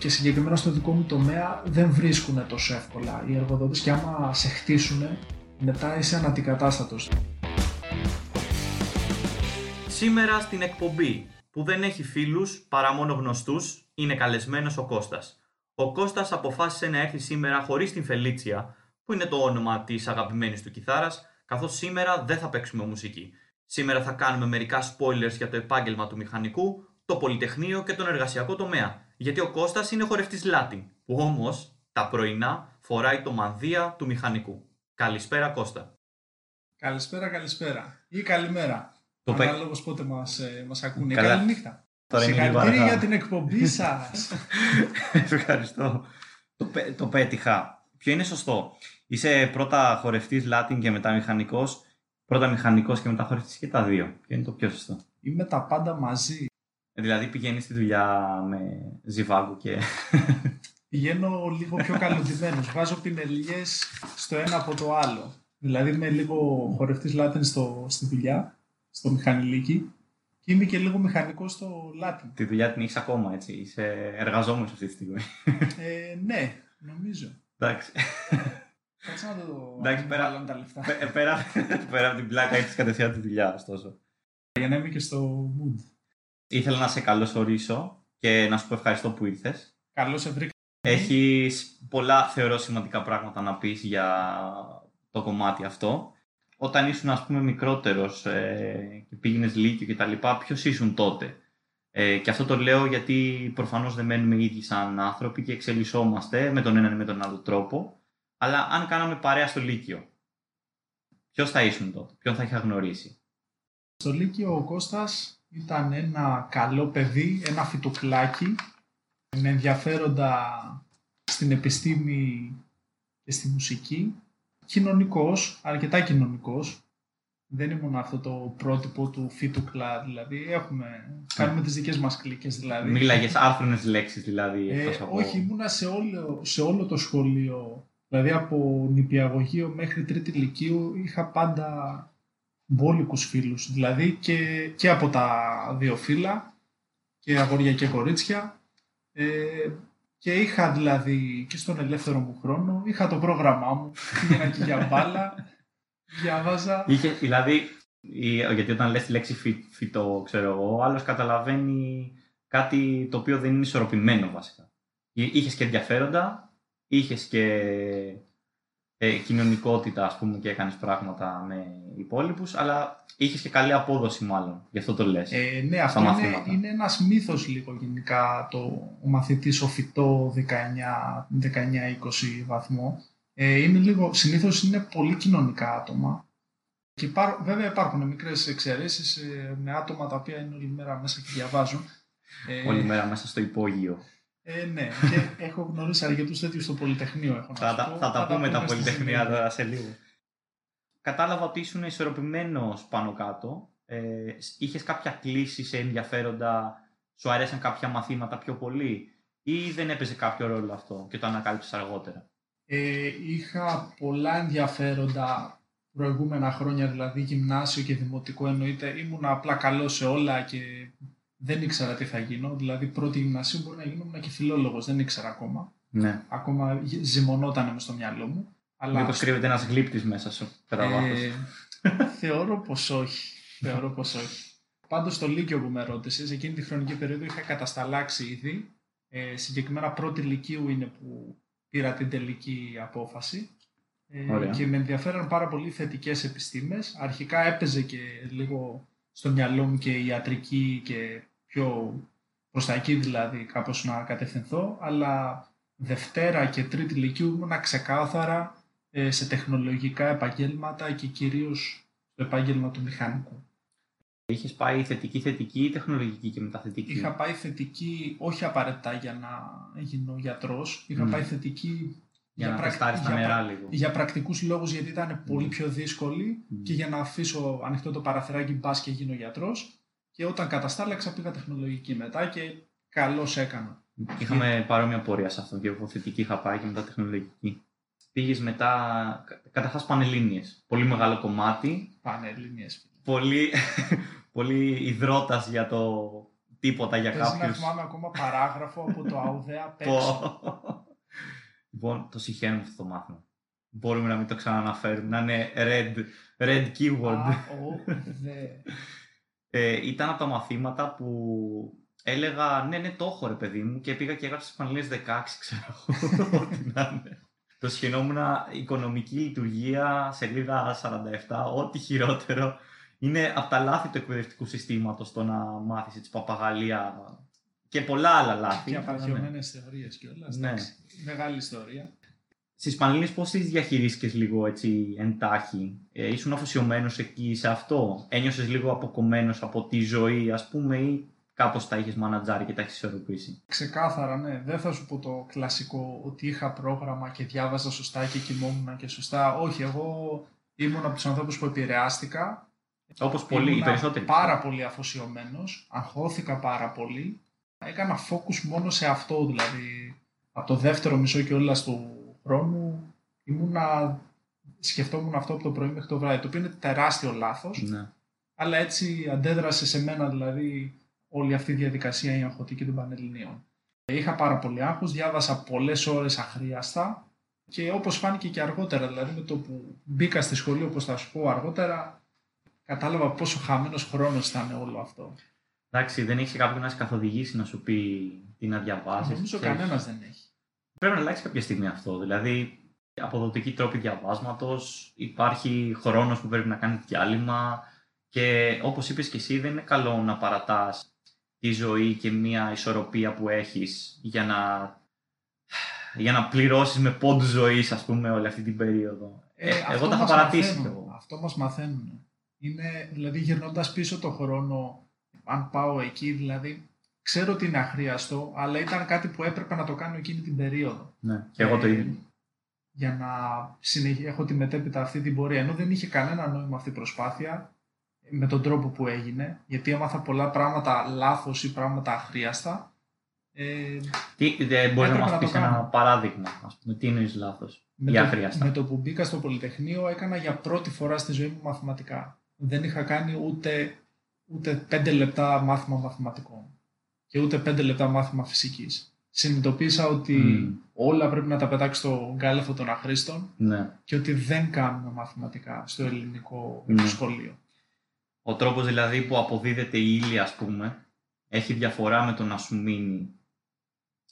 και συγκεκριμένα στο δικό μου τομέα δεν βρίσκουν τόσο εύκολα οι εργοδότες και άμα σε χτίσουν μετά είσαι αναντικατάστατος. Σήμερα στην εκπομπή που δεν έχει φίλους παρά μόνο γνωστούς είναι καλεσμένος ο Κώστας. Ο Κώστας αποφάσισε να έρθει σήμερα χωρίς την Φελίτσια που είναι το όνομα της αγαπημένης του κιθάρας καθώς σήμερα δεν θα παίξουμε μουσική. Σήμερα θα κάνουμε μερικά spoilers για το επάγγελμα του μηχανικού, το πολυτεχνείο και τον εργασιακό τομέα. Γιατί ο Κώστας είναι χορευτής Latin, που όμως τα πρωινά φοράει το μανδύα του μηχανικού. Καλησπέρα Κώστα. Καλησπέρα, καλησπέρα. Ή καλημέρα. Το πέ- Ανάλογος πότε μας, ε, μας ακούνε. Καλά. Καληνύχτα. Τώρα είναι λίγο Συγχαρητήρια αργά. για την εκπομπή σας. Ευχαριστώ. Το, πέ- το πέτυχα. Ποιο είναι σωστό; Είσαι πρώτα χορευτής Latin και μετά μηχανικός. Πρώτα μηχανικός και μετά χορευτής και τα δύο. Ποιο είναι το πιο σωστό; Είμαι τα πάντα μαζί. Ε, Δηλαδή πηγαίνεις στη δουλειά με ζιβάγκου και... Πηγαίνω λίγο πιο καλοντημένος. Βάζω πινελιές στο ένα από το άλλο. Δηλαδή είμαι λίγο χορευτής Latin στο, στη δουλειά, στο μηχανηλίκι και είμαι και λίγο μηχανικός στο Latin. Τη δουλειά την έχεις ακόμα, έτσι; Είσαι εργαζόμενος αυτή τη στιγμή; Ε, ναι, νομίζω. Εντάξει. Κάτσε να το Εντάξει, να πέρα- βάλω τα λεφτά. Πέ- πέρα, πέρα από την πλάκα έχεις κατευθείαν τη δουλειά, ωστόσο. Για να είμαι και στο mood. Ήθελα να σε καλωσορίσω και να σου πω ευχαριστώ που ήρθες. Καλώς σε βρήκα. Έχεις πολλά θεωρώ σημαντικά πράγματα να πεις για το κομμάτι αυτό. Όταν ήσουν ας πούμε μικρότερος ε, και πήγαινες λύκειο και τα λοιπά, ποιος ήσουν τότε; Ε, και αυτό το λέω γιατί προφανώς δεν μένουμε ίδιοι σαν άνθρωποι και εξελισσόμαστε με τον έναν ή με τον άλλο τρόπο. Αλλά αν κάναμε παρέα στο λύκειο, ποιος θα ήσουν τότε, ποιον θα είχα γνωρίσει; Στο Λύκειο ο Κώστας ήταν ένα καλό παιδί, ένα φυτουκλάκι με ενδιαφέροντα στην επιστήμη και στη μουσική. Κοινωνικός, αρκετά κοινωνικός. Δεν ήμουν αυτό το πρότυπο του φυτουκλά, δηλαδή έχουμε, κάνουμε τις δικές μας κλίκες δηλαδή. Μίλαγες άρθρονες λέξεις δηλαδή. Ε, εκτός από- όχι, ήμουνα σε όλο, σε όλο το σχολείο. Δηλαδή από νηπιαγωγείο μέχρι τρίτη λυκείου είχα πάντα μπόλικους φίλους. Δηλαδή και, και από τα δύο φύλλα, και αγόρια και κορίτσια. Ε, και είχα δηλαδή και στον ελεύθερο μου χρόνο, είχα το πρόγραμμά μου, πήγαινα και για μπάλα, διάβαζα. Είχε, δηλαδή, η- γιατί όταν λες τη λέξη φυ, φυτό, ξέρω εγώ, ο άλλος καταλαβαίνει κάτι το οποίο δεν είναι ισορροπημένο βασικά. Εί- Είχες και ενδιαφέροντα, είχες και ε, κοινωνικότητα ας πούμε και έκανες πράγματα με υπόλοιπους, αλλά είχες και καλή απόδοση μάλλον, γι' αυτό το λες. Ε, ναι, αυτό Στα είναι, μαθήματα. είναι ένας μύθος λίγο γενικά το, ο μαθητής ο φυτό 19-20 βαθμό. Ε, είναι λίγο, συνήθως είναι πολύ κοινωνικά άτομα. Και υπάρ, βέβαια υπάρχουν μικρές εξαιρέσεις ε, με άτομα τα οποία είναι όλη μέρα μέσα και διαβάζουν. Ε, Όλη μέρα μέσα στο υπόγειο. Ε, ναι, και έχω γνωρίσει αρκετούς τέτοιους στο Πολυτεχνείο. Έχω να θα, σου τα, πω. θα τα πούμε τα στη πολυτεχνία συνέχεια. τώρα σε λίγο. Κατάλαβα ότι ήσουν ισορροπημένος πάνω κάτω. Ε, είχες κάποια κλίση σε ενδιαφέροντα, σου αρέσαν κάποια μαθήματα πιο πολύ; Ή δεν έπαιζε κάποιο ρόλο αυτό και το ανακάλυψες αργότερα; Ε, είχα πολλά ενδιαφέροντα προηγούμενα χρόνια, δηλαδή γυμνάσιο και δημοτικό εννοείται. Ήμουν απλά καλός σε όλα και δεν ήξερα τι θα γίνω. Δηλαδή πρώτη γυμνασίου μπορεί να γίνω και φιλόλογος, δεν ήξερα ακόμα. Ναι. Ακόμα γε- ζυμωνόταν μες στο μυαλό μου. Αλλά Μήπως κρύβεται ένας γλύπτης μέσα σου, κατά βάθος. ε, θεωρώ πως όχι. θεωρώ πως όχι. Πάντως στο Λύκειο που με ρώτησες, εκείνη τη χρονική περίοδο είχα κατασταλάξει ήδη. Ε, συγκεκριμένα πρώτη Λυκείου είναι που πήρα την τελική απόφαση. Ε, Ωραία. και με ενδιαφέραν πάρα πολύ οι θετικές επιστήμες. Αρχικά έπαιζε και λίγο στο μυαλό μου και η ιατρική και πιο προς τα εκεί δηλαδή κάπως να κατευθυνθώ. Αλλά Δευτέρα και Τρίτη Λυκείου ήμουνα ξεκάθαρα ε, σε τεχνολογικά επαγγέλματα και κυρίως στο επάγγελμα του μηχανικού. Είχες πάει θετική, θετική ή τεχνολογική και μεταθετική. Είχα πάει θετική, όχι απαραίτητα για να γίνω γιατρός, είχα Μμ. πάει θετική για να πρακ- τεστάρεις τα για νερά πρα- λίγο. για πρακτικούς λόγους γιατί ήταν πολύ πιο δύσκολη Μμ. και για να αφήσω ανοιχτό το παραθυράκι μπας και γίνω γιατρός και όταν καταστάλαξα πήγα τεχνολογική μετά και καλώς έκανα. Είχαμε παρόμοια πορεία σε αυτό και εγώ θετική είχα πάει και μετά τεχνολογική. Πήγες μετά, καταρχάς πανελλήνιες. Πολύ μεγάλο κομμάτι Πανελλήνιες. πολύ, πολύ υδρότας για το τίποτα για Παίζει κάποιους. να θυμάμαι ακόμα παράγραφο από το ΑΟΔΕ απ' έξω. Πω. λοιπόν, το συγχαίρουμε αυτό το μάθημα. Μπορούμε να μην το ξαναναφέρουμε, να είναι red, red keyword. ΑΟΔΕ. Ε, ήταν από τα μαθήματα που έλεγα ναι, ναι, το έχω ρε παιδί μου και πήγα και έγραψα στις Πανελλήνιες 16, ξέρω εγώ, ό,τι να είναι. Το σχαινόμουν οικονομική λειτουργία, σελίδα 47, ό,τι χειρότερο. Είναι από τα λάθη του εκπαιδευτικού συστήματος το να μάθεις έτσι παπαγαλία και πολλά άλλα λάθη. Και απαρχαιωμένες θεωρίες κιόλας. Ναι. εντάξει. Μεγάλη ιστορία. Στις Πανελλήνιες πώς τις διαχειρίστηκες λίγο έτσι εντάχει, ε, ήσουν αφοσιωμένος εκεί σε αυτό, ένιωσες λίγο αποκομμένος από τη ζωή ας πούμε ή κάπως τα είχες μανατζάρει και τα έχεις ισορροπήσει; Ξεκάθαρα, ναι. Δεν θα σου πω το κλασικό ότι είχα πρόγραμμα και διάβαζα σωστά και κοιμόμουν και σωστά. Όχι, εγώ ήμουν από τους ανθρώπους που επηρεάστηκα. Όπως πολλοί, οι Ήμουνα περισσότεροι. πάρα πολύ αφοσιωμένος, αγχώθηκα πάρα πολύ. Έκανα focus μόνο σε αυτό, δηλαδή από το δεύτερο μισό και όλα του χρόνου ήμουνα, σκεφτόμουν αυτό από το πρωί μέχρι το βράδυ, το οποίο είναι τεράστιο λάθος, Ναι. αλλά έτσι αντέδρασε σε μένα δηλαδή όλη αυτή η διαδικασία η αγχωτική των Πανελληνίων. Είχα πάρα πολύ άγχος, διάβασα πολλές ώρες αχρίαστα και όπως φάνηκε και αργότερα, δηλαδή με το που μπήκα στη σχολή, όπως θα σου πω αργότερα, κατάλαβα πόσο χαμένος χρόνος ήταν όλο αυτό. Εντάξει, δεν έχει κάποιον να σε καθοδηγήσει να σου πει τι να διαβάσεις. Νομίζω κανένας δεν έχει. Πρέπει να αλλάξει κάποια στιγμή αυτό. Δηλαδή, αποδοτική τρόπη διαβάσματος, υπάρχει χρόνος που πρέπει να κάνει διάλειμμα και όπως είπες και εσύ, δεν είναι καλό να παρατάς τη ζωή και μια ισορροπία που έχεις για να, για να πληρώσεις με πόντου ζωής, ας πούμε, όλη αυτή την περίοδο. Ε, εγώ αυτό τα είχα μας παρατήσει. μαθαίνουν. κι εγώ. Αυτό μας μαθαίνουν. Είναι, δηλαδή γυρνώντας πίσω το χρόνο, αν πάω εκεί, δηλαδή, ξέρω ότι είναι αχρίαστο, αλλά ήταν κάτι που έπρεπε να το κάνω εκείνη την περίοδο. Ναι, και εγώ το Ε, ίδιο. Για να συνεχ... έχω τη μετέπειτα αυτή την πορεία. Ενώ δεν είχε κανένα νόημα αυτή η προσπάθεια, με τον τρόπο που έγινε, γιατί έμαθα πολλά πράγματα λάθος ή πράγματα αχρίαστα. Ε, Τι, δεν μπορείς να έπρεπε μας να πεις το ένα κάνω. παράδειγμα, ας πούμε, τι εννοείς λάθος. με, Για το, αχρίαστα; με το που μπήκα στο Πολυτεχνείο έκανα για πρώτη φορά στη ζωή μου μαθηματικά. Δεν είχα κάνει ούτε, ούτε πέντε λεπτά μάθημα μαθηματικών και ούτε πέντε λεπτά μάθημα φυσικής. Συνειδητοποίησα ότι Μμμ. όλα πρέπει να τα πετάξει στο γκάλεφο των αχρήστων Ναι. και ότι δεν κάνουμε μαθηματικά στο ελληνικό Ναι. σχολείο. Ο τρόπος δηλαδή που αποδίδεται η ύλη, ας πούμε, έχει διαφορά με το να σου μείνει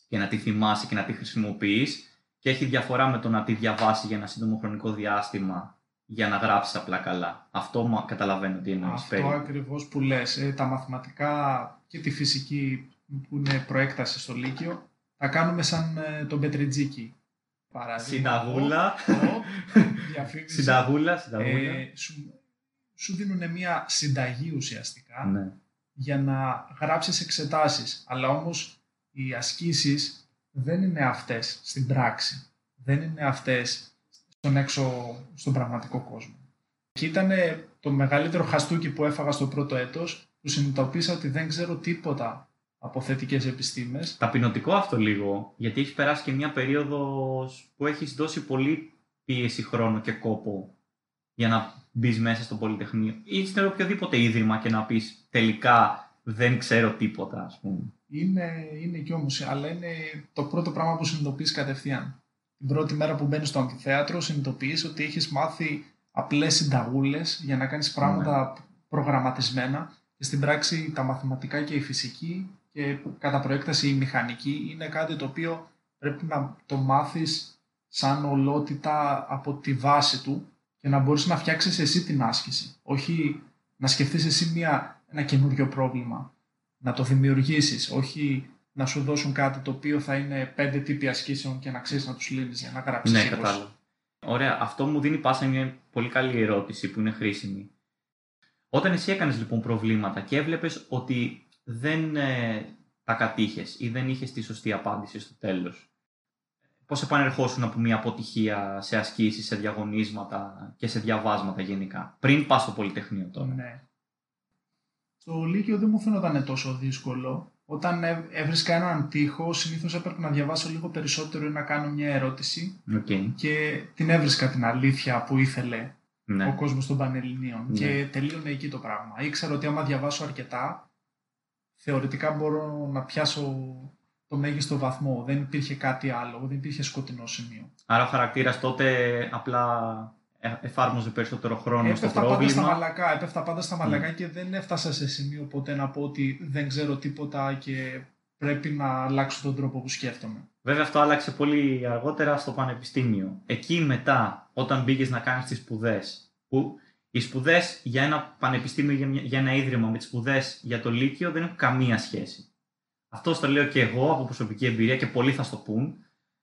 και να τη θυμάσαι και να τη χρησιμοποιείς και έχει διαφορά με το να τη διαβάσει για ένα σύντομο χρονικό διάστημα για να γράψεις απλά καλά. Αυτό μα- καταλαβαίνω τι εννοείς Αυτό περίπου. ακριβώς που λες. Ε, τα μαθηματικά και τη φυσική που είναι προέκταση στο Λύκειο τα κάνουμε σαν ε, τον Πετριτζίκη. Παράδειγμα. Συνταγούλα, Ω, διαφήμιση. συνταγούλα, συνταγούλα. Ε, σου, σου δίνουν μια συνταγή ουσιαστικά ναι. για να γράψεις εξετάσεις. Αλλά όμως οι ασκήσεις δεν είναι αυτές στην πράξη. Δεν είναι αυτές στον έξω, στον πραγματικό κόσμο. Και ήταν το μεγαλύτερο χαστούκι που έφαγα στο πρώτο έτος που συνειδητοποίησα ότι δεν ξέρω τίποτα από θετικές επιστήμες. Ταπεινωτικό αυτό λίγο, γιατί έχει περάσει και μια περίοδος που έχεις δώσει πολύ πίεση χρόνο και κόπο για να μπεις μέσα στο Πολυτεχνείο ή σε οποιοδήποτε ίδρυμα και να πεις τελικά δεν ξέρω τίποτα, ας πούμε. Είναι, είναι και όμως, αλλά είναι το πρώτο πράγμα που συνειδητοποιείς κατευθείαν. Την πρώτη μέρα που μπαίνεις στο αμφιθέατρο συνειδητοποιείς ότι έχεις μάθει απλές συνταγούλες για να κάνεις πράγματα προγραμματισμένα και στην πράξη τα μαθηματικά και η φυσική και κατά προέκταση η μηχανική είναι κάτι το οποίο πρέπει να το μάθεις σαν ολότητα από τη βάση του και να μπορείς να φτιάξεις εσύ την άσκηση. Όχι να σκεφτείς εσύ μια, ένα καινούριο πρόβλημα να το δημιουργήσεις, όχι να σου δώσουν κάτι το οποίο θα είναι πέντε τύποι ασκήσεων και να ξέρεις να τους λύνεις για να γράψεις Ναι, 20. κατάλαβα. Ωραία, αυτό μου δίνει πάσα μια πολύ καλή ερώτηση που είναι χρήσιμη. Όταν εσύ έκανες λοιπόν προβλήματα και έβλεπες ότι δεν ε, τα κατείχες ή δεν είχες τη σωστή απάντηση στο τέλος, πώς επανερχόσουν από μια αποτυχία σε ασκήσεις, σε διαγωνίσματα και σε διαβάσματα γενικά, πριν πας στο Πολυτεχνείο τώρα; Ναι. Στο Λύκειο δεν μου φαίνονταν τόσο δύσκολο. Όταν έ- έβρισκα έναν τοίχο, συνήθως έπρεπε να διαβάσω λίγο περισσότερο ή να κάνω μια ερώτηση Οκ, και την έβρισκα την αλήθεια που ήθελε ο ναι. κόσμος των Πανελληνίων Ναι. και τελείωνε εκεί το πράγμα. Ήξερα ότι άμα διαβάσω αρκετά θεωρητικά μπορώ να πιάσω το μέγιστο βαθμό. Δεν υπήρχε κάτι άλλο, δεν υπήρχε σκοτεινό σημείο. Άρα ο χαρακτήρας τότε απλά ε, εφάρμοζε περισσότερο χρόνο έπεφτα στο πρόβλημα. Πάντα στα μαλακά, έπεφτα πάντα στα μαλακά και δεν έφτασα σε σημείο ποτέ να πω ότι δεν ξέρω τίποτα και πρέπει να αλλάξω τον τρόπο που σκέφτομαι. Βέβαια αυτό άλλαξε πολύ αργότερα στο πανεπιστήμιο. Εκεί μετά, όταν μπήκες να κάνεις τις σπουδές, που οι σπουδές για ένα πανεπιστήμιο, για ένα ίδρυμα με τις σπουδές για το Λύκειο δεν έχουν καμία σχέση. Αυτό το λέω και εγώ από προσωπική εμπειρία και πολλοί θα στο πούν.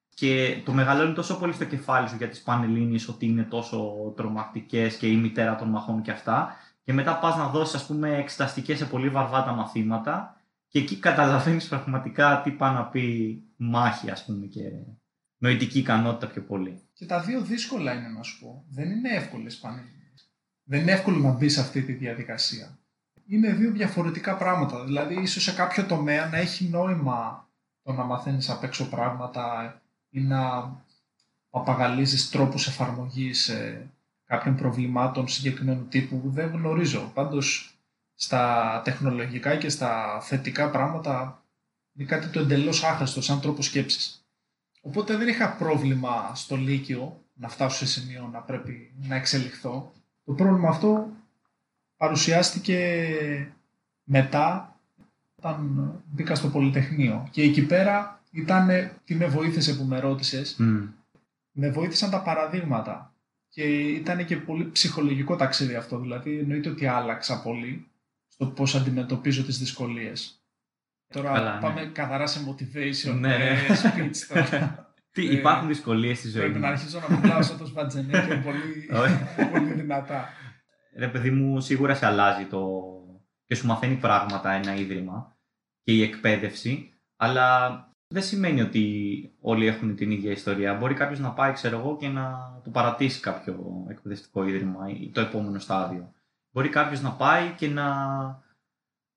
Και το μεγαλώνει τόσο πολύ στο κεφάλι σου για τις πανελλήνιες ότι είναι τόσο τρομακτικές και η μητέρα των μαχών και αυτά. Και μετά πας να δώσεις, ας πούμε, εξεταστικές σε πολύ βαρβάτα μαθήματα. Και εκεί καταλαβαίνεις πραγματικά τι πάει να πει μάχη, ας πούμε, και νοητική ικανότητα πιο πολύ. Και τα δύο δύσκολα είναι να σου πω. Δεν είναι εύκολες πανελλήνιες. Δεν είναι εύκολο να μπει σε αυτή τη διαδικασία είναι δύο διαφορετικά πράγματα. Δηλαδή, ίσως σε κάποιο τομέα να έχει νόημα το να μαθαίνεις απ' έξω πράγματα ή να παπαγαλίζεις τρόπους εφαρμογής ε, κάποιων προβλημάτων συγκεκριμένου τύπου. Δεν γνωρίζω. Πάντως, στα τεχνολογικά και στα θετικά πράγματα είναι κάτι το εντελώς άχρηστος σαν τρόπο σκέψης. Οπότε δεν είχα πρόβλημα στο Λύκειο να φτάσω σε σημείο να πρέπει να εξελιχθώ. Το πρόβλημα αυτό παρουσιάστηκε μετά όταν μπήκα στο Πολυτεχνείο. Και εκεί πέρα ήταν τι με βοήθησε που με ρώτησες. Με βοήθησαν τα παραδείγματα. Και ήταν και πολύ ψυχολογικό ταξίδι αυτό. Δηλαδή εννοείται ότι άλλαξα πολύ στο πώς αντιμετωπίζω τις δυσκολίες. Τώρα ναι. πάμε καθαρά σε motivation ναι, ναι. speech τώρα. Τι, υπάρχουν δυσκολίες στη ζωή Πρέπει να αρχίσω να μιλάω σαν το Σβατζενέκη πολύ, πολύ δυνατά ρε παιδί μου, σίγουρα σε αλλάζει το και σου μαθαίνει πράγματα ένα ίδρυμα και η εκπαίδευση, αλλά δεν σημαίνει ότι όλοι έχουν την ίδια ιστορία. Μπορεί κάποιος να πάει, ξέρω εγώ, και να του παρατήσει κάποιο εκπαιδευτικό ίδρυμα ή το επόμενο στάδιο. Μπορεί κάποιος να πάει και να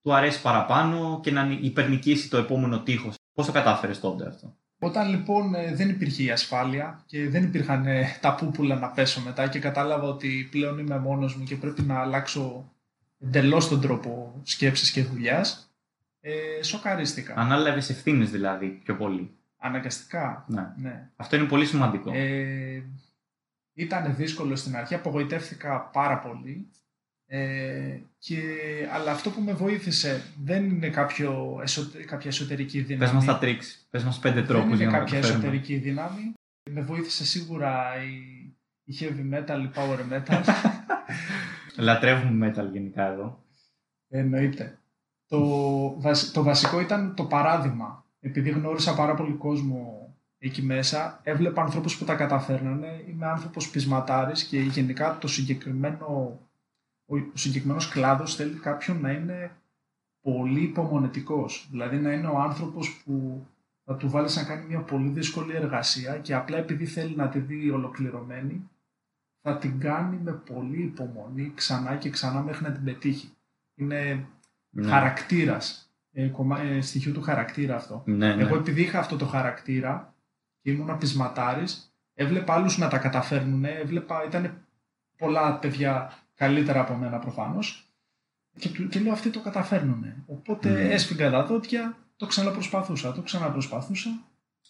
του αρέσει παραπάνω και να υπερνικήσει το επόμενο τείχος. Πώς το κατάφερες τότε αυτό; Όταν λοιπόν ε, δεν υπήρχε η ασφάλεια και δεν υπήρχαν ε, τα πούπουλα να πέσω μετά και κατάλαβα ότι πλέον είμαι μόνος μου και πρέπει να αλλάξω εντελώς τον τρόπο σκέψης και δουλειάς, ε, σοκαρίστηκα. Ανάλαβες ευθύνες δηλαδή πιο πολύ. Αναγκαστικά. Ναι. ναι. Αυτό είναι πολύ σημαντικό. Ε, ήταν δύσκολο στην αρχή, απογοητεύτηκα πάρα πολύ. Ε, και, αλλά αυτό που με βοήθησε δεν είναι κάποιο, κάποια εσωτερική δύναμη. Πες μας τα τρίξ, πες μας πέντε τρόπους δεν για είναι να κάποια εσωτερική δύναμη. Με βοήθησε σίγουρα η, η heavy metal, η power metal. Λατρεύουμε metal γενικά εδώ. Εννοείται. Το, το βασικό ήταν το παράδειγμα. Επειδή γνώρισα πάρα πολύ κόσμο εκεί μέσα, έβλεπα ανθρώπους που τα καταφέρνανε. Είμαι άνθρωπος πεισματάρης και γενικά το συγκεκριμένο ο συγκεκριμένος κλάδος θέλει κάποιον να είναι πολύ υπομονετικός. Δηλαδή να είναι ο άνθρωπος που θα του βάλεις να κάνει μια πολύ δύσκολη εργασία και απλά επειδή θέλει να τη δει ολοκληρωμένη, θα την κάνει με πολύ υπομονή ξανά και ξανά μέχρι να την πετύχει. Είναι ναι. χαρακτήρας, ε, ε, στοιχείο του χαρακτήρα αυτό. Ναι, ναι. Εγώ επειδή είχα αυτό το χαρακτήρα και ήμουν απεισματάρης, έβλεπα άλλους να τα καταφέρνουν, έβλεπα, ήταν πολλά παιδιά καλύτερα από μένα προφανώς. Και, και λέω αυτοί το καταφέρνουν. Οπότε mm. έσφυγα τα δόντια, το ξαναπροσπαθούσα, το ξαναπροσπαθούσα.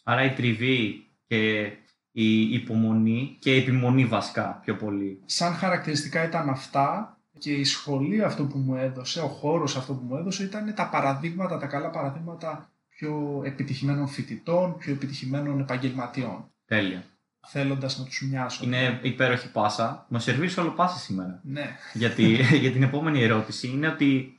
Άρα η τριβή και η υπομονή και η επιμονή βασικά πιο πολύ. Σαν χαρακτηριστικά ήταν αυτά και η σχολή αυτό που μου έδωσε, ο χώρος αυτό που μου έδωσε ήταν τα παραδείγματα, τα καλά παραδείγματα πιο επιτυχημένων φοιτητών, πιο επιτυχημένων επαγγελματιών. Τέλεια θέλοντας να τους μοιάσω. Είναι υπέροχη πάσα. Μας σερβίρεις όλο πάσα σήμερα. Ναι. Γιατί για την επόμενη ερώτηση είναι ότι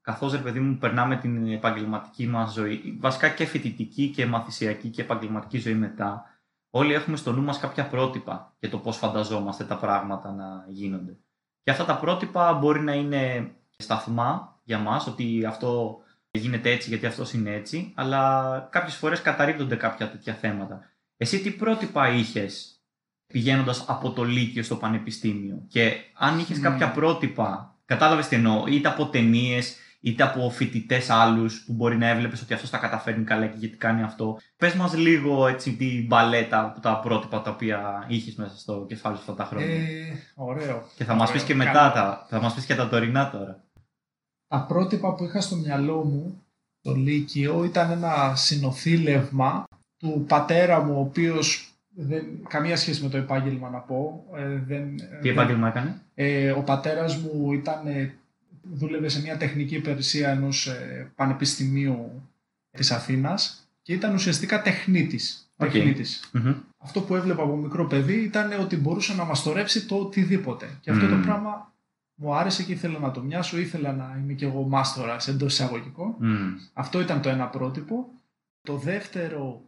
καθώς ρε παιδί μου περνάμε την επαγγελματική μας ζωή, βασικά και φοιτητική και μαθησιακή και επαγγελματική ζωή μετά, όλοι έχουμε στο νου μας κάποια πρότυπα για το πώς φανταζόμαστε τα πράγματα να γίνονται. Και αυτά τα πρότυπα μπορεί να είναι σταθμά για μας, ότι αυτό γίνεται έτσι γιατί αυτός είναι έτσι, αλλά κάποιες φορές καταρρύπτονται κάποια τέτοια θέματα. Εσύ τι πρότυπα είχες πηγαίνοντας από το Λύκειο στο Πανεπιστήμιο; Και αν είχες κάποια πρότυπα, κατάλαβες τι εννοώ, είτε από ταινίες, είτε από φοιτητές άλλους που μπορεί να έβλεπες ότι αυτός τα καταφέρνει καλά και γιατί κάνει αυτό. Πες μας λίγο έτσι την μπαλέτα από τα πρότυπα τα οποία είχες μέσα στο κεφάλι σου αυτά τα χρόνια. Ε, ωραίο. Και θα μας πεις και μετά τα, θα μας πεις και τα τωρινά τώρα. τα πρότυπα που είχα στο μυαλό μου το Λύκειο ήταν ένα συνοθήλευμα του πατέρα μου, ο οποίος δεν, καμία σχέση με το επάγγελμα να πω. Ε, δεν, Τι επάγγελμα έκανε; Ε, ο πατέρας μου ήταν, δούλευε σε μια τεχνική υπηρεσία ενός ε, πανεπιστημίου της Αθήνας και ήταν ουσιαστικά τεχνίτης. Okay. τεχνίτης. Mm-hmm. Αυτό που έβλεπα από μικρό παιδί ήταν ότι μπορούσε να μαστορέψει το οτιδήποτε. Και αυτό Mm. το πράγμα μου άρεσε και ήθελα να το μοιάσω, ήθελα να είμαι κι εγώ μάστορας εντός εισαγωγικών. Mm. Αυτό ήταν το ένα πρότυπο. Το δεύτερο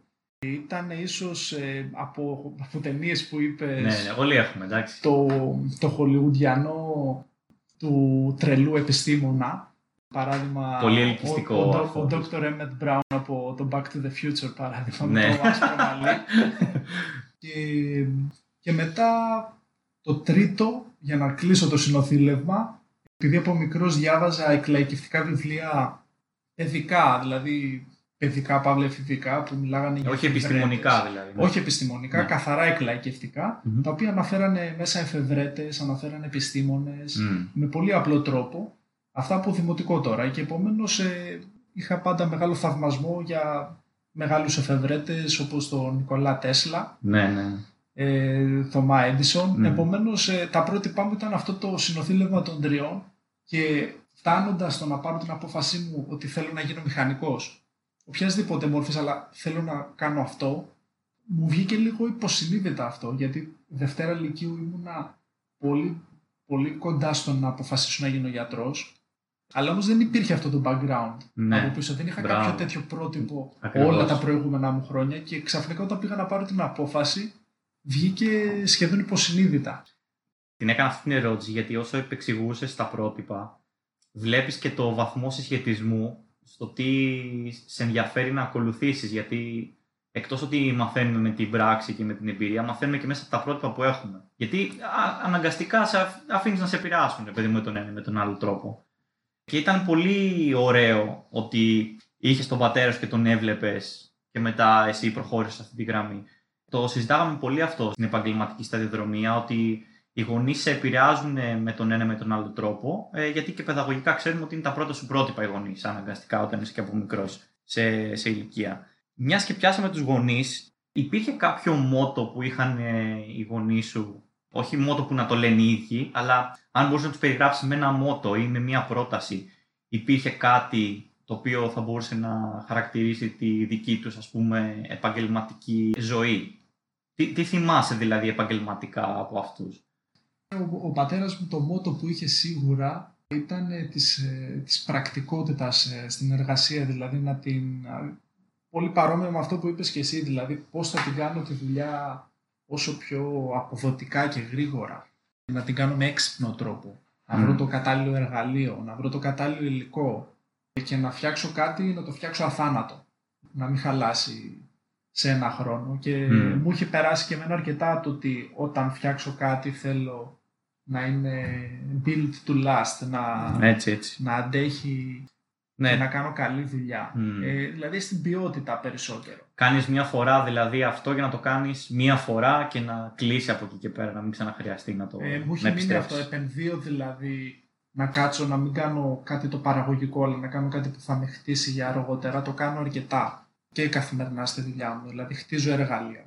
ήταν ίσως ε, από, από ταινίες που είπες Ναι, ναι, όλοι έχουμε, εντάξει. το, το χολιγουντιανό του τρελού επιστήμονα. Παράδειγμα, Πολύ ελκυστικό ο, ο, αυτό. ο, Dr. Emmett Brown από το Back to the Future, παράδειγμα, Ναι. με το άσπρο μαλλί. και, και μετά το τρίτο, για να κλείσω το συνοθήλευμα, επειδή από μικρός διάβαζα εκλαϊκευτικά βιβλία παιδικά, δηλαδή παιδικά, παύλα εφηβικά, που μιλάγανε για Όχι εφευρέτες. επιστημονικά δηλαδή. ναι. Όχι επιστημονικά, Ναι. καθαρά εκλαϊκευτικά, Μμμ. τα οποία αναφέρανε μέσα εφευρέτες, αναφέρανε επιστήμονες, Μμ. με πολύ απλό τρόπο. Αυτά από δημοτικό τώρα και επομένως ε, είχα πάντα μεγάλο θαυμασμό για μεγάλους εφευρέτες όπως τον Νικολά Τέσλα, Ναι, ναι. ε, Θωμά Έντισον. Ναι. Επομένως ε, τα πρότυπά μου ήταν αυτό το συνοθήλευμα των τριών και φτάνοντας στο να πάρω την απόφασή μου ότι θέλω να γίνω μηχανικός οποιασδήποτε μορφής αλλά θέλω να κάνω αυτό μου βγήκε λίγο υποσυνείδητα αυτό γιατί Δευτέρα Λυκείου ήμουνα πολύ, πολύ κοντά στο να αποφασίσω να γίνω γιατρός αλλά όμως δεν υπήρχε αυτό το background ναι. από πίσω. Δεν είχα Μπράβο. κάποιο τέτοιο πρότυπο Ακριβώς. όλα τα προηγούμενα μου χρόνια και ξαφνικά όταν πήγα να πάρω την απόφαση βγήκε σχεδόν υποσυνείδητα. Την έκανα αυτή την ερώτηση γιατί όσο επεξηγούσες τα πρότυπα, βλέπεις και το βαθμό συσχετισμού στο τι σε ενδιαφέρει να ακολουθήσεις. Γιατί εκτός ότι μαθαίνουμε με την πράξη και με την εμπειρία, μαθαίνουμε και μέσα από τα πρότυπα που έχουμε. Γιατί α, αναγκαστικά σε αφ- αφήνεις να σε επηρεάσουν, ρε παιδί μου, με τον ένα ή με τον άλλο τρόπο. Και ήταν πολύ ωραίο ότι είχες τον πατέρα σου και τον έβλεπες και μετά εσύ προχώρησες αυτή τη γραμμή. Το συζητάγαμε πολύ αυτό στην επαγγελματική σταδιοδρομία, ότι οι γονείς σε επηρεάζουν ε, με τον ένα με τον άλλο τρόπο, ε, γιατί και παιδαγωγικά ξέρουμε ότι είναι τα πρώτα σου πρότυπα οι γονείς, αναγκαστικά όταν είσαι και από μικρός σε, σε ηλικία. Μιας και πιάσαμε τους γονείς, υπήρχε κάποιο μότο που είχαν ε, οι γονείς σου, όχι μότο που να το λένε οι ίδιοι, αλλά αν μπορούσε να τους περιγράψεις με ένα μότο ή με μια πρόταση, υπήρχε κάτι το οποίο θα μπορούσε να χαρακτηρίσει τη δική τους ας πούμε επαγγελματική ζωή; Τι, τι θυμάσαι δηλαδή επαγγελματικά από αυτούς; Ο, ο πατέρας μου το μότο που είχε σίγουρα ήταν ε, της, ε, της πρακτικότητας ε, στην εργασία, δηλαδή να την... α, Πολύ παρόμοιο με αυτό που είπες και εσύ, δηλαδή πώς θα την κάνω τη δουλειά όσο πιο αποδοτικά και γρήγορα. Να την κάνω με έξυπνο τρόπο. Να βρω Μμ. το κατάλληλο εργαλείο, να βρω το κατάλληλο υλικό και να φτιάξω κάτι, να το φτιάξω αθάνατο. Να μην χαλάσει σε ένα χρόνο. Και Μμ. μου είχε περάσει και εμένα αρκετά το ότι όταν φτιάξω κάτι θέλω να είναι build to last, να, Έτσι, έτσι. να αντέχει Ναι, και να κάνω καλή δουλειά. Μμ. Ε, δηλαδή στην ποιότητα περισσότερο. κάνεις μια φορά δηλαδή αυτό για να το κάνεις μια φορά και να κλείσει από εκεί και πέρα, να μην ξαναχρειαστεί να το Ε, μου να είχε μείνει επιστρέψεις. αυτό. Επενδύω δηλαδή να κάτσω να μην κάνω κάτι το παραγωγικό, αλλά να κάνω κάτι που θα με χτίσει για αργότερα. Το κάνω αρκετά και καθημερινά στη δουλειά μου. Δηλαδή χτίζω εργαλεία.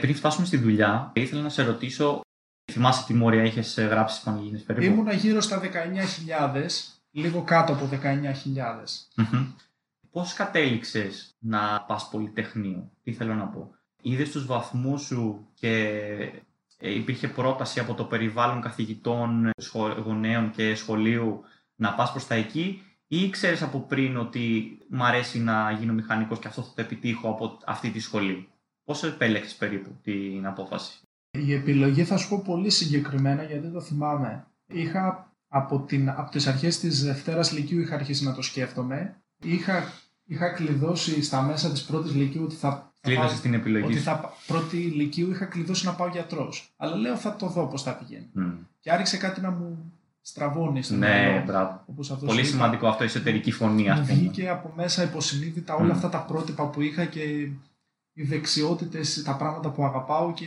Πριν φτάσουμε στη δουλειά, ήθελα να σε ρωτήσω, θυμάσαι τι μόρια είχες ε, γράψεις στις Πανελλήνιες περίπου; Ήμουνα γύρω στα 19.000, λίγο κάτω από 19.000. Μμμ. Πώς κατέληξες να πας πολυτεχνείο, τι θέλω να πω; Είδες τους βαθμούς σου και ε, υπήρχε πρόταση από το περιβάλλον καθηγητών, σχο- γονέων και σχολείου να πας προς τα εκεί ή ξέρεις από πριν ότι μ' αρέσει να γίνω μηχανικός και αυτό θα το επιτύχω από αυτή τη σχολή; Πώς επέλεξες περίπου την απόφαση; Η επιλογή θα σου πω πολύ συγκεκριμένα γιατί το θυμάμαι. Είχα από, την, από τις αρχές της Δευτέρας Λυκείου είχα αρχίσει να το σκέφτομαι. Είχα, είχα κλειδώσει στα μέσα της πρώτης Λυκείου ότι θα, θα Κλείδωσες την επιλογή ότι σου. θα, πα- πρώτη Λυκείου είχα κλειδώσει να πάω γιατρός. Αλλά λέω θα το δω πώς θα πηγαίνει. Μμ. Και άρχισε κάτι να μου στραβώνει στο Ναι, μυαλό. μπράβο. Όπως αυτός Πολύ σου είπα. σημαντικό αυτό, η εσωτερική φωνή, ας Μου πούμε. βγήκε από μέσα υποσυνείδητα όλα Μμ. αυτά τα πρότυπα που είχα και οι δεξιότητες, τα πράγματα που αγαπάω και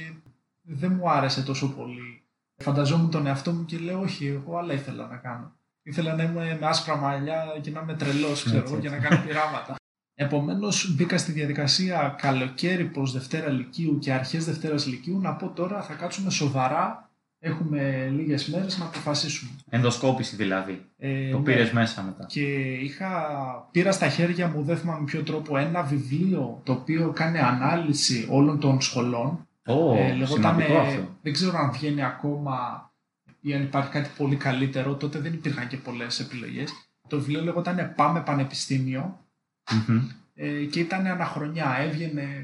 δεν μου άρεσε τόσο πολύ. Φανταζόμουν τον εαυτό μου και λέω όχι, εγώ άλλα ήθελα να κάνω. Ήθελα να είμαι με άσπρα μαλλιά και να είμαι τρελός, ξέρω εγώ, για να κάνω πειράματα. Επομένως, μπήκα στη διαδικασία καλοκαίρι προς Δευτέρα Λυκείου και αρχές Δευτέρας Λυκείου να πω τώρα θα κάτσουμε σοβαρά. Έχουμε λίγες μέρες να αποφασίσουμε. Ενδοσκόπηση δηλαδή. Ε, το ναι. πήρες μέσα μετά. Και είχα, πήρα στα χέρια μου, δεν θυμάμαι με ποιο τρόπο, ένα βιβλίο το οποίο κάνει ανάλυση όλων των σχολών. Ω, Ε, λεγόταν, σημαντικό ε, αυτό. δεν ξέρω αν βγαίνει ακόμα ή αν υπάρχει κάτι πολύ καλύτερο. Τότε δεν υπήρχαν και πολλές επιλογές. Το βιβλίο λεγόταν Πάμε Πανεπιστήμιο Μμμ. ε, και ήταν αναχρονιά. Έβγαινε.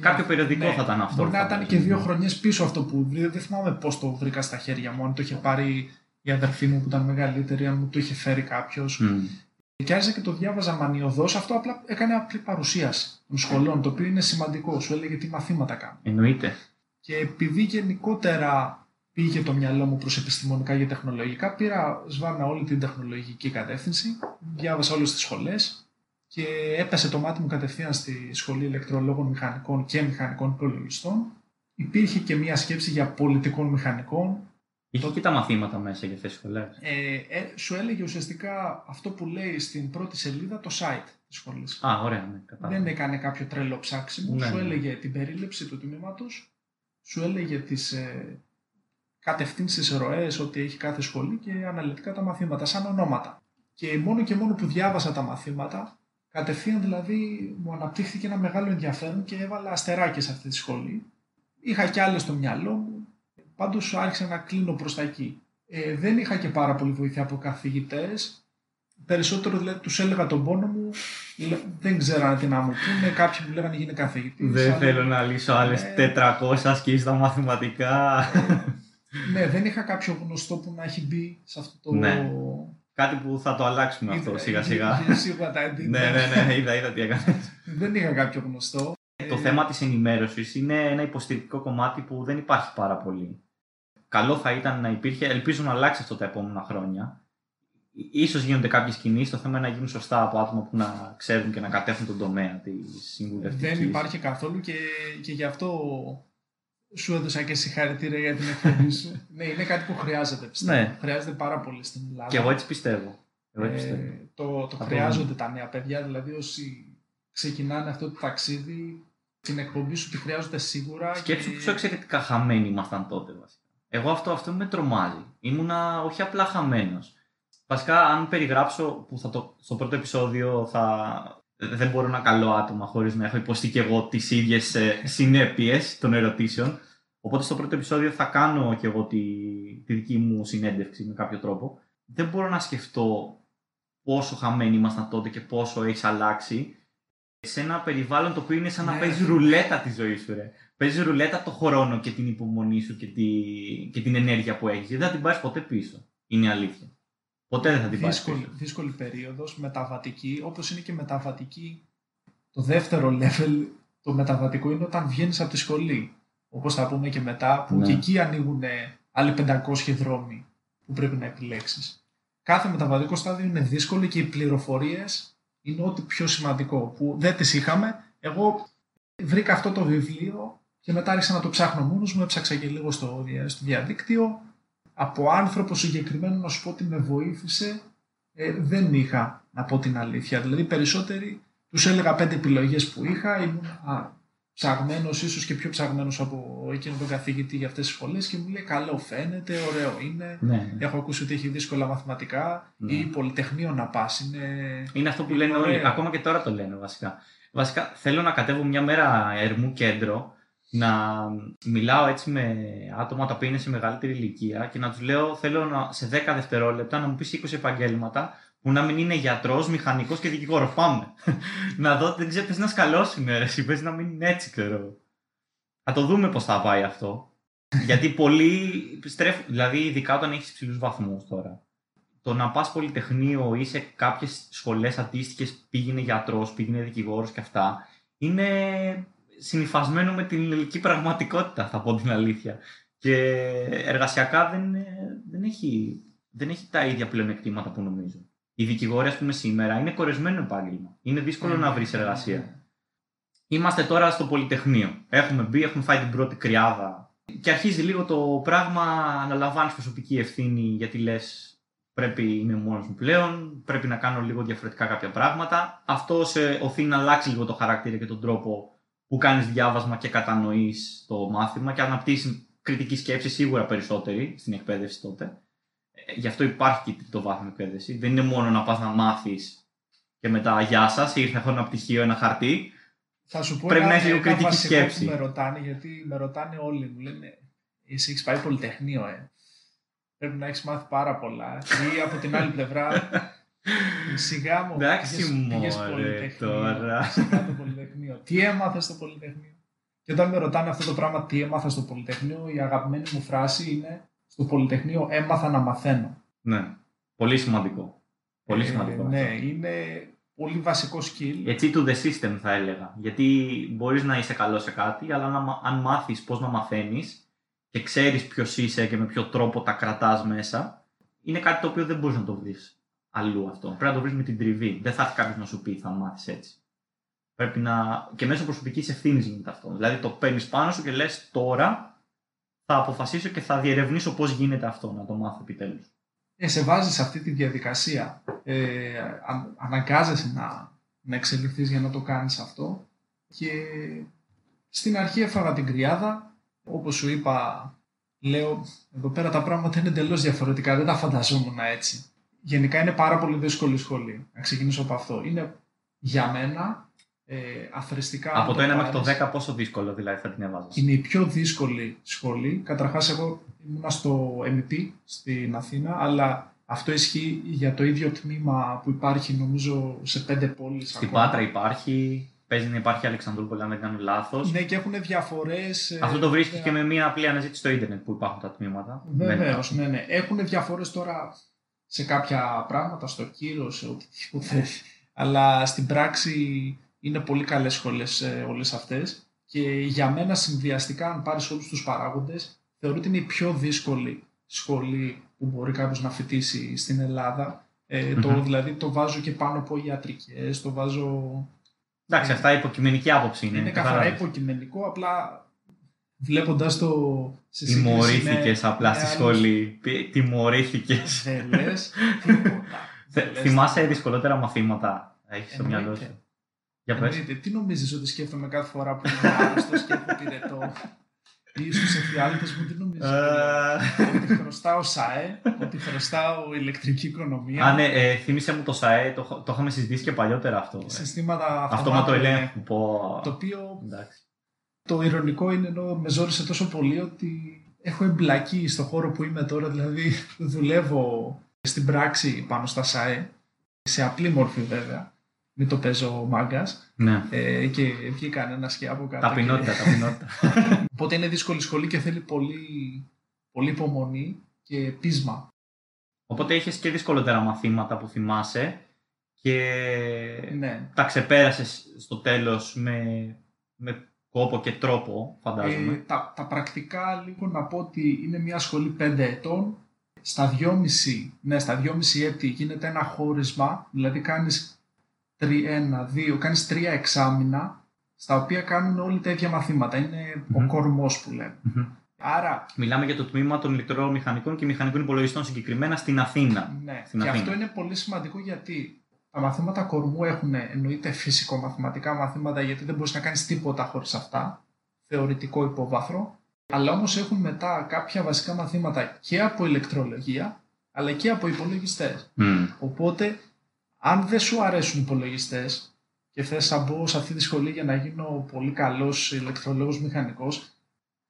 Κάποιο περιοδικό Ναι. θα ήταν αυτό. Μπορεί να ήταν φαντάζομαι. και δύο χρονιές πίσω αυτό που βρήκα. Δεν θυμάμαι πώς το βρήκα στα χέρια μου. Αν το είχε πάρει η αδερφή μου που ήταν μεγαλύτερη, αν μου το είχε φέρει κάποιος. Μμ. Και άρχισα και το διάβαζα μανιωδώς. Αυτό απλά έκανε απλή παρουσίαση των σχολών, το οποίο είναι σημαντικό. Σου έλεγε τι μαθήματα κάνουν. Εννοείται. Και επειδή γενικότερα πήγε το μυαλό μου προς επιστημονικά και τεχνολογικά, πήρα σβάρνα όλη την τεχνολογική κατεύθυνση, διάβασα όλες τις σχολές και έπεσε το μάτι μου κατευθείαν στη Σχολή Ηλεκτρολόγων Μηχανικών και Μηχανικών Υπολογιστών. Υπήρχε και μια σκέψη για πολιτικών μηχανικών. Είχε και τα μαθήματα μέσα για αυτές τις σχολές. Ε, ε, σου έλεγε ουσιαστικά αυτό που λέει στην πρώτη σελίδα το site της σχολής. Α, ωραία, ναι, κατάλαβα. Δεν έκανε κάποιο τρελό ψάξιμο. Ναι, σου ναι. έλεγε την περίληψη του τμήματος, σου έλεγε τις ε, κατευθύνσεις ροές ότι έχει κάθε σχολή και αναλυτικά τα μαθήματα, σαν ονόματα. Και μόνο και μόνο που διάβασα τα μαθήματα, κατευθείαν δηλαδή μου αναπτύχθηκε ένα μεγάλο ενδιαφέρον και έβαλα αστεράκια σε αυτή τη σχολή. Είχα κι άλλες στο μυαλό μου, πάντως άρχισα να κλείνω προς τα εκεί. Ε, δεν είχα και πάρα πολύ βοήθεια από καθηγητές. Περισσότερο δηλαδή τους έλεγα τον πόνο μου, λέ- δεν ξέρανε τι να μου πούνε. Κάποιοι μου λέγανε γίνε καθηγητής. Δεν θέλω να λύσω άλλες Ναι. 400 ασκήσει στα μαθηματικά. Ναι, δεν είχα κάποιο γνωστό που να έχει μπει σε αυτό το. Ναι. Κάτι που θα το αλλάξουμε αυτό Είδα- σιγά σιγά. είδα- Σίγουρα τα έντυπα. ναι, ναι, ναι, είδα, είδα τι έκανες. Δεν είχα κάποιο γνωστό. Το Ε, θέμα της ενημέρωσης είναι ένα υποστηρικτικό κομμάτι που δεν υπάρχει πάρα πολύ. Καλό θα ήταν να υπήρχε, ελπίζω να αλλάξει αυτό τα επόμενα χρόνια. Ίσως γίνονται κάποιες κινήσεις, το θέμα είναι να γίνουν σωστά από άτομα που να ξέρουν και να κατέχουν τον τομέα της συμβουλευτικής. Δεν υπάρχει καθόλου και, και γι' αυτό σου έδωσα και συγχαρητήρια για την εκπομπή σου. ναι, είναι κάτι που χρειάζεται πιστεύω. Ναι. Χρειάζεται πάρα πολύ στην Ελλάδα. Και εγώ έτσι πιστεύω. Εγώ έτσι πιστεύω. Ε, το το Θα το χρειάζονται δούμε. τα νέα παιδιά, δηλαδή όσοι ξεκινάνε αυτό το ταξίδι, την εκπομπή σου τη χρειάζονται σίγουρα. Σκέψου και- πόσο εξαιρετικά χαμένοι ήμασταν τότε βασικά. Εγώ αυτό, αυτό με τρομάζει. Ήμουνα όχι απλά χαμένος. Βασικά, αν περιγράψω που θα το, στο πρώτο επεισόδιο θα. Δεν μπορώ να καλώ άτομα χωρίς να έχω υποστεί και εγώ τις ίδιες συνέπειες των ερωτήσεων. Οπότε στο πρώτο επεισόδιο θα κάνω και εγώ τη, τη δική μου συνέντευξη με κάποιο τρόπο. Δεν μπορώ να σκεφτώ πόσο χαμένοι ήμασταν τότε και πόσο έχεις αλλάξει σε ένα περιβάλλον το οποίο είναι σαν να Ναι. παίζεις ρουλέτα τη ζωή σου, ρε. Παίζει ρουλέτα το χρόνο και την υπομονή σου και, τη... και την ενέργεια που έχεις. Γιατί δεν θα την πάρεις ποτέ πίσω. Είναι η αλήθεια. Ποτέ δεν θα την πάρεις δύσκολη, πίσω. δύσκολη περίοδος, μεταβατική, όπως είναι και μεταβατική. Το δεύτερο level, το μεταβατικό είναι όταν βγαίνεις από τη σχολή. Όπως θα πούμε και μετά, που Ναι. και εκεί ανοίγουν άλλοι 500 δρόμοι που πρέπει να επιλέξεις. Κάθε μεταβατικό στάδιο είναι δύσκολο και οι πληροφορίες είναι ό,τι πιο σημαντικό, που δεν τις είχαμε. Εγώ βρήκα αυτό το βιβλίο και μετά άρχισα να το ψάχνω μόνος μου, έψαξα και λίγο στο, δια- στο διαδίκτυο από άνθρωπο συγκεκριμένο να σου πω ότι με βοήθησε ε, δεν είχα να πω την αλήθεια. Δηλαδή περισσότεροι τους έλεγα πέντε επιλογές που είχα, ήμουν α, ψαγμένος, ίσως και πιο ψαγμένος από εκείνον τον καθηγητή για αυτές τις σχολές και μου λέει καλό φαίνεται, ωραίο είναι. Ναι, ναι. Έχω ακούσει ότι έχει δύσκολα μαθηματικά Ναι. ή πολυτεχνείο να πας. Είναι... Είναι αυτό που λένε όλοι. Ωραία. Ακόμα και τώρα το λένε βασικά. Βασικά θέλω να κατέβω μια μέρα ερμού κέντρο να μιλάω έτσι με άτομα τα οποία είναι σε μεγαλύτερη ηλικία και να τους λέω θέλω να, σε 10 δευτερόλεπτα να μου πεις 20 επαγγέλματα που να μην είναι γιατρός, μηχανικός και δικηγόρος. Πάμε. να δω, δεν ξέρω, πες να σκαλώσουν, ρε, εσύ πες να μην είναι έτσι, ξέρω. εγώ. Θα το δούμε πώς θα πάει αυτό. Γιατί πολλοί στρέφουν, δηλαδή ειδικά όταν έχεις υψηλούς βαθμούς τώρα. Το να πας πολυτεχνείο ή σε κάποιες σχολές αντίστοιχες πήγαινε γιατρός, πήγαινε δικηγόρος και αυτά, είναι συνυφασμένο με την ελληνική πραγματικότητα, θα πω την αλήθεια. Και εργασιακά δεν, δεν, έχει, δεν έχει τα ίδια πλεονεκτήματα που νομίζω. Οι δικηγόροι, ας πούμε, σήμερα είναι κορεσμένο επάγγελμα. Είναι δύσκολο να βρεις εργασία. Είμαστε τώρα στο Πολυτεχνείο. Έχουμε μπει, έχουμε φάει την πρώτη κρυάδα. Και αρχίζει λίγο το πράγμα, αναλαμβάνει προσωπική ευθύνη γιατί λες, πρέπει είμαι μόνος μου πλέον, πρέπει να κάνω λίγο διαφορετικά κάποια πράγματα. Αυτό σε οθεί να αλλάξει λίγο το χαρακτήρα και τον τρόπο που κάνεις διάβασμα και κατανοείς το μάθημα και αναπτύσσεις κριτική σκέψη σίγουρα περισσότερη στην εκπαίδευση τότε. Ε, γι' αυτό υπάρχει και το βάθμιο εκπαίδευση. Δεν είναι μόνο να πας να μάθεις και μετά γεια σας, ήρθα έχω ένα πτυχίο, ένα χαρτί. Θα σου πω Πρέπει ένα, να έχεις λίγο ένα κριτική βασικό σκέψη. Που με ρωτάνε, γιατί με ρωτάνε όλοι μου, λένε εσύ έχεις πάει πολυτεχνείο, ε. Πρέπει να έχεις μάθει πάρα πολλά. Ή από την άλλη πλευρά, σιγά μου, Εντάξει, πήγες- πήγες μωρέ, πολυτεχνείο, τώρα. σιγά το πολυτεχνείο. Τι έμαθες στο πολυτεχνείο; Και όταν με ρωτάνε αυτό το πράγμα, τι έμαθα στο πολυτεχνείο, η αγαπημένη μου φράση είναι στο πολυτεχνείο έμαθα να μαθαίνω. Ναι. Πολύ σημαντικό. Πολύ Ε, σημαντικό. ναι, αυτό. είναι πολύ βασικό skill. Έτσι to the system θα έλεγα. Γιατί μπορείς να είσαι καλός σε κάτι, αλλά να μα- αν μάθεις πώς να μαθαίνεις και ξέρεις ποιος είσαι και με ποιο τρόπο τα κρατάς μέσα, είναι κάτι το οποίο δεν μπορείς να το βρεις αλλού αυτό. Πρέπει να το βρεις με την τριβή. Δεν θα έρθει κάποιος να σου πει θα μάθεις έτσι. Πρέπει να... Και μέσω προσωπικής ευθύνης γίνεται αυτό. Δηλαδή το παίρνεις πάνω σου και λες τώρα θα αποφασίσω και θα διερευνήσω πώς γίνεται αυτό, να το μάθω επιτέλους. ε, σε βάζεις σε αυτή τη διαδικασία. Ε, αν- αναγκάζεσαι να, να εξελιχθείς για να το κάνεις αυτό. Και στην αρχή έφαγα την κρυάδα. Όπως σου είπα, λέω, εδώ πέρα τα πράγματα είναι εντελώς διαφορετικά. Δεν τα φανταζόμουν έτσι. Γενικά είναι πάρα πολύ δύσκολη η σχολή. Να ξεκινήσω από αυτό. Είναι για μένα ε, αθρηστικά. αν Από το 1 μέχρι το πάρεις, 10 πόσο δύσκολο δηλαδή θα την έβαζα. Είναι η πιο δύσκολη σχολή. Καταρχάς εγώ ήμουνα στο MEP στην Αθήνα, αλλά αυτό ισχύει για το ίδιο τμήμα που υπάρχει νομίζω σε πέντε πόλεις Στην ακόμα. Πάτρα υπάρχει, παίζει να υπάρχει Αλεξανδρούπολη αν δεν κάνω λάθος. Ναι, και έχουν διαφορές. ε, Αυτό το βρίσκεις βέβαια. και με μία απλή αναζήτηση στο ίντερνετ που υπάρχουν τα τμήματα. Βεβαίως, Δεν- ναι, ναι. Έχουν διαφορές τώρα σε κάποια πράγματα, στο κύριο, σε οτιδήποτε. Αλλά στην πράξη είναι πολύ καλές σχολές ε, όλες αυτές. Και για μένα συνδυαστικά, αν πάρεις όλους τους παράγοντες, θεωρώ ότι είναι η πιο δύσκολη σχολή που μπορεί κάποιος να φοιτήσει στην Ελλάδα. Ε, το, Μμμ. δηλαδή το βάζω και πάνω από ιατρικές, το βάζω... Εντάξει, αυτά υποκειμενική άποψη είναι. Είναι, καθαρά. καθαρά υποκειμενικό, απλά βλέποντας το σε σύγκριση Τιμωρήθηκες με- απλά με στη άλλους- σχολή. Τιμωρήθηκες. Δεν λες τίποτα. Δεν λες Θυμάσαι δυσκολότερα μαθήματα. Έχεις στο Εννοείται. μυαλό σου; Για πες. Εννοείται. Τι νομίζεις ότι σκέφτομαι κάθε φορά που είμαι άρρωστος και έχω πυρετό. Ή στους εφιάλτες μου, τι νομίζεις. Ε, ότι χρωστάω ΣΑΕ, ότι χρωστάω ηλεκτρική οικονομία. Α, ναι, ε, θύμισε μου το ΣΑΕ, το, το είχαμε συζητήσει και παλιότερα αυτό. ε. Συστήματα Αυτόματο αυτομάτου ελέγχου. Πω. Το οποίο Εντάξει. Το ηρωνικό είναι ενώ με ζόρισε τόσο πολύ ότι έχω εμπλακεί στο χώρο που είμαι τώρα, δηλαδή δουλεύω στην πράξη πάνω στα ΣΑΕ, σε απλή μόρφη βέβαια, μην το παίζω μάγκας. Ναι. Ε, και βγήκαν ένα και από κάτω. Ταπεινότητα, και- ταπεινότητα. Οπότε είναι δύσκολη σχολή και θέλει πολύ, πολύ υπομονή και πείσμα. Οπότε είχες και δυσκολότερα μαθήματα που θυμάσαι και Ναι. τα ξεπέρασες στο τέλος με, με κόπο και τρόπο, φαντάζομαι. Ε, τα, τα πρακτικά λίγο να πω ότι είναι μια σχολή 5 ετών. Στα 2,5, ναι, στα 2,5 έτη γίνεται ένα χώρισμα, δηλαδή κάνεις 3, 1, 2, κάνεις τρία εξάμηνα, στα οποία κάνουν όλοι τα ίδια μαθήματα. Είναι Μμμ. ο κορμός που λέμε. Μμμ. Άρα, Μιλάμε για το τμήμα των ηλεκτρομηχανικών και μηχανικών υπολογιστών συγκεκριμένα στην Αθήνα. ναι, Στην και Αθήνα. αυτό είναι πολύ σημαντικό γιατί τα μαθήματα κορμού έχουν εννοείται φυσικο-μαθηματικά μαθήματα γιατί δεν μπορείς να κάνεις τίποτα χωρίς αυτά, θεωρητικό υπόβαθρο, αλλά όμως έχουν μετά κάποια βασικά μαθήματα και από ηλεκτρολογία, αλλά και από υπολογιστές. Μμ. Οπότε, αν δεν σου αρέσουν οι υπολογιστές και θες να μπω σε αυτή τη σχολή για να γίνω πολύ καλός ηλεκτρολόγος μηχανικός,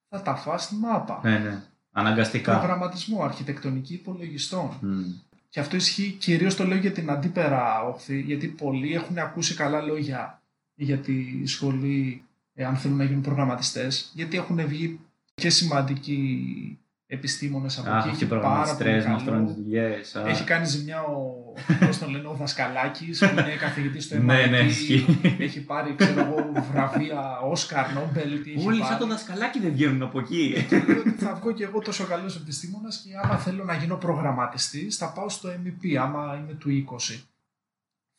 θα τα φας στη μάπα. Ναι, ναι. Αναγκαστικά. Προγραμματισμό, αρχιτεκτονική υπολογιστών. Μμ. Και αυτό ισχύει κυρίως το λέω για την αντίπερα όχθη, γιατί πολλοί έχουν ακούσει καλά λόγια για τη σχολή ε, αν θέλουν να γίνουν προγραμματιστές, γιατί έχουν βγει και σημαντικοί επιστήμονες από Αχ, εκεί. αυτοί οι Έχει πάρα προγραμματιστές πολύ μας τρώνε τις καλό. δουλειές. α. Έχει κάνει ζημιά ο, πώς τον λένε, ο Δασκαλάκης, που είναι καθηγητής στο MIT. Ναι, ναι, ισχύει. Έχει πάρει, ξέρω εγώ, βραβεία, Όσκαρ, Νόμπελ, τι έχει Όλοι σαν πάρει. το δασκαλάκι δεν βγαίνουν από εκεί. Και λέω ότι θα βγω και εγώ τόσο καλός επιστήμονας και άμα θέλω να γίνω προγραμματιστής θα πάω στο MEP, άμα είμαι του 20.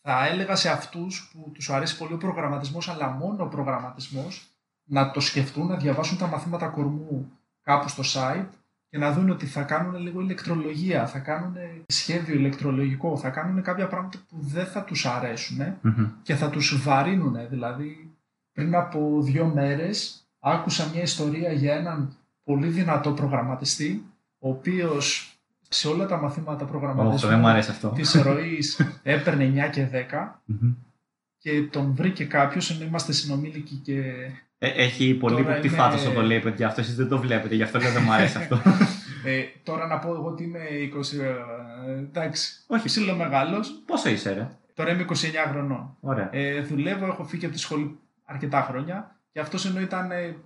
Θα έλεγα σε αυτούς που τους αρέσει πολύ ο προγραμματισμός, αλλά μόνο ο προγραμματισμός, να το σκεφτούν, να διαβάσουν τα μαθήματα κορμού κάπου στο site και να δουν ότι θα κάνουν λίγο ηλεκτρολογία, θα κάνουν σχέδιο ηλεκτρολογικό, θα κάνουν κάποια πράγματα που δεν θα τους αρέσουν και θα τους βαρύνουν. Δηλαδή, πριν από δύο μέρες άκουσα μια ιστορία για έναν πολύ δυνατό προγραμματιστή, ο οποίος σε όλα τα μαθήματα προγραμματισμού της ροής έπαιρνε 9 και 10 και τον βρήκε κάποιος, ενώ είμαστε συνομήλικοι και ε, έχει πολύ που τη φάτος το λέει, παιδιά. Αυτός εσείς δεν το βλέπετε, γι' αυτό λέω δεν μου αρέσει αυτό. ε, τώρα να πω εγώ ότι είμαι 20. Ε, εντάξει. Όχι. Ψήλο μεγάλος. Πόσο είσαι, ρε; Τώρα είμαι 29 χρονών. Ωραία. Ε, δουλεύω, έχω φύγει από τη σχολή αρκετά χρόνια και αυτός ενώ ήταν. Ε,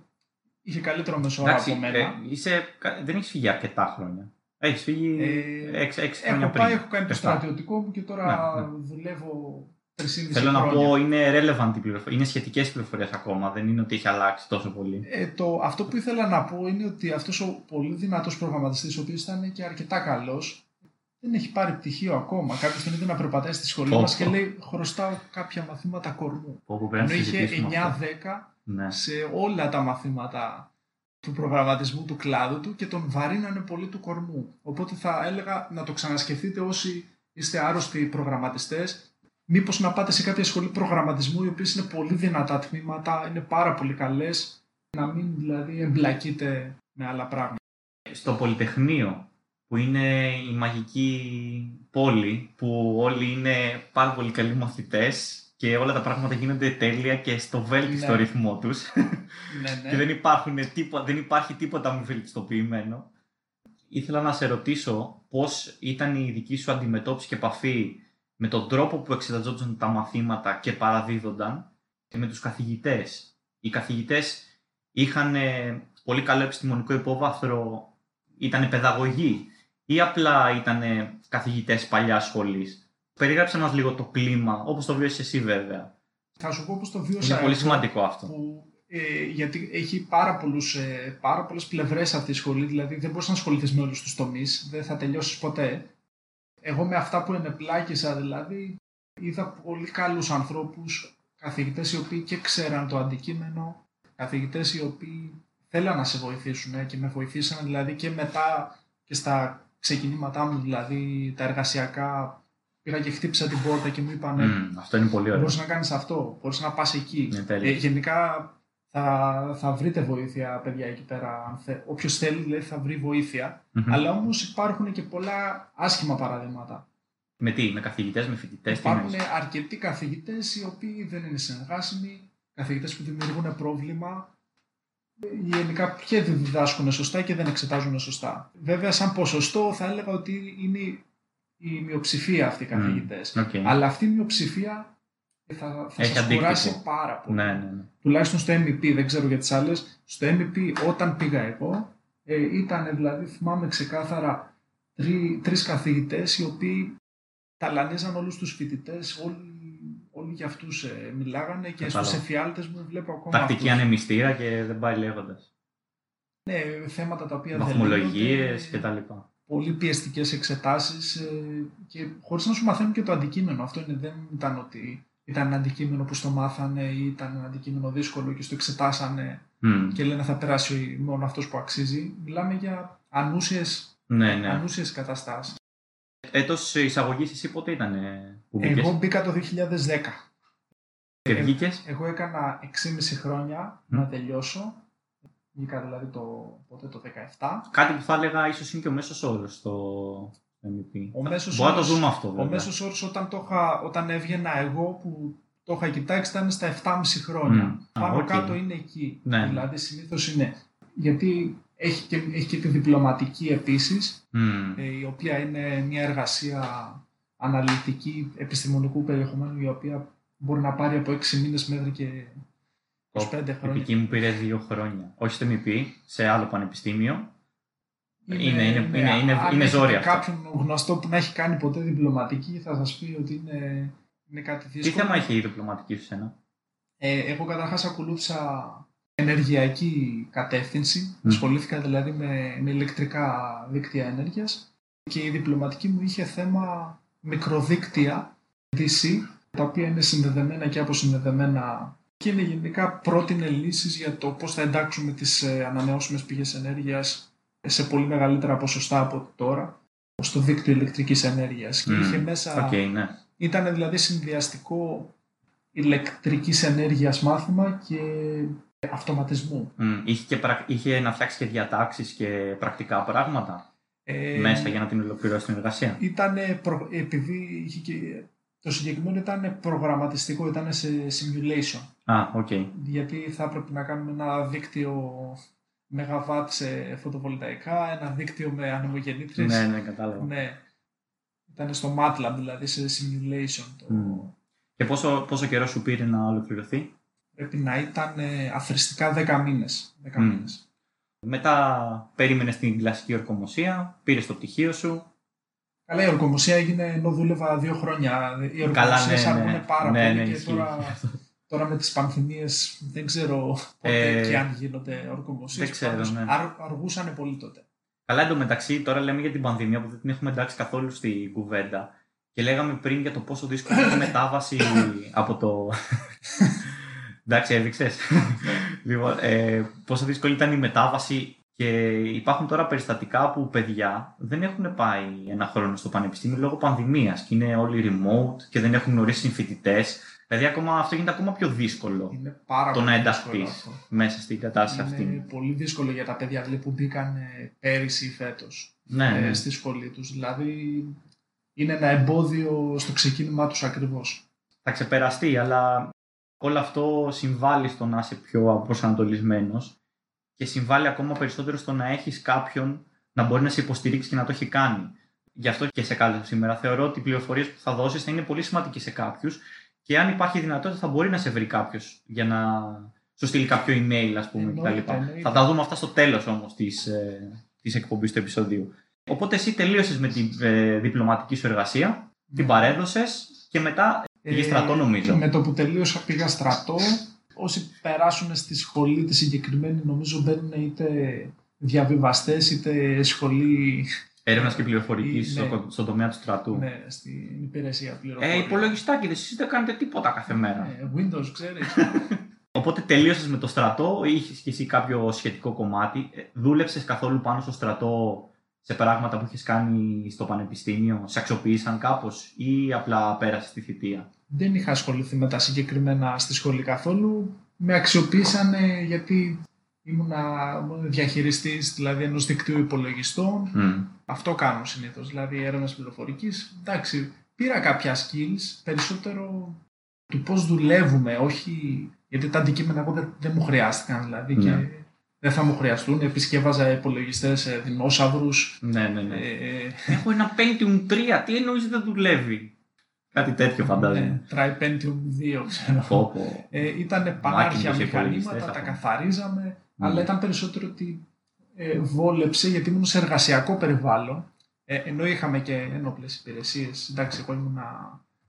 είχε καλύτερο μεσόωρο από μένα. Ε, είσαι, δεν έχεις φύγει αρκετά χρόνια. Έχεις φύγει 6 ε, χρόνια έχω πάει, έχω κάνει το στρατιωτικό μου και τώρα ναι, ναι. δουλεύω Θέλω να πω, είναι relevant η πληροφορία. Είναι σχετικές πληροφορίες ακόμα. Δεν είναι ότι έχει αλλάξει τόσο πολύ. Ε, το, αυτό που ήθελα να πω είναι ότι αυτός ο πολύ δυνατός προγραμματιστής, ο οποίος ήταν και αρκετά καλός, δεν έχει πάρει πτυχίο ακόμα. Κάποιος τον είδε να περπατάει στη σχολή μας και λέει: Χρωστάω κάποια μαθήματα κορμού. Ενώ είχε 9-10 ναι. σε όλα τα μαθήματα του προγραμματισμού του κλάδου του και τον βαρύνανε πολύ του κορμού. Οπότε θα έλεγα να το ξανασκεφτείτε όσοι είστε άρρωστοι προγραμματιστές Μήπως να πάτε σε κάποια σχολή προγραμματισμού, οι οποίες είναι πολύ δυνατά τμήματα, είναι πάρα πολύ καλές, να μην δηλαδή εμπλακείτε με άλλα πράγματα. Στο Πολυτεχνείο, που είναι η μαγική πόλη, που όλοι είναι πάρα πολύ καλοί μαθητές και όλα τα πράγματα γίνονται τέλεια και στο βέλτιστο ναι. ρυθμό τους. Ναι, ναι. και δεν, υπάρχουν, δεν υπάρχει τίποτα μου βελτιστοποιημένο. Ήθελα να σε ρωτήσω πώς ήταν η δική σου αντιμετώπιση και επαφή με τον τρόπο που εξεταζόταν τα μαθήματα και παραδίδονταν και με τους καθηγητές. Οι καθηγητές είχαν πολύ καλό επιστημονικό υπόβαθρο, ήταν παιδαγωγοί ή απλά ήταν καθηγητές παλιά σχολής. Περιγράψε μας λίγο το κλίμα, όπως το βίωσες εσύ βέβαια. Θα σου πω πώς το βίωσα. Είναι πολύ σημαντικό αυτό. Που, ε, γιατί έχει πάρα, πολλούς, ε, πάρα πολλές πλευρές αυτή η σχολή, δηλαδή δεν μπορείς να ασχοληθείς με όλους τους τομείς, δεν θα τελειώσεις ποτέ. Εγώ με αυτά που ενεπλάκησα δηλαδή είδα πολύ καλούς ανθρώπους, καθηγητές οι οποίοι και ξέραν το αντικείμενο, καθηγητές οι οποίοι θέλαν να σε βοηθήσουν και με βοηθήσαν δηλαδή και μετά και στα ξεκινήματά μου δηλαδή τα εργασιακά πήγα και χτύπησα την πόρτα και μου είπαν mm, αυτό είναι πολύ ωραίο. Μπορείς να κάνεις αυτό, μπορείς να πας εκεί. Ε, γενικά θα, θα βρείτε βοήθεια, παιδιά, εκεί πέρα. Όποιος θέλει, δηλαδή, θα βρει Αλλά όμως υπάρχουν και πολλά άσχημα παραδείγματα. Με τι, με καθηγητές, με φοιτητές, Υπάρχουν αρκετοί καθηγητές οι οποίοι δεν είναι συνεργάσιμοι, καθηγητές που δημιουργούν πρόβλημα. Γενικά και δεν διδάσκουν σωστά και δεν εξετάζουν σωστά. Βέβαια, σαν ποσοστό θα έλεγα ότι είναι η μειοψηφία αυτοί οι καθηγητές. Αλλά αυτή η μειοψηφία θα, θα σας κουράσει πάρα πολύ. Ναι, ναι, ναι. Τουλάχιστον στο MEP, δεν ξέρω για τις άλλες. Στο MEP όταν πήγα εγώ, ε, ήταν δηλαδή, θυμάμαι ξεκάθαρα, τρει, τρεις καθηγητές οι οποίοι ταλανίζαν όλους τους φοιτητές, όλοι, όλοι για αυτούς ε, μιλάγανε και στους εφιάλτες μου βλέπω ακόμα Τακτική ανεμιστήρα και δεν πάει λέγοντας. Ναι, θέματα τα οποία Βαθμολογίες και τα λοιπά. Πολύ πιεστικές εξετάσεις ε, και χωρίς να σου μαθαίνουν και το αντικείμενο. Αυτό είναι, δεν ήταν ότι ήταν ένα αντικείμενο που στο μάθανε ή ήταν ένα αντικείμενο δύσκολο και στο εξετάσανε και λένε θα περάσει μόνο αυτός που αξίζει. Μιλάμε για ανούσιες, ναι, ναι. ανούσιες καταστάσεις. Έτος εισαγωγής εσύ πότε ήταν που μπήκες; Εγώ μπήκα το 2010. Και βγήκες; Εγώ έκανα 6,5 χρόνια να τελειώσω. Βγήκα δηλαδή το, πότε, το 17. Κάτι που θα έλεγα ίσως είναι και ο μέσος όρος στο, MVP. Ο μέσος Μπορεί να το δούμε αυτό. Βέβαια. Ο μέσος όρος όταν, το όταν έβγαινα εγώ που το είχα κοιτάξει ήταν στα 7,5 χρόνια. Mm. Πάνω okay. κάτω είναι εκεί. Ναι. Δηλαδή συνήθως είναι. Γιατί έχει και, έχει και τη διπλωματική επίσης, mm. ε, η οποία είναι μια εργασία αναλυτική επιστημονικού περιεχομένου, η οποία μπορεί να πάρει από 6 μήνες μέχρι και 25 χρόνια. Η δική μου πήρε 2 χρόνια. Όχι στο MP, σε άλλο πανεπιστήμιο. Είναι, είναι, είναι, είναι, είναι, είναι ζόρι αυτό. κάποιον γνωστό που να έχει κάνει ποτέ διπλωματική θα σας πει ότι είναι, είναι κάτι δύσκολο. Τι θέμα έχει η διπλωματική σου σένα; Ε, εγώ καταρχάς ακολούθησα ενεργειακή κατεύθυνση. Mm. Ασχολήθηκα δηλαδή με, με ηλεκτρικά δίκτυα ενέργειας και η διπλωματική μου είχε θέμα μικροδίκτυα DC τα οποία είναι συνδεδεμένα και αποσυνδεδεμένα και είναι γενικά πρότεινε λύσεις για το πώς θα εντάξουμε τις ε, ανανεώσιμες πηγές ενέργειας σε πολύ μεγαλύτερα ποσοστά από τώρα στο δίκτυο ηλεκτρικής ενέργειας. Και Μμμ. είχε μέσα... Οκ, ναι. Ήταν δηλαδή συνδυαστικό ηλεκτρικής ενέργειας μάθημα και αυτοματισμού. Μμ. Είχε, και πρακ- είχε να φτιάξει και διατάξεις και πρακτικά πράγματα Ε, μέσα για να την ολοκληρώσει την εργασία; Ήτανε προ- επειδή είχε και... το συγκεκριμένο ήταν προγραμματιστικό, ήταν σε simulation. Α, οκ. Γιατί θα έπρεπε να κάνουμε ένα δίκτυο μεγαβάτ σε φωτοβολταϊκά, ένα δίκτυο με ανεμογεννήτρες. Ναι, ναι, κατάλαβα. Ναι. Ήταν στο MATLAB, δηλαδή σε simulation. Το... Μμ. Και πόσο, πόσο καιρό σου πήρε να ολοκληρωθεί; Πρέπει να ήταν ε, αθροιστικά 10 μήνες. 10 Μμ. μήνες. Μετά περίμενες την κλασική ορκομοσία, πήρες το πτυχίο σου. Καλά, η ορκομοσία έγινε ενώ δούλευα δύο χρόνια. Οι Καλά, ορκομοσίες ναι, ναι. αργούν πάρα Ναι, πολύ ναι, και ισχύει. τώρα, τώρα με τις πανδημίες δεν ξέρω πότε Ε, και αν γίνονται ορκομοσίες. δεν ξέρω, Πάντως, ναι. αρ- αργούσαν πολύ τότε. Καλά, εντωμεταξύ, τώρα λέμε για την πανδημία που δεν την έχουμε εντάξει καθόλου στην κουβέντα. Και λέγαμε πριν για το πόσο δύσκολη είναι η μετάβαση από το. εντάξει, έδειξες. λοιπόν, ε, πόσο δύσκολη ήταν η μετάβαση και υπάρχουν τώρα περιστατικά που παιδιά δεν έχουν πάει ένα χρόνο στο πανεπιστήμιο λόγω πανδημίας και είναι όλοι remote και δεν έχουν γνωρίσει φοιτητέ. Δηλαδή, ακόμα, αυτό γίνεται ακόμα πιο δύσκολο Είναι πάρα το πολύ να δύσκολο ενταχθεί αυτό. μέσα στην κατάσταση Είναι αυτή. πολύ δύσκολο για τα παιδιά δηλαδή, που μπήκαν ε, πέρυσι ή φέτος Ναι, ε, ναι. στη σχολή τους. Δηλαδή είναι ένα εμπόδιο στο ξεκίνημά τους ακριβώς. θα ξεπεραστεί, αλλά όλο αυτό συμβάλλει στο να είσαι πιο αποσανατολισμένος και συμβάλλει ακόμα περισσότερο στο να έχεις κάποιον να μπορεί να σε υποστηρίξει και να το έχει κάνει. Γι' αυτό και σε κάλεσα σήμερα. Θεωρώ ότι οι πληροφορίες που θα δώσεις θα είναι πολύ σημαντικές σε κάποιους και αν υπάρχει δυνατότητα θα μπορεί να σε βρει κάποιος για να σου στείλει κάποιο email, ας πούμε, Εννοείται, κτλ. εννοείται. Θα τα δούμε αυτά στο τέλος όμως της της εκπομπής του επεισοδίου. Οπότε εσύ τελείωσες με την ε, διπλωματική σου εργασία, την παρέδωσες και μετά πήγες Ε, στρατό, νομίζω. Με το που τελείωσα πήγα στρατό. Όσοι περάσουν στη σχολή τη συγκεκριμένη νομίζω μπαίνουν είτε διαβιβαστές είτε σχολή Έρευνας και πληροφορικής Ναι. στο, στον τομέα του στρατού. ναι, στην υπηρεσία Ε, πληροφορία. υπολογιστάκι, εσεί δεν κάνετε τίποτα κάθε μέρα. Ε, Windows, ξέρεις. Οπότε τελείωσες με το στρατό, είχες και εσύ κάποιο σχετικό κομμάτι. Δούλεψες καθόλου πάνω στο στρατό σε πράγματα που είχες κάνει στο πανεπιστήμιο, σε αξιοποίησαν κάπως ή απλά πέρασε τη θητεία; Δεν είχα ασχοληθεί με τα συγκεκριμένα στη σχολή καθόλου. Με αξιοποίησαν γιατί ήμουνα διαχειριστής δηλαδή ενός δικτύου υπολογιστών. Μμ. Αυτό κάνω συνήθως, δηλαδή έρευνας πληροφορικής. Εντάξει, πήρα κάποια skills, περισσότερο του πώς δουλεύουμε, όχι γιατί τα αντικείμενα εγώ δεν, δεν μου χρειάστηκαν δηλαδή και Ναι. δεν θα μου χρειαστούν. Επισκεύαζα υπολογιστές σε δεινόσαυρους. Ναι, ναι, ναι. Ε, Έχω ένα Pentium 3, τι εννοείς δεν δουλεύει; Κάτι τέτοιο φαντάζομαι. ναι, Try Pentium 2, ξέρω. Πω, πω. Ε, ήταν πανάρχια Macintosh μηχανήματα, υπολογιστές τα αυτό. καθαρίζαμε, Mm. Αλλά ήταν περισσότερο ότι ε, βόλεψε γιατί ήμουν σε εργασιακό περιβάλλον, ε, ενώ είχαμε και ένοπλες υπηρεσίες. Εντάξει, εγώ ήμουν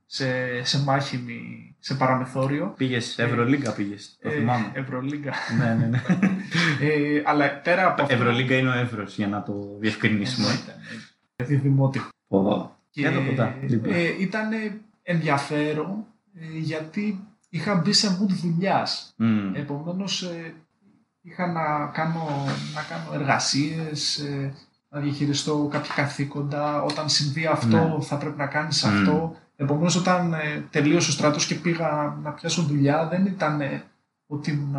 σε, σε μάχημη, σε παραμεθόριο. Πήγες, Ευρωλίγκα πήγες. Το Ε, θυμάμαι. Ευρωλίγκα. ναι, ναι, ναι. Ε, αλλά πέρα από αυτό... Ευρωλίγκα είναι ο Εύρος, για να το διευκρινίσουμε. Εννοείται, εννοείται. Διδημότυχο. Πω. Και Εδώ κοντά, δίπλα. ε, ήταν ενδιαφέρον ε, γιατί είχα μπει σε mood δουλειάς. Μμ. Επομένως ε, είχα να κάνω, να κάνω εργασίες, ε, να διαχειριστώ κάποια καθήκοντα. Όταν συμβεί αυτό Ναι. θα πρέπει να κάνεις Μμ. αυτό. Επομένως όταν ε, τελείωσε ο στρατός και πήγα να πιάσω δουλειά δεν ήταν ε, ότι ήμουν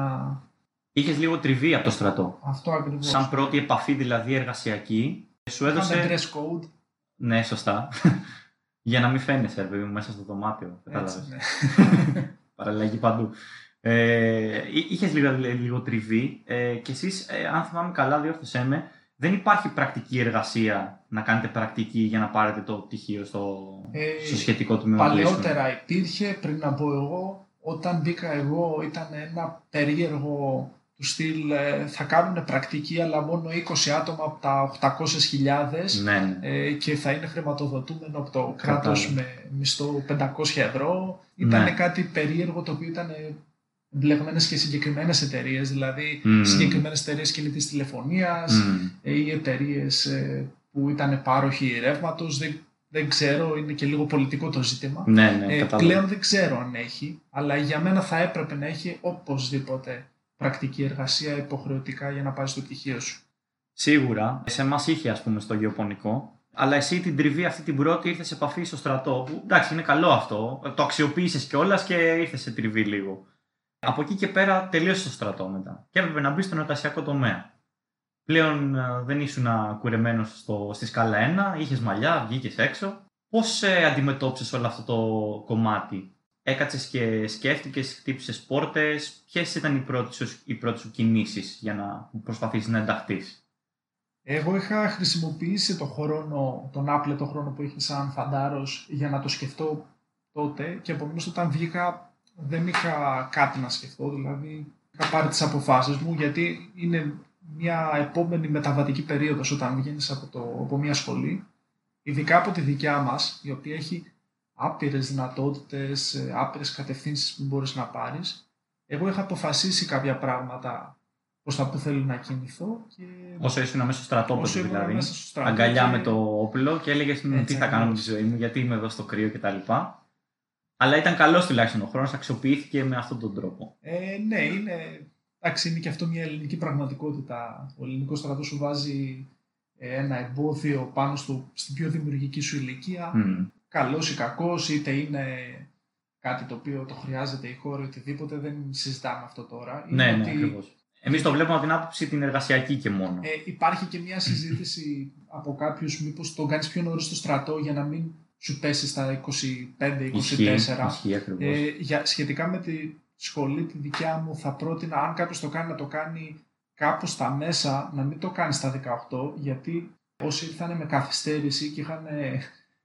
Είχες λίγο τριβή από το στρατό. αυτό ακριβώς. Σαν πρώτη επαφή δηλαδή εργασιακή, σου Είχαμε έδωσε. dress code. Ναι, σωστά. για να μην φαίνεσαι, ρε παιδί μου, μέσα στο δωμάτιο. Έτσι, Κατάλαβες. ναι. Παραλλαγή παντού. Ε, είχες λίγο, λίγο τριβή ε, και εσείς, ε, αν θυμάμαι καλά, διόρθωσέ με, δεν υπάρχει πρακτική εργασία να κάνετε πρακτική για να πάρετε το πτυχίο στο, Ε, στο σχετικό τμήμα. placement. Παλαιότερα υπήρχε, πριν να μπω εγώ, όταν μπήκα εγώ ήταν ένα περίεργο του στυλ ε, θα κάνουν πρακτική αλλά μόνο 20 άτομα από τα 800.000 Ναι, ναι. ε, και θα είναι χρηματοδοτούμενο από το Κατάλαβα. κράτος με μισθό 500 ευρώ. Ήταν Ναι. κάτι περίεργο το οποίο ήταν εμπλεγμένε και συγκεκριμένες εταιρείες, δηλαδή Μμμ. συγκεκριμένες εταιρείες κινητής τηλεφωνίας Μμ. ή εταιρείες που ήταν πάροχοι ρεύματος. Δεν, δεν ξέρω, είναι και λίγο πολιτικό το ζήτημα. Ναι, ναι, Ε, κατάλαβα. πλέον δεν ξέρω αν έχει, αλλά για μένα θα έπρεπε να έχει οπωσδήποτε πρακτική εργασία υποχρεωτικά για να πάρεις το πτυχίο σου. Σίγουρα. Σε εμάς είχε, ας πούμε, στο γεωπονικό. Αλλά εσύ την τριβή αυτή την πρώτη ήρθες σε επαφή στο στρατό. Που εντάξει, είναι καλό αυτό. Το αξιοποίησες κιόλας και ήρθες σε τριβή λίγο. Από εκεί και πέρα τελείωσε το στρατό μετά. Και έπρεπε να μπει στον εργασιακό τομέα. Πλέον ε, δεν ήσουν κουρεμένος στη σκάλα 1, είχες μαλλιά, βγήκες έξω. Πώς ε, αντιμετώπισες όλο αυτό το κομμάτι, Έκατσες και σκέφτηκες, χτύπησες πόρτες; Ποιες ήταν οι πρώτες οι πρώτες σου κινήσεις για να προσπαθήσεις να ενταχθείς; Εγώ είχα χρησιμοποιήσει το χρόνο, τον άπλετο χρόνο που είχες σαν φαντάρος για να το σκεφτώ τότε και επομένως όταν βγήκα δεν είχα κάτι να σκεφτώ, δηλαδή είχα πάρει τις αποφάσεις μου γιατί είναι μια επόμενη μεταβατική περίοδος όταν βγαίνεις από, από μια σχολή, ειδικά από τη δικιά μας, η οποία έχει άπειρες δυνατότητες, άπειρες κατευθύνσεις που μπορείς να πάρεις. Εγώ είχα αποφασίσει κάποια πράγματα προς τα που θέλω να κινηθώ. Και... Όσο ήσουν μέσα στο στρατόπεδο δηλαδή. Μέσα στο στρατό αγκαλιά και... με το όπλο και έλεγες τι θα κάνω με τη ζωή μου, γιατί είμαι εδώ στο κρύο κτλ. Αλλά ήταν καλός τουλάχιστον ο χρόνος, αξιοποιήθηκε με αυτόν τον τρόπο. Ε, ναι, είναι, εντάξει, είναι και αυτό μια ελληνική πραγματικότητα. Ο ελληνικός στρατός σου βάζει ε, ένα εμπόδιο πάνω στο, στην πιο δημιουργική σου ηλικία. Mm. Καλός ή κακός, είτε είναι κάτι το οποίο το χρειάζεται η χώρα ή οτιδήποτε. Δεν συζητάμε αυτό τώρα. ναι, ναι, ακριβώς. Εμείς το βλέπουμε από την άποψη την εργασιακή και μόνο. Ε, υπάρχει και μια συζήτηση από κάποιους, μήπως τον κάνεις πιο νωρίς στο στρατό για να μην σου πέσει στα 25-24. ε, για, σχετικά με τη σχολή τη δικιά μου, θα πρότεινα αν κάποιος το κάνει να το κάνει κάπου στα μέσα, να μην το κάνει στα 18, γιατί όσοι ήρθαν με καθυστέρηση και είχαν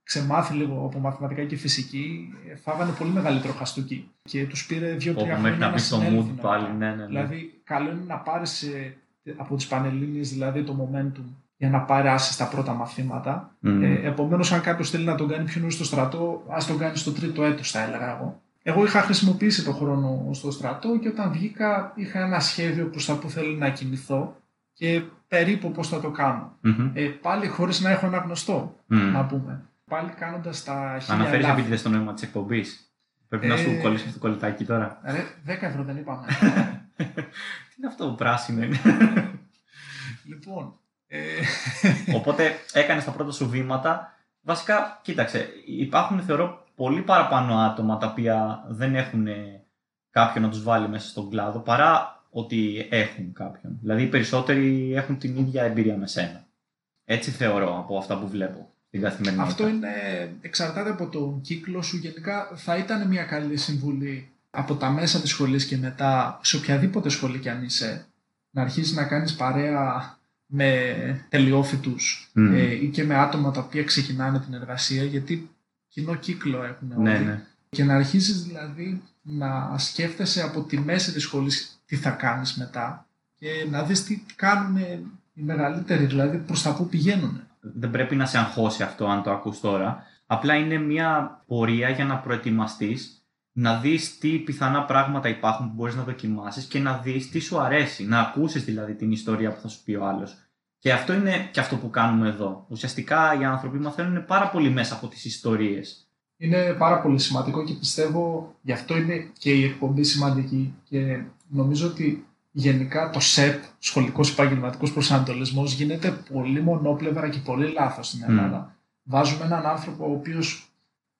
ξεμάθει λίγο από μαθηματικά και φυσική, φάγανε πολύ μεγαλύτερο χαστούκι. Και τους πήρε δύο-τρία χρόνια να, να πει το mood πάλι, ναι, ναι, ναι. Δηλαδή, καλό είναι να πάρεις ε, από τις Πανελλήνιες δηλαδή το momentum για να περάσει τα πρώτα μαθήματα. Mm. Ε, Επομένως, αν κάποιος θέλει να τον κάνει πιο νωρίς στο στρατό, ας τον κάνει στο τρίτο έτος, θα έλεγα εγώ. Εγώ είχα χρησιμοποιήσει τον χρόνο στο στρατό και όταν βγήκα είχα ένα σχέδιο προς τα που θέλω να κινηθώ και περίπου πώς θα το κάνω. Mm-hmm. Ε, πάλι χωρίς να έχω ένα γνωστό, mm. να πούμε πάλι κάνοντας τα χίλια. Αναφέρεις επίτηδε στο νόημα της εκπομπής. Πρέπει ε, να σου ε, κολλήσει αυτό το κολλητάκι τώρα. Ρε, 10 ευρώ δεν είπαμε. Τι είναι αυτό που πράσινο είναι. λοιπόν. Ε... Οπότε έκανες τα πρώτα σου βήματα. Βασικά, κοίταξε, υπάρχουν θεωρώ πολύ παραπάνω άτομα τα οποία δεν έχουν κάποιον να τους βάλει μέσα στον κλάδο παρά ότι έχουν κάποιον. Δηλαδή οι περισσότεροι έχουν την ίδια εμπειρία με σένα. Έτσι θεωρώ από αυτά που βλέπω. Αυτό είναι, εξαρτάται από τον κύκλο σου. Γενικά θα ήταν μια καλή συμβουλή από τα μέσα της σχολής και μετά, σε οποιαδήποτε σχολή κι αν είσαι, να αρχίσεις να κάνεις παρέα με τελειόφοιτους ε, ή και με άτομα τα οποία ξεκινάνε την εργασία, γιατί κοινό κύκλο έχουν όλοι. Ναι, ναι. Και να αρχίσεις δηλαδή να σκέφτεσαι από τη μέση της σχολής τι θα κάνεις μετά και να δεις τι κάνουν οι μεγαλύτεροι, δηλαδή προς τα πού πηγαίνουν δεν πρέπει να σε αγχώσει αυτό αν το ακούς τώρα. Απλά είναι μια πορεία για να προετοιμαστείς, να δεις τι πιθανά πράγματα υπάρχουν που μπορείς να δοκιμάσεις και να δεις τι σου αρέσει, να ακούσεις δηλαδή την ιστορία που θα σου πει ο άλλος. Και αυτό είναι και αυτό που κάνουμε εδώ. Ουσιαστικά οι άνθρωποι μαθαίνουν πάρα πολύ μέσα από τις ιστορίες. Είναι πάρα πολύ σημαντικό και πιστεύω γι' αυτό είναι και η εκπομπή σημαντική και νομίζω ότι γενικά το ΣΕΠ, σχολικός επαγγελματικός προσανατολισμός, γίνεται πολύ μονόπλευρα και πολύ λάθος στην Ελλάδα. Βάζουμε έναν άνθρωπο ο οποίος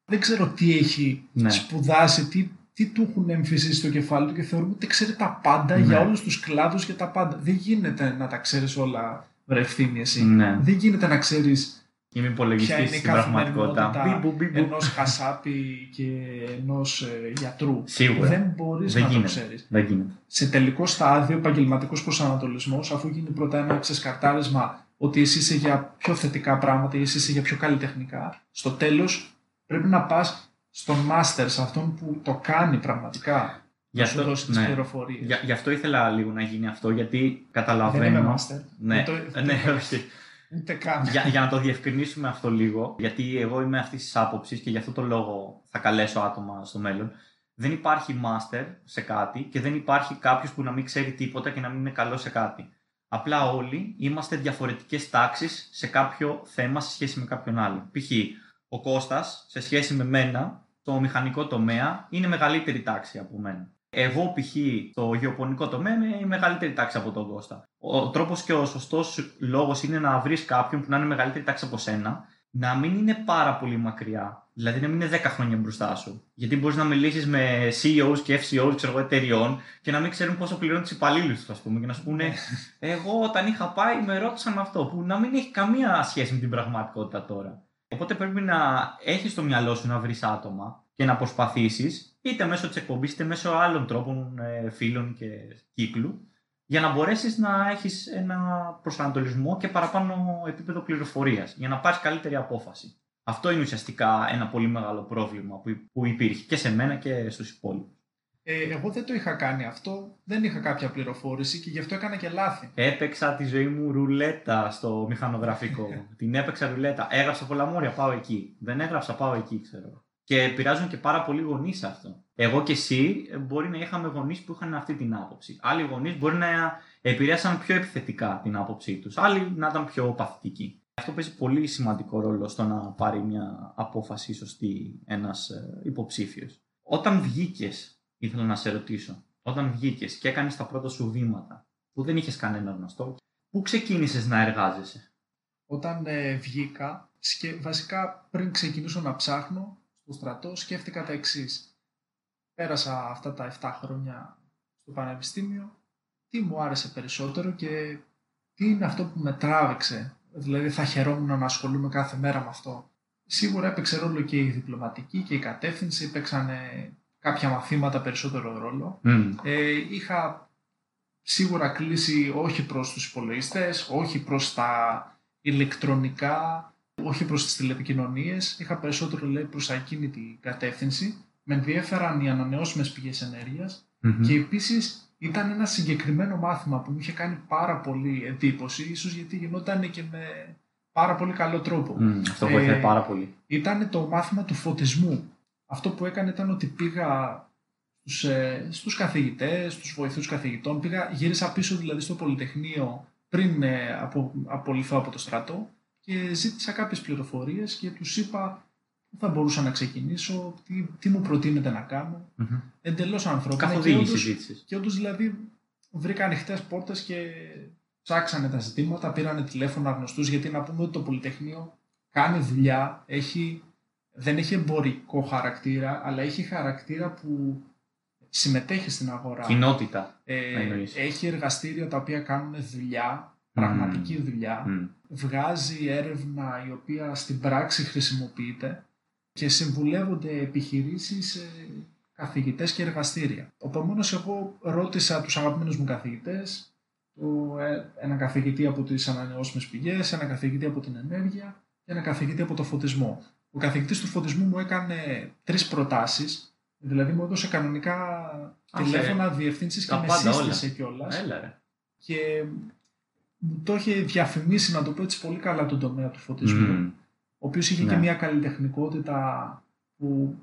δεν ξέρω τι έχει ναι. σπουδάσει, τι, τι του έχουν εμφυσίσει στο κεφάλι του και θεωρούμε ότι ξέρει τα πάντα ναι. για όλους τους κλάδους και τα πάντα. Δεν γίνεται να τα ξέρεις όλα βρευθύνη εσύ. Ναι. Δεν γίνεται να ξέρεις Είμαι υπολογιστή στην πραγματικότητα. Ενός χασάπι και ενός ε, γιατρού. Σίγουρα. Δεν μπορείς να το ξέρεις. Σε τελικό στάδιο, επαγγελματικός προσανατολισμός, αφού γίνει πρώτα ένα ξεσκαρτάρισμα ότι εσύ είσαι για πιο θετικά πράγματα ή εσύ είσαι για πιο καλλιτεχνικά, στο τέλος πρέπει να πας στον μάστερ, σε αυτόν που το κάνει πραγματικά. Για αυτό, δώσει ναι. Για, γι' αυτό ήθελα λίγο να γίνει αυτό, γιατί καταλαβαίνω. Δεν είμαι μάστερ. Ναι, ναι, όχι. Ούτε καν. Για, για να το διευκρινίσουμε αυτό λίγο, γιατί εγώ είμαι αυτής της άποψης και γι' αυτό το λόγο θα καλέσω άτομα στο μέλλον. Δεν υπάρχει master σε κάτι και δεν υπάρχει κάποιος που να μην ξέρει τίποτα και να μην είναι καλό σε κάτι. Απλά όλοι είμαστε διαφορετικές τάξεις σε κάποιο θέμα σε σχέση με κάποιον άλλο. Π.χ. ο Κώστας σε σχέση με μένα, το μηχανικό τομέα, είναι μεγαλύτερη τάξη από μένα. Εγώ π.χ. στο γεωπονικό τομέα είμαι η μεγαλύτερη τάξη από τον Κώστα. Ο τρόπος και ο σωστός λόγος είναι να βρεις κάποιον που να είναι μεγαλύτερη τάξη από σένα, να μην είναι πάρα πολύ μακριά. Δηλαδή να μην είναι 10 χρόνια μπροστά σου. Γιατί μπορείς να μιλήσεις με CEOs και FCOs ξέρω, εταιριών και να μην ξέρουν πόσο πληρώνουν τους υπαλλήλους τους, ας πούμε, και να σου πούνε Εγώ όταν είχα πάει με ρώτησαν αυτό, που να μην έχει καμία σχέση με την πραγματικότητα τώρα. Οπότε πρέπει να έχεις στο μυαλό σου να βρεις άτομα και να προσπαθήσεις, είτε μέσω της εκπομπής είτε μέσω άλλων τρόπων ε, φίλων και κύκλου, για να μπορέσεις να έχεις ένα προσανατολισμό και παραπάνω επίπεδο πληροφορίας, για να πάρεις καλύτερη απόφαση. Αυτό είναι ουσιαστικά ένα πολύ μεγάλο πρόβλημα που υπήρχε και σε μένα και στους υπόλοιπους. Ε, εγώ δεν το είχα κάνει αυτό, δεν είχα κάποια πληροφόρηση και γι' αυτό έκανα και λάθη. Έπαιξα τη ζωή μου ρουλέτα στο μηχανογραφικό. Την έπαιξα ρουλέτα. Έγραψα πολλά μόρια, πάω εκεί. Δεν έγραψα, πάω εκεί, ξέρω. Και επηρεάζουν και πάρα πολλοί γονείς αυτό. Εγώ και εσύ ε, μπορεί να είχαμε γονείς που είχαν αυτή την άποψη. Άλλοι γονείς μπορεί να επηρέασαν πιο επιθετικά την άποψή τους. Άλλοι να ήταν πιο παθητικοί. Αυτό παίζει πολύ σημαντικό ρόλο στο να πάρει μια απόφαση σωστή ένας ε, υποψήφιος. Όταν βγήκες, ήθελα να σε ρωτήσω, όταν βγήκες και έκανες τα πρώτα σου βήματα που δεν είχες κανένα γνωστό, πού ξεκίνησες να εργάζεσαι; Όταν ε, βγήκα, βασικά πριν ξεκινήσω να ψάχνω, στο στρατό σκέφτηκα τα εξής. Πέρασα αυτά τα 7 χρόνια στο πανεπιστήμιο, τι μου άρεσε περισσότερο και τι είναι αυτό που με τράβηξε. Δηλαδή θα χαιρόμουν να ασχολούμαι κάθε μέρα με αυτό. Σίγουρα έπαιξε ρόλο και η διπλωματική και η κατεύθυνση, έπαιξαν κάποια μαθήματα περισσότερο ρόλο. Ε, είχα σίγουρα κλείσει όχι προς τους υπολογιστές, όχι προς τα ηλεκτρονικά, όχι προς τις τηλεπικοινωνίες, είχα περισσότερο λέει προς εκείνη την κατεύθυνση. Με ενδιέφεραν οι ανανεώσιμες πηγές και επίσης ήταν ένα συγκεκριμένο μάθημα που μου είχε κάνει πάρα πολύ εντύπωση, ίσως γιατί γινόταν και με πάρα πολύ καλό τρόπο. Mm, αυτό βοηθάει ε, πάρα πολύ. Ήταν το μάθημα του φωτισμού. Αυτό που έκανε ήταν ότι πήγα στους, ε, στους καθηγητές, στους βοηθούς καθηγητών, πήγα, γύρισα πίσω δηλαδή στο Πολυτεχνείο πριν ε, απο, απολυθώ από το στρατό και ζήτησα κάποιες πληροφορίες και τους είπα πού θα μπορούσα να ξεκινήσω, τι, τι μου προτείνετε να κάνω. Mm-hmm. Εντελώς ανθρώπινα. Καθοδήγηση Και όντως δηλαδή βρήκα ανοιχτές πόρτες και ψάξανε τα ζητήματα, πήρανε τηλέφωνα γνωστούς γιατί να πούμε ότι το Πολυτεχνείο κάνει δουλειά, έχει, δεν έχει εμπορικό χαρακτήρα, αλλά έχει χαρακτήρα που συμμετέχει στην αγορά. Κοινότητα. Ε, έχει εργαστήρια τα οποία κάνουν δουλειά πραγματική δουλειά, βγάζει έρευνα η οποία στην πράξη χρησιμοποιείται και συμβουλεύονται επιχειρήσεις, ε, καθηγητές και εργαστήρια. Οπομένως εγώ ρώτησα τους αγαπημένους μου καθηγητές, το, ε, ένα καθηγητή από τις ανανεώσιμες πηγές, ένα καθηγητή από την ενέργεια και ένα καθηγητή από το φωτισμό. Ο καθηγητής του φωτισμού μου έκανε τρεις προτάσεις, δηλαδή μου έδωσε κανονικά τηλέφωνα, διευθύνσεις και με σύστησε κιόλας. Και μου το είχε διαφημίσει, να το πω έτσι πολύ καλά, τον τομέα του φωτισμού. Ο οποίος είχε και ναι. μια καλλιτεχνικότητα που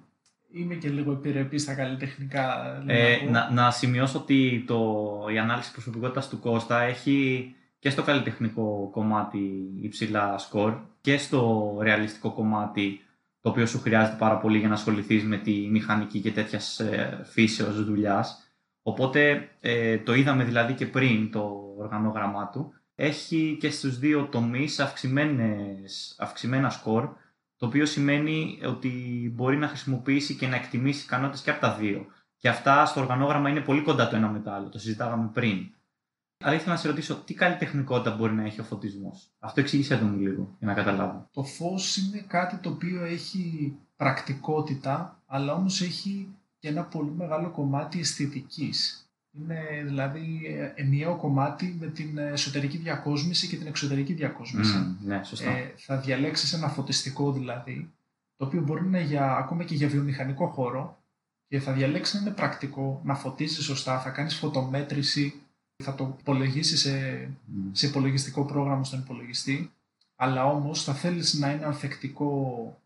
είμαι και λίγο επιρρεπής στα καλλιτεχνικά. Ε, να, να, σημειώσω ότι το, η ανάλυση προσωπικότητας του Κώστα έχει και στο καλλιτεχνικό κομμάτι υψηλά σκορ και στο ρεαλιστικό κομμάτι το οποίο σου χρειάζεται πάρα πολύ για να ασχοληθείς με τη μηχανική και τέτοιας ε, φύσεως δουλειάς. Οπότε ε, το είδαμε δηλαδή και πριν το οργανόγραμμά του έχει και στους δύο τομείς αυξημένα σκορ, το οποίο σημαίνει ότι μπορεί να χρησιμοποιήσει και να εκτιμήσει ικανότητες και από τα δύο. Και αυτά στο οργανόγραμμα είναι πολύ κοντά το ένα με το άλλο, το συζητάγαμε πριν. Αλλά ήθελα να σε ρωτήσω, τι καλλιτεχνικότητα μπορεί να έχει ο φωτισμός; Αυτό εξήγησε το μου λίγο, για να καταλάβω. Το φως είναι κάτι το οποίο έχει πρακτικότητα, αλλά όμως έχει και ένα πολύ μεγάλο κομμάτι αισθητικής. Είναι δηλαδή ενιαίο κομμάτι με την εσωτερική διακόσμηση και την εξωτερική διακόσμηση. ναι, σωστά. Ε, θα διαλέξεις ένα φωτιστικό δηλαδή, το οποίο μπορεί να είναι για, ακόμα και για βιομηχανικό χώρο και θα διαλέξεις να είναι πρακτικό, να φωτίζεις σωστά, θα κάνεις φωτομέτρηση, θα το υπολογίσει σε, σε υπολογιστικό πρόγραμμα στον υπολογιστή, αλλά όμως θα θέλεις να είναι ανθεκτικό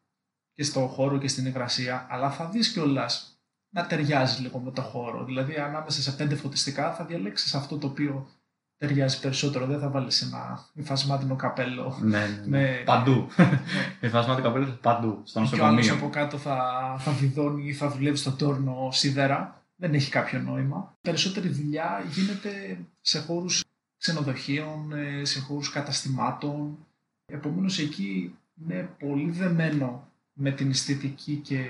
και στο χώρο και στην υγρασία, αλλά θα δεις κιόλας να ταιριάζει λίγο με το χώρο. Δηλαδή, ανάμεσα σε πέντε φωτιστικά θα διαλέξεις αυτό το οποίο ταιριάζει περισσότερο. Δεν θα βάλεις ένα υφασμάτινο καπέλο. Ναι, ναι. ναι. Με... Παντού. Ναι. υφασμάτινο καπέλο παντού. Στο νοσοκομείο. Και ο άλλος από κάτω θα, θα βιδώνει ή θα δουλεύει στο τόρνο σίδερα. Δεν έχει κάποιο νόημα. Περισσότερη δουλειά γίνεται σε χώρους ξενοδοχείων, ε, σε χώρους καταστημάτων. Επομένως εκεί είναι πολύ δεμένο με την αισθητική και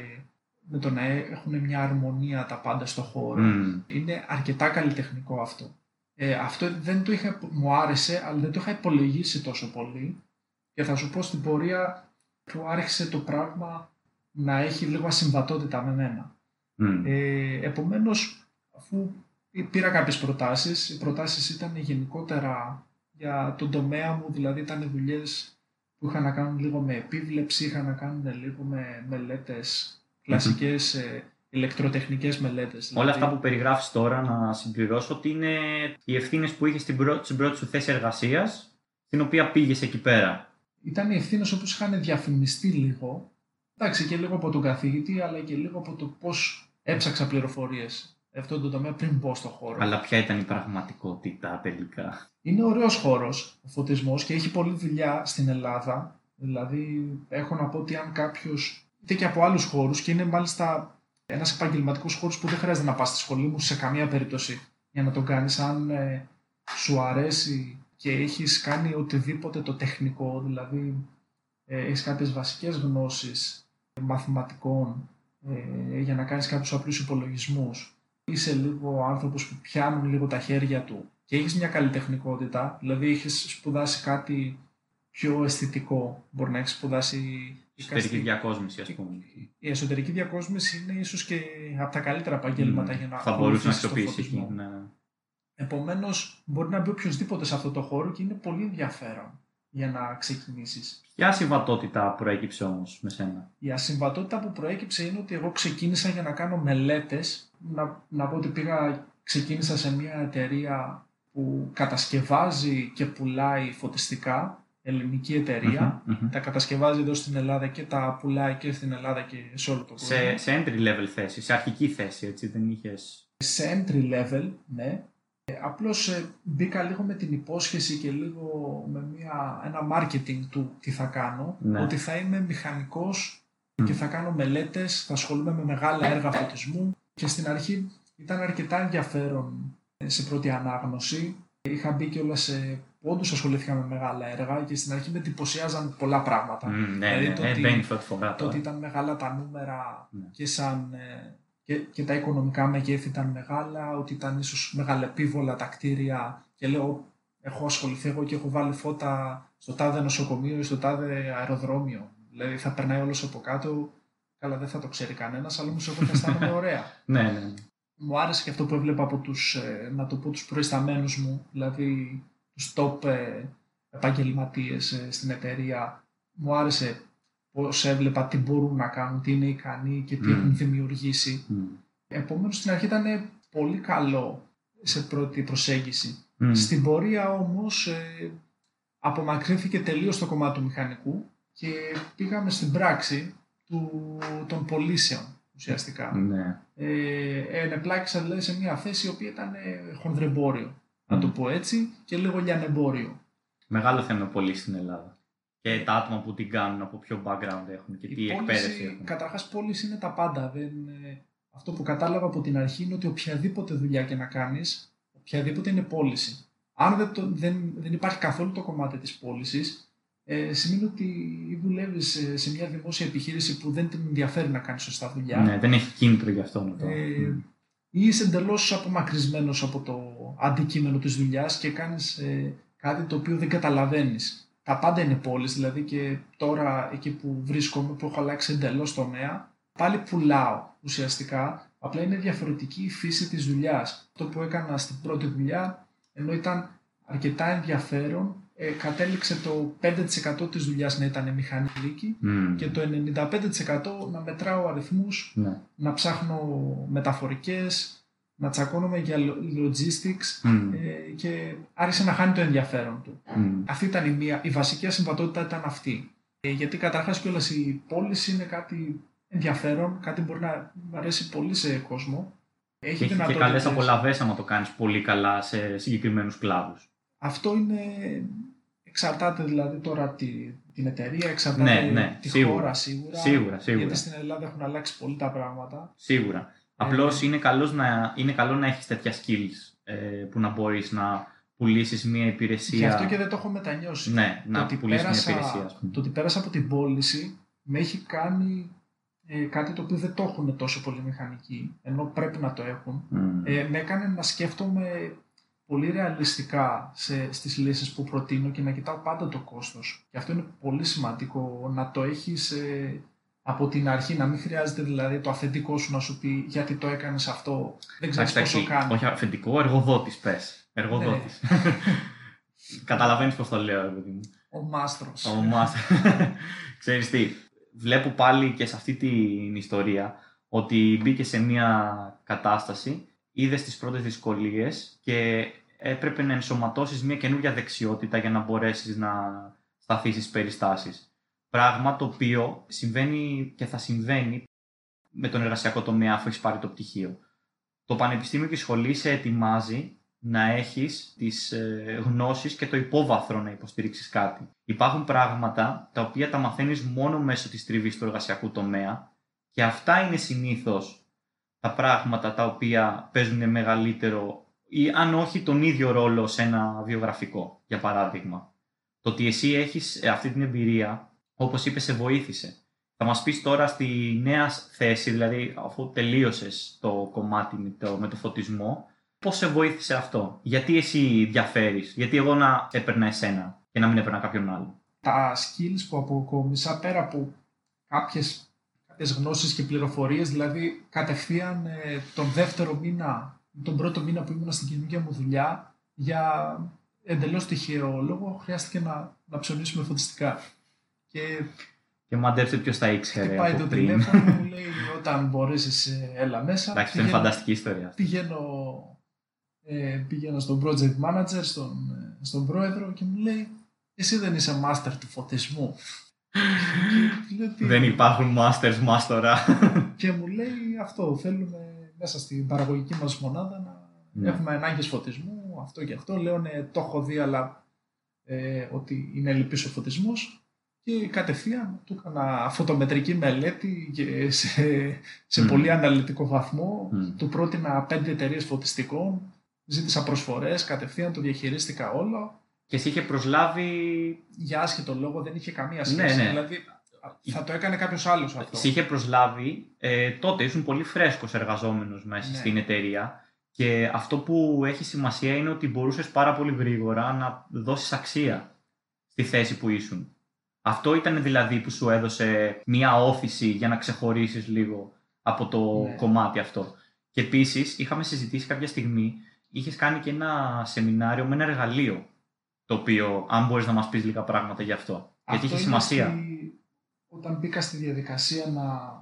με το να έχουν μια αρμονία τα πάντα στο χώρο. Είναι αρκετά καλλιτεχνικό αυτό. Ε, αυτό δεν το είχα, μου άρεσε, αλλά δεν το είχα υπολογίσει τόσο πολύ. Και θα σου πω στην πορεία που άρχισε το πράγμα να έχει λίγο ασυμβατότητα με μένα. Mm. Ε, επομένως, αφού πήρα κάποιες προτάσεις, οι προτάσεις ήταν γενικότερα για τον τομέα μου, δηλαδή ήταν δουλειές που είχαν να κάνουν λίγο με επίβλεψη, είχαν να κάνουν λίγο με μελέτες, κλασικές mm-hmm. ηλεκτροτεχνικές μελέτες. Δηλαδή. Όλα αυτά που περιγράφεις τώρα, να συμπληρώσω, ότι είναι οι ευθύνες που είχες στην πρώτη, στην πρώτη σου θέση εργασίας, την οποία πήγες εκεί πέρα. Ήταν οι ευθύνες όπως είχαν διαφημιστεί λίγο, εντάξει και λίγο από τον καθηγητή, αλλά και λίγο από το πώς έψαξα πληροφορίες αυτό το τομέα πριν μπω στο χώρο. Αλλά ποια ήταν η πραγματικότητα τελικά; Είναι ωραίος χώρος ο φωτισμός και έχει πολλή δουλειά στην Ελλάδα. Δηλαδή, έχω να πω ότι αν κάποιος. είτε και από άλλους χώρους και είναι μάλιστα ένας επαγγελματικός χώρος που δεν χρειάζεται να πας στη σχολή μου σε καμία περίπτωση για να τον κάνεις. Αν ε, σου αρέσει και έχεις κάνει οτιδήποτε το τεχνικό, δηλαδή ε, έχεις κάποιες βασικές γνώσεις μαθηματικών ε, για να κάνεις κάποιους απλούς υπολογισμούς. Είσαι λίγο άνθρωπος που πιάνουν λίγο τα χέρια του και έχεις μια καλλιτεχνικότητα, δηλαδή έχεις σπουδάσει κάτι πιο αισθητικό. Μπορεί να έχεις σπουδάσει. Εσωτερική διακόσμηση, ας πούμε. Η εσωτερική διακόσμηση είναι ίσως και από τα καλύτερα επαγγέλματα mm. για να Θα μπορούσε να αξιοποιήσει. Ναι. Επομένως, μπορεί να μπει οποιοδήποτε σε αυτό το χώρο και είναι πολύ ενδιαφέρον για να ξεκινήσεις. Ποια ασυμβατότητα προέκυψε όμως με σένα; Η ασυμβατότητα που προέκυψε είναι ότι εγώ ξεκίνησα για να κάνω μελέτες. Να, να πω ότι πήγα, ξεκίνησα σε μια εταιρεία που κατασκευάζει και πουλάει φωτιστικά, ελληνική Τα κατασκευάζει εδώ στην Ελλάδα και τα πουλάει και στην Ελλάδα και σε όλο το κόσμο. Σε, σε entry level θέση, σε αρχική θέση, έτσι δεν είχες... Σε entry level, ναι. Ε, απλώς ε, μπήκα λίγο με την υπόσχεση και λίγο με μια, ένα marketing του τι θα κάνω, ναι. ότι θα είμαι μηχανικός και θα κάνω μελέτες, θα ασχολούμαι με μεγάλα έργα φωτισμού και στην αρχή ήταν αρκετά ενδιαφέρον ε, σε πρώτη ανάγνωση. Είχα μπει και όλα σε πόντους ασχολήθηκα με μεγάλα έργα και στην αρχή με εντυπωσιάζαν πολλά πράγματα. Mm, ναι, δηλαδή ναι, το, ότι, το ότι ήταν μεγάλα τα νούμερα ναι. και σαν και, και τα οικονομικά μεγέθη ήταν μεγάλα, ότι ήταν ίσως μεγαλεπίβολα τα κτίρια και λέω έχω ασχοληθεί εγώ και έχω βάλει φώτα στο τάδε νοσοκομείο ή στο τάδε αεροδρόμιο. Δηλαδή θα περνάει όλος από κάτω, καλά δεν θα το ξέρει κανένας, αλλά όμως εγώ θα αισθάνομαι ωραία. ναι, ναι. Μου άρεσε και αυτό που έβλεπα από τους, ε, να το πω, τους προϊσταμένους μου, δηλαδή τους top ε, επαγγελματίες ε, στην εταιρεία. Μου άρεσε πώς έβλεπα τι μπορούν να κάνουν, τι είναι ικανοί και τι mm. έχουν δημιουργήσει. Mm. Επομένως στην αρχή ήταν πολύ καλό σε πρώτη προσέγγιση. Mm. Στην πορεία όμως ε, απομακρύνθηκε τελείως το κομμάτι του μηχανικού και πήγαμε στην πράξη του, των πωλήσεων ουσιαστικά. Ναι. Ε, ενεπλάκησα δηλαδή σε μια θέση η οποία ήταν ε, χονδρεμπόριο, να το πω έτσι, και λίγο λιανεμπόριο. Μεγάλο θέμα πολύ στην Ελλάδα και τα άτομα που την κάνουν, από ποιο background έχουν και τι εκπαίδευση έχουν. Καταρχάς, πώληση είναι τα πάντα. Δεν, ε, αυτό που κατάλαβα από την αρχή είναι ότι οποιαδήποτε δουλειά και να κάνεις, οποιαδήποτε είναι πώληση. Αν δεν, το, δεν, δεν υπάρχει καθόλου το κομμάτι της πώλησης, ε, σημαίνει ότι δουλεύεις σε, μια δημόσια επιχείρηση που δεν την ενδιαφέρει να κάνεις σωστά δουλειά. Ναι, δεν έχει κίνητρο γι' αυτό να το. Ε, ή είσαι εντελώς απομακρυσμένος από το αντικείμενο της δουλειάς και κάνεις ε, κάτι το οποίο δεν καταλαβαίνεις τα πάντα είναι πόλεις, δηλαδή και τώρα εκεί που βρίσκομαι, που έχω αλλάξει εντελώς τομέα, πάλι πουλάω ουσιαστικά. Απλά είναι διαφορετική η φύση της δουλειάς. Αυτό που έκανα στην πρώτη δουλειά, ενώ ήταν αρκετά ενδιαφέρον, ε, κατέληξε το 5% της δουλειάς να ήταν μηχανική mm. και το 95% να μετράω αριθμούς, ναι. να ψάχνω μεταφορικές, να τσακώνομαι για logistics ε, και άρχισε να χάνει το ενδιαφέρον του. Αυτή ήταν η, μία, η βασική ασυμβατότητα ήταν αυτή. Ε, γιατί καταρχάς κιόλας η πώληση είναι κάτι ενδιαφέρον, κάτι μπορεί να αρέσει πολύ σε κόσμο. Έχει, Έχει και καλές απολαβές άμα το κάνεις πολύ καλά σε συγκεκριμένους κλάδους. Αυτό είναι... Εξαρτάται δηλαδή τώρα τη, την εταιρεία, εξαρτάται ναι, ναι, τη χώρα σίγουρα, σίγουρα, σίγουρα. Γιατί στην Ελλάδα έχουν αλλάξει πολύ τα πράγματα. Σίγουρα. Απλώς είναι, καλός να, είναι καλό να έχεις τέτοια skills ε, που να μπορείς να πουλήσεις μια υπηρεσία. Γι' αυτό και δεν το έχω μετανιώσει. Ναι, να ότι πουλήσεις πέρασα- μια υπηρεσία. ας πούμε. Το ότι πέρασα από την πώληση με έχει κάνει ε, κάτι το οποίο δεν το έχουν τόσο πολύ μηχανικοί, ενώ πρέπει να το έχουν. Μμ. Ε, με έκανε να σκέφτομαι πολύ ρεαλιστικά σε, στις λύσεις που προτείνω και να κοιτάω πάντα το κόστος. Και αυτό είναι πολύ σημαντικό, να το έχεις ε, από την αρχή, να μην χρειάζεται δηλαδή το αφεντικό σου να σου πει γιατί το έκανες αυτό, δεν ξέρεις Εντάξει, πόσο εντάξει, κάνεις. όχι αφεντικό, εργοδότης πες. Εργοδότης. Καταλαβαίνεις πώς το λέω, ρε παιδί μου. Ο μάστρος. Ο Μάς. Ξέρεις τι, βλέπω πάλι και σε αυτή την ιστορία ότι μπήκε σε μια κατάσταση, είδες τις πρώτες δυσκολίες και έπρεπε να ενσωματώσεις μια καινούργια δεξιότητα για να μπορέσεις να σταθείς στις περιστάσεις. Πράγμα το οποίο συμβαίνει και θα συμβαίνει με τον εργασιακό τομέα αφού έχεις πάρει το πτυχίο. Το πανεπιστήμιο και η σχολή σε ετοιμάζει να έχεις τις ε, γνώσεις και το υπόβαθρο να υποστηρίξεις κάτι. Υπάρχουν πράγματα τα οποία τα μαθαίνεις μόνο μέσω της τριβής του εργασιακού τομέα και αυτά είναι συνήθως τα πράγματα τα οποία παίζουν μεγαλύτερο ή αν όχι τον ίδιο ρόλο σε ένα βιογραφικό, για παράδειγμα. Το ότι εσύ έχεις ε, αυτή την εμπειρία, όπως είπε, σε βοήθησε. Θα μας πεις τώρα στη νέα θέση, δηλαδή αφού τελείωσες το κομμάτι με το, με το φωτισμό, πώς σε βοήθησε αυτό, γιατί εσύ διαφέρεις, γιατί εγώ να έπαιρνα εσένα και να μην έπαιρνα κάποιον άλλο; τα skills που αποκόμισα πέρα από κάποιες, κάποιες γνώσεις και πληροφορίες, δηλαδή κατευθείαν ε, τον δεύτερο μήνα, τον πρώτο μήνα που ήμουν στην καινούργια μου δουλειά, για εντελώς τυχαίο λόγο χρειάστηκε να, να ψωνίσουμε φωτιστικά. Και Και μαντέψτε ποιος τα ήξερε χτυπάει από το πριν. τηλέφωνο μου, λέει όταν μπορέσεις ε, έλα μέσα. Εντάξει, αυτό είναι Πηγαίνω- φανταστική ιστορία. πηγαίνω, ε, πηγαίνω στον project manager, στον, ε, στον πρόεδρο και μου λέει εσύ δεν είσαι master του φωτισμού. Και λέω, «Τι;» Δεν υπάρχουν masters μας τώρα. Και μου λέει αυτό, θέλουμε μέσα στην παραγωγική μας μονάδα να Ναι. έχουμε ανάγκες φωτισμού, αυτό και αυτό. Λέω ναι, το έχω δει, αλλά ε, ότι είναι ελλειπής ο φωτισμός. Και κατευθείαν του έκανα φωτομετρική μελέτη και σε, σε Μμμ. πολύ αναλυτικό βαθμό. Μμ. Του πρότεινα πέντε εταιρείες φωτιστικών, ζήτησα προσφορές, κατευθείαν το διαχειρίστηκα όλο. Και σε είχε προσλάβει. Για άσχετο λόγο δεν είχε καμία Ναι, σχέση. ναι. Δηλαδή θα το έκανε κάποιος άλλος αυτό. Σε είχε προσλάβει. Ε, τότε ήσουν πολύ φρέσκος εργαζόμενος μέσα Ναι. στην εταιρεία. Και αυτό που έχει σημασία είναι ότι μπορούσες πάρα πολύ γρήγορα να δώσεις αξία στη θέση που ήσουν. Αυτό ήταν δηλαδή που σου έδωσε μία όθηση για να ξεχωρίσεις λίγο από το Ναι. κομμάτι αυτό. Και επίσης είχαμε συζητήσει κάποια στιγμή, είχες κάνει και ένα σεμινάριο με ένα εργαλείο, το οποίο αν μπορείς να μας πεις λίγα πράγματα γι' αυτό. Γιατί Αυτό έχει είναι σημασία. στη- Όταν μπήκα στη διαδικασία να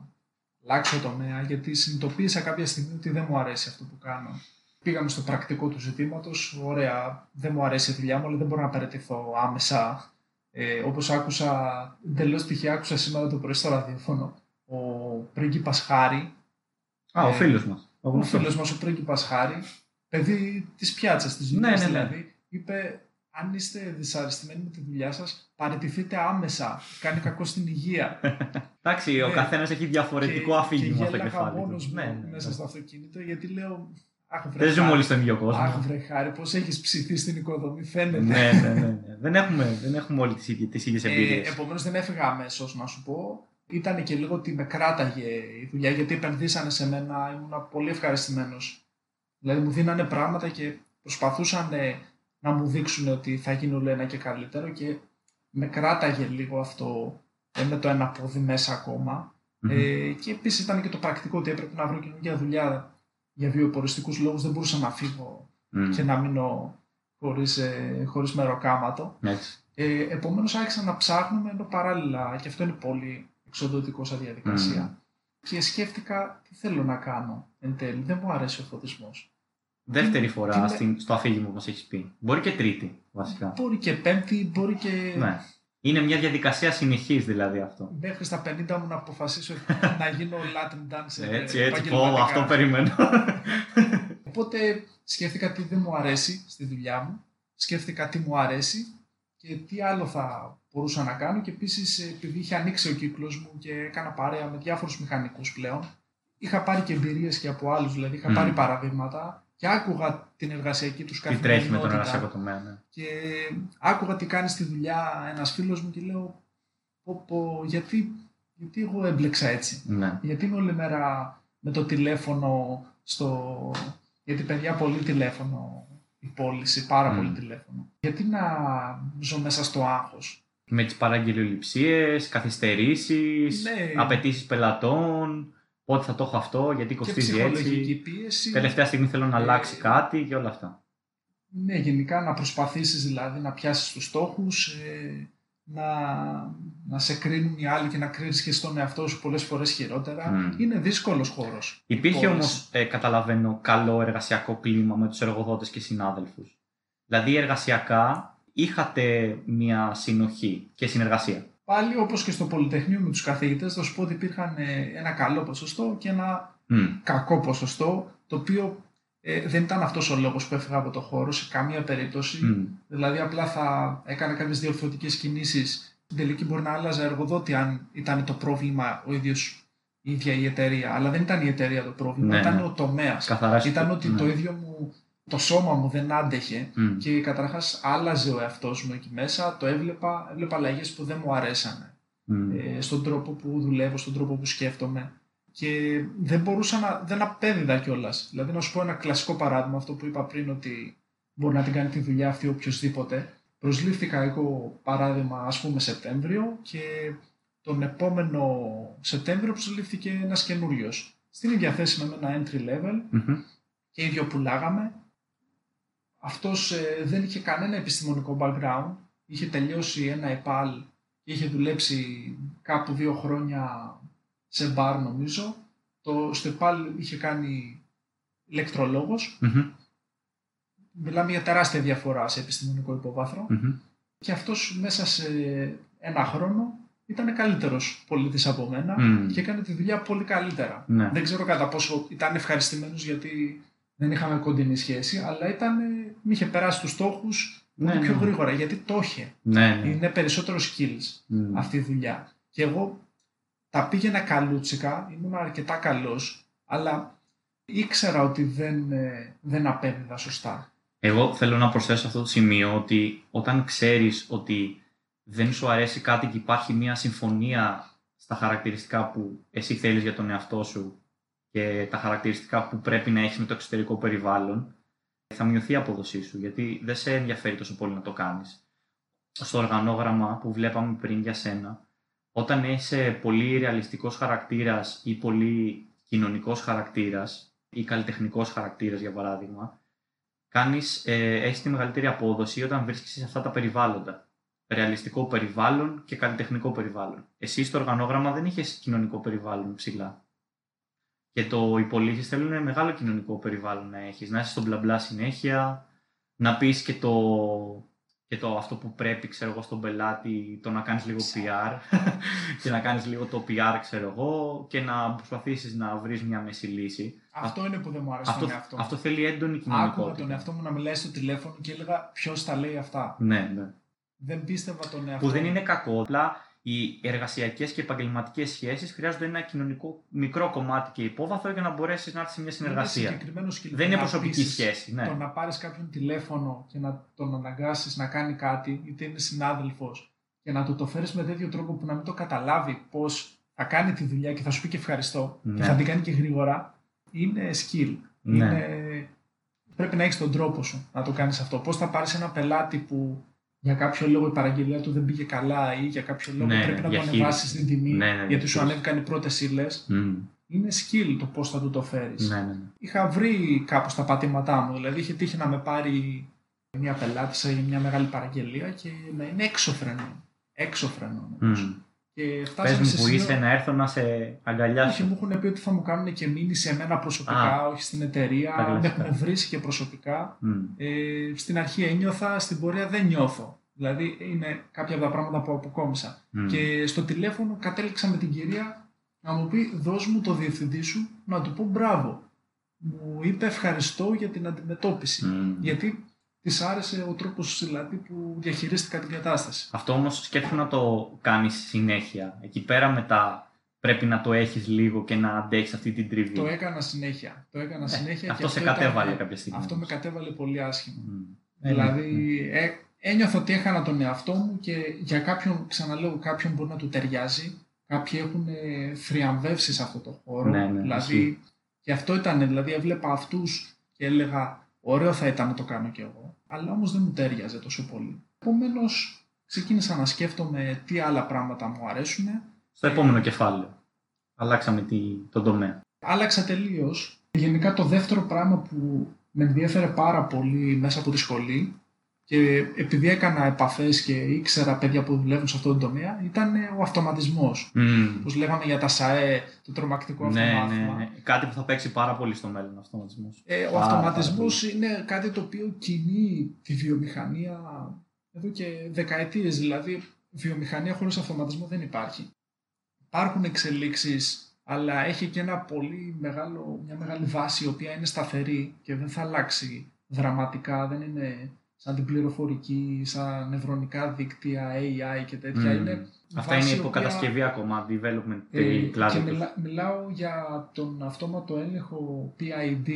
αλλάξω τομέα, γιατί συνειδητοποίησα κάποια στιγμή ότι δεν μου αρέσει αυτό που κάνω. Πήγαμε στο πρακτικό του ζητήματος. Ωραία, δεν μου αρέσει η δουλειά μου, αλλά δεν μπορώ να παραιτηθώ άμεσα. Ε, Όπως άκουσα, εντελώς τυχαία άκουσα σήμερα το πρωί στο ραδιόφωνο, ο πρίγκιπας Χάρη, Α, ο Ε, φίλος μας. Ο ο γνωστός. φίλος μας ο πρίγκιπας Χάρη, παιδί της πιάτσας της Ναι, δουλειά ναι, ναι. δηλαδή, είπε: Αν είστε δυσαρεστημένοι με τη δουλειά σας, παραιτηθείτε άμεσα. Κάνει κακό στην υγεία. Εντάξει, ο Ναι. καθένας έχει διαφορετικό αφήγημα και στο γέλαγα κεφάλι. του. μόνος μου Ναι, ναι, μέσα ναι. στο αυτοκίνητο γιατί λέω Αχ βρε, Δεν ζούμε χάρη, όλοι στον ίδιο κόσμο. αχ, βρε χάρη, πώς έχεις ψηθεί στην οικοδομή φαίνεται. ναι, ναι, ναι, ναι. Δεν, έχουμε, δεν έχουμε όλοι τις ίδιες, τις ίδιες Ε, εμπειρίες. Επομένως δεν έφυγα αμέσως να σου πω. Ήταν και λίγο ότι με κράταγε η δουλειά γιατί επενδύσανε σε μένα. Ήμουν πολύ ευχαριστημένος. Δηλαδή μου δίνανε πράγματα και προσπαθούσαν ε, να μου δείξουν ότι θα γίνει όλο ένα και καλύτερο και με κράταγε λίγο αυτό ε, με το ένα πόδι μέσα ακόμα. Μμμ. Ε, και επίσης ήταν και το πρακτικό ότι έπρεπε να βρω καινούργια δουλειά για βιοποριστικούς λόγους. Δεν μπορούσα να φύγω Μμ. και να μείνω χωρίς ε, χωρίς μεροκάματο. Έτσι. Ε, Επομένως άρχισα να ψάχνουμε ενώ παράλληλα, και αυτό είναι πολύ εξοδοτικός σαν διαδικασία. Και σκέφτηκα τι θέλω να κάνω εν τέλει. Δεν μου αρέσει ο φωτισμός. Δεύτερη τι φορά με- στην, στο αφήγημα που μας έχεις πει. Μπορεί και τρίτη, βασικά. Μπορεί και πέμπτη, μπορεί και Ναι. Είναι μια διαδικασία συνεχής δηλαδή αυτό. μέχρι στα 50 μου να αποφασίσω να γίνω Latin dancer. Έτσι, ε, έτσι. Πω, επαγγελματικά. αυτό περιμένω. Οπότε σκέφτηκα τι δεν μου αρέσει στη δουλειά μου, σκέφτηκα τι μου αρέσει και τι άλλο θα μπορούσα να κάνω και επίσης επειδή είχε ανοίξει ο κύκλος μου και έκανα παρέα με διάφορους μηχανικούς πλέον, είχα πάρει και εμπειρίες και από άλλους, δηλαδή είχα Μμ. πάρει παραδείγματα και άκουγα την εργασιακή τους Τι καθημερινότητα. τρέχει με τον εργασιακό τομέα. Ναι. Και άκουγα τι κάνει στη δουλειά ένας φίλος μου και λέω, πω, πω, γιατί, γιατί εγώ έμπλεξα έτσι. ναι. Γιατί είμαι όλη μέρα με το τηλέφωνο στο... Γιατί παιδιά πολύ τηλέφωνο η πώληση, πάρα Μμ. πολύ τηλέφωνο. Γιατί να ζω μέσα στο άγχος; Με τις παραγγελιοληψίες, καθυστερήσεις, Ναι. απαιτήσεις πελατών, πότε θα το έχω αυτό, γιατί Και κοστίζει ψυχολογική έτσι. πίεση. Τελευταία στιγμή θέλω να Ε, αλλάξει κάτι και όλα αυτά. Ναι, γενικά να προσπαθήσεις δηλαδή να πιάσεις τους στόχους, ε, να, να σε κρίνουν οι άλλοι και να κρίνεις και στον εαυτό σου πολλές φορές χειρότερα. Μμ. Είναι δύσκολος χώρος. Υπήρχε Πόλεις. όμως, ε, καταλαβαίνω, καλό εργασιακό κλίμα με τους εργοδότες και συνάδελφους. Δηλαδή, εργασιακά είχατε μια συνοχή και συνεργασία. Πάλι όπως και στο Πολυτεχνείο με τους καθηγητές θα σου πω ότι υπήρχαν ε, ένα καλό ποσοστό και ένα Μμ. κακό ποσοστό το οποίο ε, δεν ήταν αυτός ο λόγος που έφυγα από το χώρο σε καμία περίπτωση. Μμ. Δηλαδή απλά θα έκανα κάποιες διορθωτικές κινήσεις. Στην τελική μπορεί να άλλαζα εργοδότη αν ήταν το πρόβλημα ο ίδιος η ίδια η εταιρεία. Αλλά δεν ήταν η εταιρεία το πρόβλημα, Ναι, ήταν ναι. ο τομέας. Καθαρά Ήταν ότι ναι. το ίδιο μου, το σώμα μου δεν άντεχε Μμ. και καταρχάς άλλαζε ο εαυτός μου εκεί μέσα, το έβλεπα, έβλεπα αλλαγές που δεν μου αρέσανε Μμ. ε, στον τρόπο που δουλεύω, στον τρόπο που σκέφτομαι. Και δεν μπορούσα να. δεν απέδιδα κιόλας. Δηλαδή, να σου πω ένα κλασικό παράδειγμα, αυτό που είπα πριν, ότι μπορεί να την κάνει τη δουλειά αυτή οποιοδήποτε. Προσλήφθηκα εγώ, παράδειγμα, ας πούμε Σεπτέμβριο και τον επόμενο Σεπτέμβριο προσλήφθηκε ένας καινούριος. Στην ίδια θέση με ένα entry level Μμμ. και ίδιο πουλάγαμε. Αυτός ε, δεν είχε κανένα επιστημονικό background. Είχε τελειώσει ένα ΕΠΑΛ και είχε δουλέψει κάπου δύο χρόνια σε μπαρ νομίζω. Το, στο ΕΠΑΛ είχε κάνει ηλεκτρολόγος. Μμμ. Μιλάμε για τεράστια διαφορά σε επιστημονικό υποβάθρο. Μμμ. Και αυτός μέσα σε ένα χρόνο ήταν καλύτερος πολίτης από μένα Μμ. και έκανε τη δουλειά πολύ καλύτερα. Ναι. Δεν ξέρω κατά πόσο ήταν ευχαριστημένος γιατί δεν είχαμε κοντινή σχέση, αλλά ήταν, μη είχε περάσει τους στόχους Ναι, πιο ναι. γρήγορα γιατί το είχε. Ναι, ναι. Είναι περισσότερο skills Μμ. αυτή η δουλειά. Και εγώ τα πήγαινα καλούτσικα, ήμουν αρκετά καλός, αλλά ήξερα ότι δεν, ε, δεν απέδιδα σωστά. Εγώ θέλω να προσθέσω αυτό το σημείο ότι όταν ξέρεις ότι δεν σου αρέσει κάτι και υπάρχει μια συμφωνία στα χαρακτηριστικά που εσύ θέλεις για τον εαυτό σου και τα χαρακτηριστικά που πρέπει να έχεις με το εξωτερικό περιβάλλον, θα μειωθεί η απόδοσή σου γιατί δεν σε ενδιαφέρει τόσο πολύ να το κάνεις. Στο οργανόγραμμα που βλέπαμε πριν για σένα, όταν είσαι πολύ ρεαλιστικός χαρακτήρας ή πολύ κοινωνικός χαρακτήρας ή καλλιτεχνικός χαρακτήρας για παράδειγμα, κάνεις, ε, έχεις τη μεγαλύτερη απόδοση όταν βρίσκεσαι σε αυτά τα περιβάλλοντα. Ρεαλιστικό περιβάλλον και καλλιτεχνικό περιβάλλον. Εσύ στο οργανόγραμμα δεν είχες κοινωνικό περιβάλλον ψηλά. Και το οι πωλήσει θέλουν μεγάλο κοινωνικό περιβάλλον να έχεις. Να είσαι στον μπλα μπλα συνέχεια, να πεις και το, και το αυτό που πρέπει, ξέρω εγώ, στον πελάτη, το να κάνεις λίγο PR και να κάνεις λίγο το PR, ξέρω εγώ, και να προσπαθήσεις να βρεις μια μέση λύση. Αυτό είναι που δεν μου άρεσε Αυτό, τον εαυτό μου. αυτό θέλει έντονη Άκουγα κοινωνικότητα. τον εαυτό μου να μιλάει στο τηλέφωνο και έλεγα ποιος τα λέει αυτά; Ναι, ναι. Δεν πίστευα τον εαυτό Που δεν μου. είναι κακό. Απλά οι εργασιακές και επαγγελματικές σχέσεις χρειάζονται ένα κοινωνικό μικρό κομμάτι και υπόβαθρο για να μπορέσεις να έρθεις σε μια Είναι συνεργασία. συγκεκριμένος skill. Δεν είναι Να προσωπική πείσεις σχέση. Ναι. Το να πάρεις κάποιον τηλέφωνο και να τον αναγκάσεις να κάνει κάτι, είτε είναι συνάδελφος, και να του το φέρεις με τέτοιο τρόπο που να μην το καταλάβει πώς θα κάνει τη δουλειά και θα σου πει και ευχαριστώ Ναι. και θα την κάνει και γρήγορα, είναι skill. Ναι. Είναι... Πρέπει να έχεις τον τρόπο σου να το κάνεις αυτό. Πώς θα πάρεις ένα πελάτη που για κάποιο λόγο η παραγγελία του δεν πήγε καλά ή για κάποιο λόγο Ναι, πρέπει να το διαχείριση. ανεβάσεις την τιμή Ναι, ναι, γιατί σου διαχείριση. ανέβηκαν οι πρώτες ύλε. Μμ. Είναι skill το πώς θα του το φέρεις Ναι, ναι, ναι. είχα βρει κάπως τα πατήματά μου. Δηλαδή είχε τύχει να με πάρει μια πελάτησα για μια μεγάλη παραγγελία και να είναι έξω φρενών. Έξω φρενών. Μμ. Και Πες φτάσαμε μου σε που σημείο... είσαι να έρθω να σε Όχι, αγκαλιάσω. μου έχουν πει ότι θα μου κάνουν και μήνυση εμένα προσωπικά, όχι στην εταιρεία. τα Με κλασικά. έχουν βρει και προσωπικά. Μμ. Ε, στην αρχή ένιωθα, στην πορεία δεν νιώθω. Δηλαδή είναι κάποια από τα πράγματα που αποκόμισα. Μμ. Και στο τηλέφωνο κατέληξα με την κυρία να μου πει δώσ' μου το διευθυντή σου να του πω μπράβο. Μου είπε ευχαριστώ για την αντιμετώπιση. Μμ. Γιατί της άρεσε ο τρόπος δηλαδή που διαχειρίστηκα την κατάσταση. Αυτό όμως σκέφτομαι να το κάνεις συνέχεια. Εκεί πέρα με τα πρέπει να το έχεις λίγο και να αντέχεις αυτή την τριβή. Το έκανα συνέχεια. Το έκανα συνέχεια Ε, αυτό και σε ήταν- κατέβαλε κάποια στιγμή. Αυτό με κατέβαλε πολύ άσχημα. Μμ. Δηλαδή, ε, ένιωθα ότι έχανα τον εαυτό μου και για κάποιον, ξαναλέω, κάποιον μπορεί να του ταιριάζει. Κάποιοι έχουν ε, θριαμβεύσεις σε αυτό το χώρο. Ναι, ναι, δηλαδή, ισχύει. και αυτό ήταν, δηλαδή έβλεπα αυτούς και έλεγα ωραίο θα ήταν να το κάνω κι εγώ. Αλλά όμως δεν μου τέριαζε τόσο πολύ. Επομένως, ξεκίνησα να σκέφτομαι τι άλλα πράγματα μου αρέσουν. Στο επόμενο κεφάλαιο. Αλλάξαμε τη, τον τομέα. Άλλαξα τελείως. Γενικά το δεύτερο πράγμα που με ενδιέφερε πάρα πολύ μέσα από τη σχολή και επειδή έκανα επαφές και ήξερα παιδιά που δουλεύουν σε αυτό το τομέα ήταν ο αυτοματισμός. Μμ. Όπως λέγαμε για τα ΣΑΕ, το τρομακτικό Ναι, αυτομάθημα. ναι. Κάτι που θα παίξει πάρα πολύ στο μέλλον ο αυτοματισμός. Ε, ο Πάρα, αυτοματισμός είναι κάτι το οποίο κινεί τη βιομηχανία εδώ και δεκαετίες. Δηλαδή, βιομηχανία χωρίς αυτοματισμό δεν υπάρχει. Υπάρχουν εξελίξεις, αλλά έχει και ένα πολύ μεγάλο, μια μεγάλη βάση η οποία είναι σταθερή και δεν θα αλλάξει δραματικά. Δεν είναι σαν την πληροφορική, σαν νευρονικά δίκτυα, AI και τέτοια. Μμ. Είναι Αυτά βάση είναι η οποία- υποκατασκευή ακόμα, development ε, κλάδι. και μιλά- μιλάω για τον αυτόματο έλεγχο PID,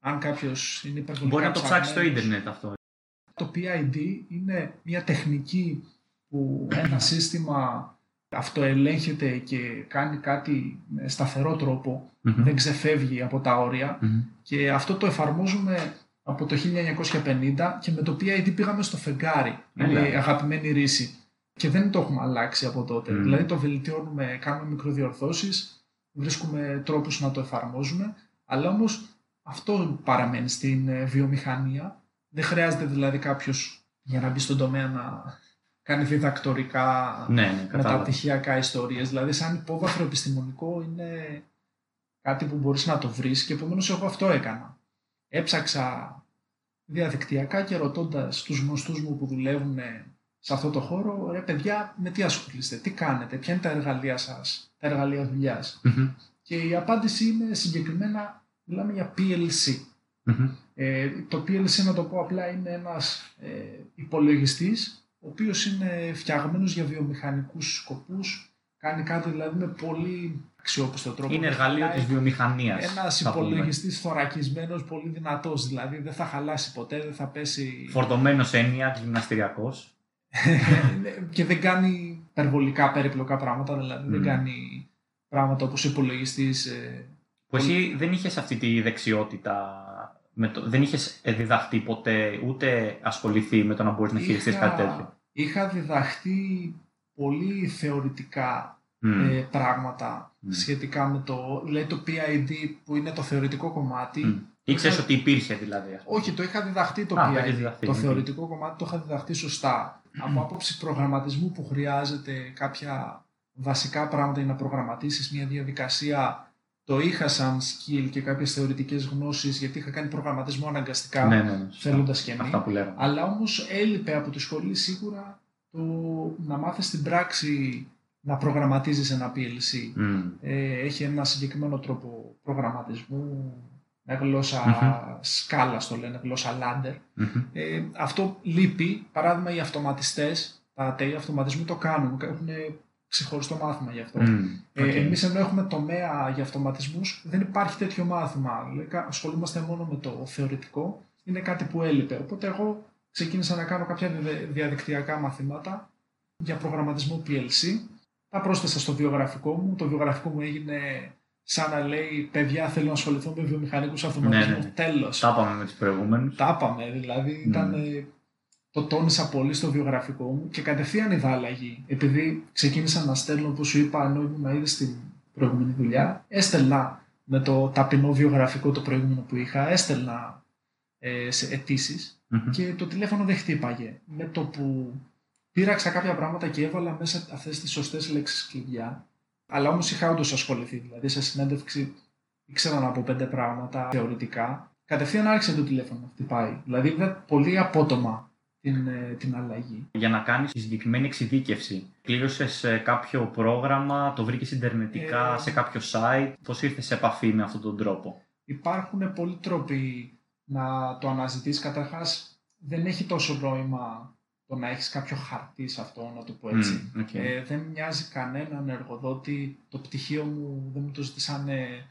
αν κάποιος είναι υπερβολικά Μπορεί να το ψάξει στο ψαγμένος. ίντερνετ αυτό. Το PID είναι μια τεχνική που ένα σύστημα αυτοελέγχεται και κάνει κάτι με σταθερό τρόπο, Μμμ. δεν ξεφεύγει από τα όρια Μμμ. και αυτό το εφαρμόζουμε από το 1950 και με το PID πήγαμε στο φεγγάρι. Έλα. Είναι η αγαπημένη ρίση. Και δεν το έχουμε αλλάξει από τότε. Μμ. Δηλαδή το βελτιώνουμε, κάνουμε μικροδιορθώσεις, βρίσκουμε τρόπους να το εφαρμόζουμε, αλλά όμως αυτό παραμένει στην ε, βιομηχανία. Δεν χρειάζεται δηλαδή κάποιος για να μπει στον τομέα να κάνει διδακτορικά Ναι, ναι, κατάλαβα. μεταπτυχιακά ιστορίες. Δηλαδή σαν υπόβαθρο επιστημονικό είναι κάτι που μπορείς να το βρεις και επομένως εγώ αυτό έκανα. Έψαξα διαδικτυακά και ρωτώντας τους γνωστούς μου που δουλεύουν σε αυτό το χώρο, ρε παιδιά, με τι ασχολείστε, τι κάνετε, ποια είναι τα εργαλεία σας, τα εργαλεία δουλειάς; Μμμ. Και η απάντηση είναι συγκεκριμένα, μιλάμε για PLC. Μμμ. Ε, το PLC, να το πω απλά, είναι ένας ε, υπολογιστής, ο οποίος είναι φτιαγμένος για βιομηχανικούς σκοπούς, κάνει κάτι δηλαδή με πολύ αξιόπιστο τρόπο. Είναι εργαλείο Χαλάει της βιομηχανίας. Ένας θα πούμε. υπολογιστής θωρακισμένος, πολύ δυνατός, δηλαδή δεν θα χαλάσει ποτέ, δεν θα πέσει Φορτωμένος έννοια, γυμναστηριακός. και δεν κάνει υπερβολικά περίπλοκα πράγματα, δηλαδή δεν Μμ. κάνει πράγματα όπως ο υπολογιστής ε, Που εσύ δεν είχες αυτή τη δεξιότητα, με το, δεν είχες διδαχτεί ποτέ, ούτε ασχοληθεί με το να μπορείς να χειριστείς κάτι τέτοιο; Είχα διδαχτεί πολύ θεωρητικά Μμ. ε, πράγματα Μμ. σχετικά με το, δηλαδή το PID που είναι το θεωρητικό κομμάτι. Μμ. Ήξερες ότι υπήρχε δηλαδή. ας πούμε. Όχι, το είχα διδαχτεί το Α, το PID. έχεις διδαχθεί, το οκ. θεωρητικό κομμάτι το είχα διδαχτεί σωστά. Από άποψη προγραμματισμού που χρειάζεται κάποια βασικά πράγματα για να προγραμματίσεις μια διαδικασία το είχα σαν skill και κάποιες θεωρητικές γνώσεις γιατί είχα κάνει προγραμματισμό αναγκαστικά Ναι, ναι, ναι. σωστά. θέλοντας και μη. Αυτά που λέγαμε. Αλλά όμως έλειπε από τη σχολή σίγουρα το να μάθεις στην πράξη να προγραμματίζεις ένα PLC. Μμ. Ε, έχει ένα συγκεκριμένο τρόπο προγραμματισμού, με γλώσσα Μμμ. σκάλα το λένε, γλώσσα ladder. Μμμ. Ε, αυτό λείπει. Παράδειγμα, οι αυτοματιστές, τα ΤΕΙ αυτοματισμού το κάνουν, έχουν ξεχωριστό μάθημα γι' αυτό. Μμ. Ε, Οκ. Εμείς ενώ έχουμε τομέα για αυτοματισμούς, δεν υπάρχει τέτοιο μάθημα. Δηλαδή, κα- ασχολούμαστε μόνο με το θεωρητικό. Είναι κάτι που έλειπε. Οπότε εγώ ξεκίνησα να κάνω κάποια διδε- διαδικτυακά μαθήματα για προγραμματισμό PLC. Τα πρόσθεσα στο βιογραφικό μου. Το βιογραφικό μου έγινε σαν να λέει «Παιδιά, θέλω να ασχοληθώ με βιομηχανικούς αυτοματισμούς». Ναι, ναι, ναι. Τέλος. Τα είπαμε με τους προηγούμενους. Τα είπαμε, δηλαδή Μμμ. ήταν, ε, το τόνισα πολύ στο βιογραφικό μου και κατευθείαν είδα αλλαγή. Επειδή ξεκίνησα να στέλνω, όπως σου είπα, ενώ ήμουν ήδη στην προηγούμενη δουλειά, έστελνα με το ταπεινό βιογραφικό το προηγούμενο που είχα, έστελνα ε, σε αιτήσεις Μμμ. και το τηλέφωνο δεν χτύπαγε. Με το που πήραξα κάποια πράγματα και έβαλα μέσα αυτές τις σωστές λέξεις κλειδιά, αλλά όμως είχα όντως ασχοληθεί, δηλαδή σε συνέντευξη ήξερα να πω πέντε πράγματα θεωρητικά, κατευθείαν άρχισε το τηλέφωνο να χτυπάει. Δηλαδή είδα πολύ απότομα την, ε, την αλλαγή. Για να κάνεις τη συγκεκριμένη εξειδίκευση, κλήρωσες ε, κάποιο πρόγραμμα, το βρήκες ιντερνετικά Ε, σε κάποιο site, πώς ήρθες σε επαφή με αυτόν τον τρόπο; Υπάρχουν πολλοί τρόποι να το αναζητείς. Καταρχάς, δεν έχει τόσο νόημα το να έχεις κάποιο χαρτί σε αυτό, να το πω έτσι. Mm, okay. ε, δεν μοιάζει κανέναν εργοδότη. Το πτυχίο μου δεν μου το ζητήσανε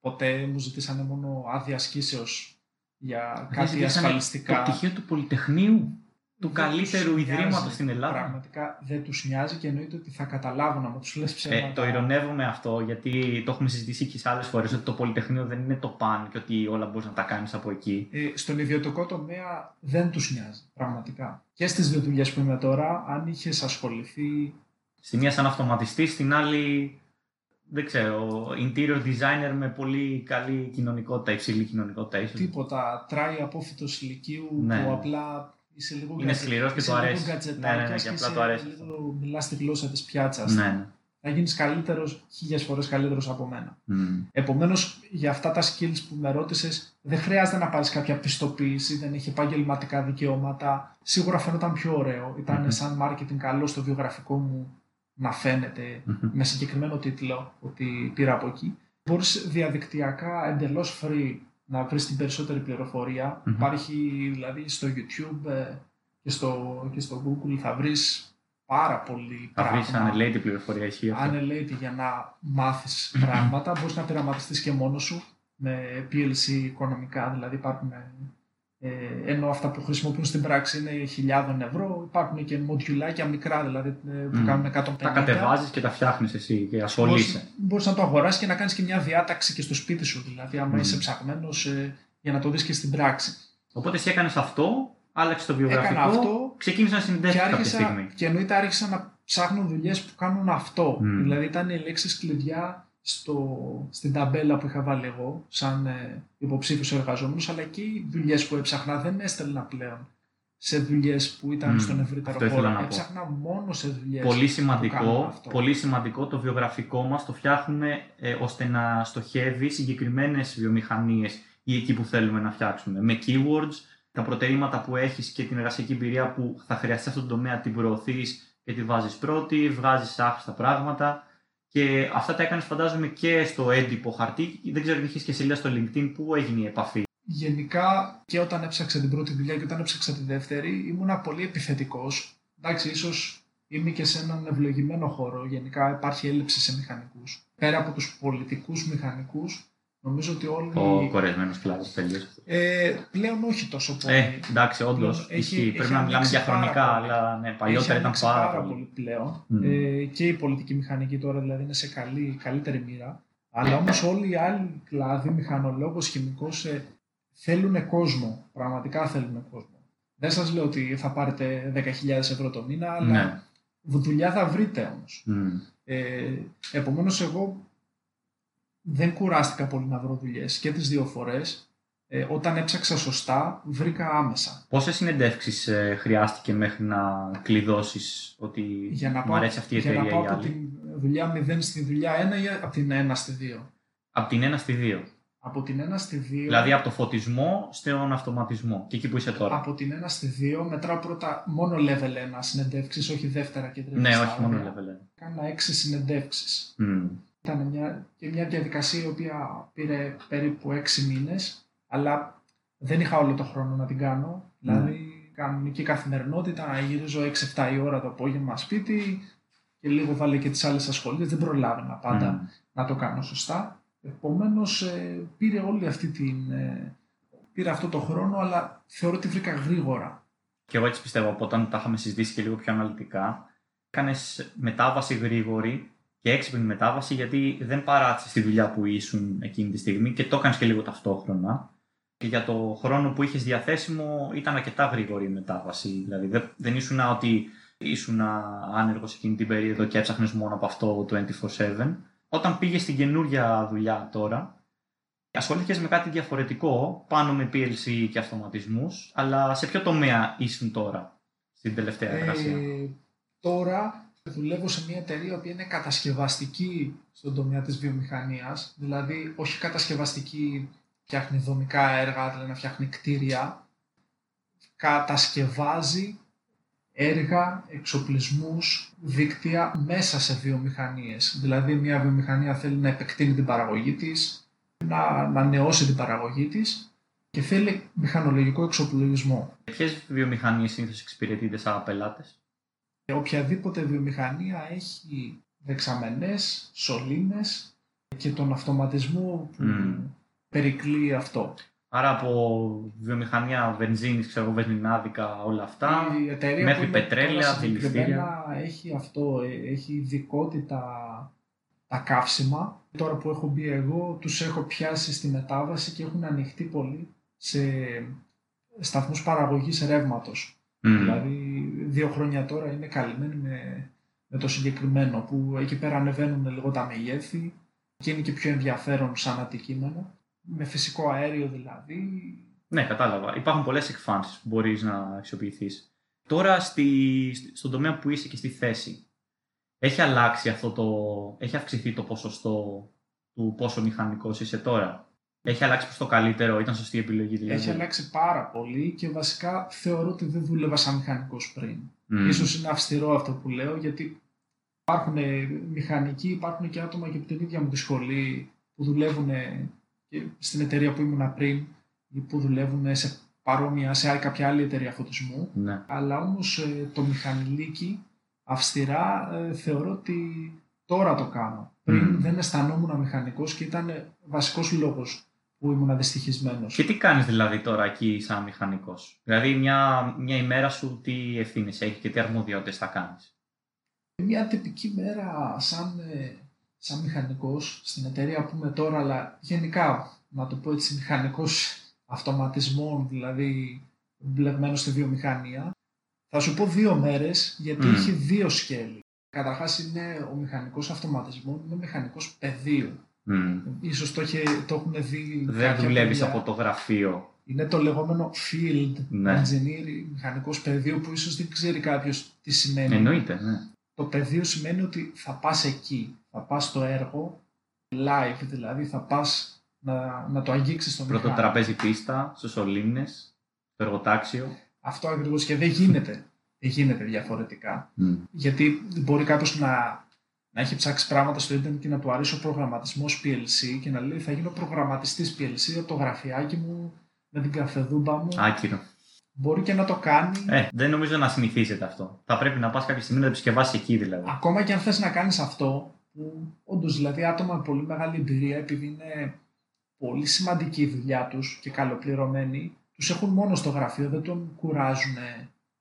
ποτέ, μου ζητήσανε μόνο άδεια ασκήσεως για κάτι ζητήσανε ασφαλιστικά. Το πτυχίο του Πολυτεχνείου, του Δεν καλύτερου τους ιδρύματος νοιάζει. στην Ελλάδα. Πραγματικά δεν τους νοιάζει και εννοείται ότι θα καταλάβουν άμα τους λες ψέματα. Ε, το ηρωνεύομαι αυτό γιατί το έχουμε συζητήσει και σε άλλες φορές ότι το Πολυτεχνείο δεν είναι το παν και ότι όλα μπορείς να τα κάνεις από εκεί. Ε, στον ιδιωτικό τομέα δεν τους νοιάζει, πραγματικά. Και στις δύο δουλειές που είμαι τώρα, αν είχες ασχοληθεί Στη μία σαν αυτοματιστής, στην άλλη δεν ξέρω, interior designer με πολύ καλή κοινωνικότητα, υψηλή κοινωνικότητα ίσως. τίποτα, τράει απόφυτος ηλικίου Ναι. που απλά είσαι λίγο Είναι γκατζε- σκληρός και είσαι του λίγο αρέσει. γκατζετάκιας Ναι, ναι, ναι, και απλά του αρέσει αυτό. Λίγο μιλάς τη γλώσσα της πιάτσας. Ναι, ναι. Θα γίνεις καλύτερος, χίλιες φορές καλύτερος από μένα. Μμ. Επομένως, για αυτά τα skills που με ρώτησες, δεν χρειάζεται να πάρεις κάποια πιστοποίηση, δεν έχει επαγγελματικά δικαιώματα. Σίγουρα φαίνονταν πιο ωραίο. Ήταν Μμμ. σαν marketing καλό στο βιογραφικό μου να φαίνεται Μμμ. με συγκεκριμένο τίτλο ότι πήρα από εκεί. Μπορείς διαδικτυακά εντελώς free να βρεις την περισσότερη πληροφορία. Μμμ. Υπάρχει δηλαδή στο YouTube ε, και στο, και στο Google θα βρεις πάρα πολύ Θα βρεις πράγμα ανελαίτη πληροφορία ισχύει αυτό. ανελαίτη για να μάθεις πράγματα. Μπορείς να πειραματιστείς και μόνος σου με PLC οικονομικά, δηλαδή υπάρχουν ε, ενώ αυτά που χρησιμοποιούν στην πράξη είναι χιλιάδων ευρώ, υπάρχουν και μοντιουλάκια μικρά δηλαδή ε, που Μμ. κάνουν 150. Τα κατεβάζεις και τα φτιάχνεις εσύ και ασχολείσαι. Μπορείς, μπορείς να το αγοράσεις και να κάνεις και μια διάταξη και στο σπίτι σου, δηλαδή άμα Μμ. είσαι ψαγμένος ε, για να το δεις και στην πράξη. Οπότε εσύ έκανες αυτό, άλλαξες το βιογραφικό, Έκανα αυτό ξεκίνησες να και, συνδέσει κάποια άρχισα, στιγμή. και εννοείται άρχισα να ψάχνω δουλειές που κάνουν αυτό. Μμ. Δηλαδή ήταν οι λέξεις κλειδιά στο, στην ταμπέλα που είχα βάλει εγώ, σαν ε, υποψήφιος εργαζόμενος, αλλά και οι δουλειές που έψαχνα δεν έστελνα πλέον σε δουλειές που ήταν Μμ. στον ευρύτερο Αυτό ήθελα χώρο. να πω. Έψαχνα μόνο σε δουλειές. Πολύ κάνουν σημαντικό, αυτό. πολύ σημαντικό το βιογραφικό μας το φτιάχνουμε ε, ώστε να στοχεύει συγκεκριμένες βιομηχανίες ή εκεί που θέλουμε να φτιάξουμε. Με keywords, τα προτερήματα που έχεις και την εργασιακή εμπειρία που θα χρειαστείς σε αυτόν τον τομέα την προωθείς και τη βάζεις πρώτη, βγάζεις άχρηστα πράγματα και αυτά τα έκανες φαντάζομαι και στο έντυπο χαρτί. Δεν ξέρω αν είχες και σελίδα στο LinkedIn που έγινε η επαφή; Γενικά και όταν έψαξα την πρώτη δουλειά και όταν έψαξα τη δεύτερη ήμουνα πολύ επιθετικός. Εντάξει, ίσως είμαι και σε έναν ευλογημένο χώρο. Γενικά υπάρχει έλλειψη σε μηχανικούς. Πέρα από τους πολιτικούς μηχανικούς, νομίζω ότι όλοι... Ο κορεσμένος κλάδος τελείως. Ε, πλέον όχι τόσο πολύ. Ε, εντάξει, όντως. Έχει- Ισχύει. Πρέπει έχει να μιλάμε για ανοίξει πάρα χρονικά, πολύ. αλλά ναι, παλιότερα Έχει ήταν ανοίξει πάρα, πολύ. πλέον. Μμμ. Ε, και η πολιτική μηχανική τώρα δηλαδή είναι σε καλή, καλύτερη μοίρα. Αλλά όμως όλοι οι άλλοι κλάδοι, μηχανολόγος, χημικός, ε, θέλουν κόσμο. Πραγματικά θέλουν κόσμο. Δεν σας λέω ότι θα πάρετε 10.000 ευρώ το μήνα, αλλά Ναι. δουλειά θα βρείτε όμως. Μμ. Ε, επομένως εγώ δεν κουράστηκα πολύ να βρω δουλειές και τις δύο φορές. Ε, όταν έψαξα σωστά, βρήκα άμεσα. Πόσες συνεντεύξεις χρειάστηκε μέχρι να κλειδώσεις ότι Για να μου πάω, αρέσει αυτή η για εταιρεία να πάω ή από άλλη; την δουλειά 0 στη δουλειά 1 ή από την 1 στη 2. Από την 1 στη 2. Από την 1 στη 2. Δηλαδή από το φωτισμό στον αυτοματισμό. Και εκεί που είσαι τώρα. Από την 1 στη 2 μετράω πρώτα μόνο level 1 συνεντεύξεις, όχι δεύτερα και τρίτα. Ναι, όχι στάδια. μόνο level 1. Κάνα 6 συνεντεύξεις. Μμ. Ήταν μια, και μια διαδικασία η οποία πήρε περίπου 6 μήνες, αλλά δεν είχα όλο το χρόνο να την κάνω. Δηλαδή, κανονική καθημερινότητα, γυρίζω 6-7 η ώρα το απόγευμα σπίτι και λίγο βάλε και τις άλλες ασχολίες. Δεν προλάβαινα πάντα Μμ. να το κάνω σωστά. Επομένως, πήρε όλη αυτή την. ε, πήρε αυτό το χρόνο, αλλά θεωρώ ότι βρήκα γρήγορα. Και εγώ έτσι πιστεύω από όταν τα είχαμε συζητήσει και λίγο πιο αναλυτικά. Έκανε μετάβαση γρήγορη και έξυπνη μετάβαση γιατί δεν παράτησε τη δουλειά που ήσουν εκείνη τη στιγμή και το έκανες και λίγο ταυτόχρονα. Και για το χρόνο που είχες διαθέσιμο ήταν αρκετά γρήγορη η μετάβαση. Δηλαδή δεν, δεν ήσουν ότι ήσουν άνεργος εκείνη την περίοδο και έψαχνες μόνο από αυτό 24-7. Όταν πήγες στην καινούρια δουλειά τώρα, ασχολήθηκες με κάτι διαφορετικό, πάνω με PLC και αυτοματισμούς, αλλά σε ποιο τομέα ήσουν τώρα, στην τελευταία εργασία; Ε, τώρα δουλεύω σε μια εταιρεία που είναι κατασκευαστική στον τομέα της βιομηχανίας, δηλαδή όχι κατασκευαστική φτιάχνει δομικά έργα, δηλαδή να φτιάχνει κτίρια, κατασκευάζει έργα, εξοπλισμούς, δίκτυα μέσα σε βιομηχανίες. Δηλαδή μια βιομηχανία θέλει να επεκτείνει την παραγωγή της, να, να νεώσει την παραγωγή της και θέλει μηχανολογικό εξοπλισμό. Ποιες βιομηχανίες συνήθως εξυπηρετείτε σαν πελάτες, Οποιαδήποτε βιομηχανία έχει δεξαμενές, σωλήνες και τον αυτοματισμό που Mm. περικλεί αυτό. Άρα από βιομηχανία βενζίνης, ξέρω εγώ, βενζινάδικα, όλα αυτά. Η εταιρεία μέχρι που είναι πετρέλαια, τώρα συγκεκριμένα δηληστήρια. Έχει αυτό, ε, έχει ειδικότητα τα καύσιμα. Τώρα που έχω μπει εγώ, τους έχω πιάσει στη μετάβαση και έχουν ανοιχτεί πολύ σε σταθμούς παραγωγής ρεύματος. Μμ. Δηλαδή, δύο χρόνια τώρα είναι καλυμμένοι με, με το συγκεκριμένο, που εκεί πέρα ανεβαίνουν λίγο τα μεγέθη και είναι και πιο ενδιαφέρον σαν αντικείμενο. Με φυσικό αέριο δηλαδή. Ναι, κατάλαβα. Υπάρχουν πολλές εκφάνσεις που μπορείς να αξιοποιηθείς. Τώρα στη, στον τομέα που είσαι και στη θέση, έχει αλλάξει αυτό το. έχει αυξηθεί το ποσοστό του πόσο μηχανικός είσαι τώρα; Έχει αλλάξει προς το καλύτερο, ήταν σωστή η επιλογή δηλαδή. Έχει αλλάξει πάρα πολύ και βασικά θεωρώ ότι δεν δούλευα σαν μηχανικός πριν. Μμ. Ίσως είναι αυστηρό αυτό που λέω γιατί υπάρχουν ε, μηχανικοί, υπάρχουν και άτομα και από την ίδια μου τη σχολή που δουλεύουν ε, και στην εταιρεία που ήμουν πριν ή που δουλεύουν σε παρόμοια, σε άλλη- κάποια άλλη εταιρεία φωτισμού. Ναι. Αλλά όμως ε, το μηχανηλίκι αυστηρά ε, θεωρώ ότι τώρα το κάνω. Πριν Μμμ. δεν αισθανόμουν μηχανικός και ήταν ε, βασικός λόγος που ήμουν δυστυχισμένος. Και τι κάνεις δηλαδή τώρα εκεί σαν μηχανικός; Δηλαδή, μια, μια ημέρα σου τι ευθύνες έχει και τι αρμοδιότητες θα κάνεις; Μια τυπική μέρα σαν, ε, σαν μηχανικός στην εταιρεία που είμαι τώρα, αλλά γενικά, να το πω έτσι, μηχανικός αυτοματισμών, δηλαδή μπλεγμένος στη βιομηχανία, θα σου πω δύο μέρες, γιατί Μμ. έχει δύο σκέλη. Καταρχάς είναι ο μηχανικός αυτοματισμών, είναι μηχανικός πεδίου. Ίσως το, είχε, το έχουν δει Δεν κάποια δουλεύεις παιδιά. από το γραφείο. Είναι το λεγόμενο field Ναι. engineering, μηχανικός πεδίου, που ίσως δεν ξέρει κάποιος τι σημαίνει. Εννοείται, ναι. Το πεδίο σημαίνει ότι θα πας εκεί, θα πας στο έργο, live δηλαδή, θα πας να, να το αγγίξεις στον Πρώτο μηχάνημα. τραπέζι πίστα, στου σωλήνε, στο εργοτάξιο. Αυτό ακριβώς και δεν γίνεται, δεν γίνεται διαφορετικά. Γιατί μπορεί κάποιος να, να έχει ψάξει πράγματα στο ίντερνετ και να του αρέσει ο προγραμματισμός PLC και να λέει θα γίνω προγραμματιστής PLC από το γραφιάκι μου με την καφεδούμπα μου. Άκυρο. Μπορεί και να το κάνει. Ε, δεν νομίζω να συνηθίζεται αυτό. Θα πρέπει να πας κάποια στιγμή να το επισκευάσεις εκεί δηλαδή. Ακόμα και αν θες να κάνεις αυτό, που όντως δηλαδή άτομα με πολύ μεγάλη εμπειρία, επειδή είναι πολύ σημαντική η δουλειά τους και καλοπληρωμένοι, τους έχουν μόνο στο γραφείο, δεν τον κουράζουν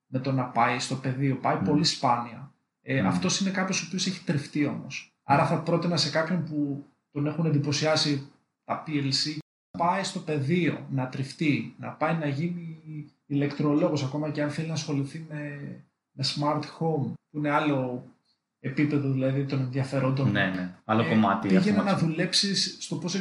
με το να πάει στο πεδίο. Πάει Μμ. πολύ σπάνια. Ε, Μμ. Αυτός είναι κάποιος ο οποίος έχει τρεφτεί όμως. Άρα θα πρότεινα σε κάποιον που τον έχουν εντυπωσιάσει τα PLC, να πάει στο πεδίο, να τριφτεί, να πάει να γίνει ηλεκτρολόγος, ακόμα και αν θέλει να ασχοληθεί με, με smart home, που είναι άλλο επίπεδο δηλαδή των ενδιαφερόντων. Ναι, ναι. Άλλο Ε, κομμάτι. Πήγαινε να αυτοματισμού. δουλέψεις στο πώς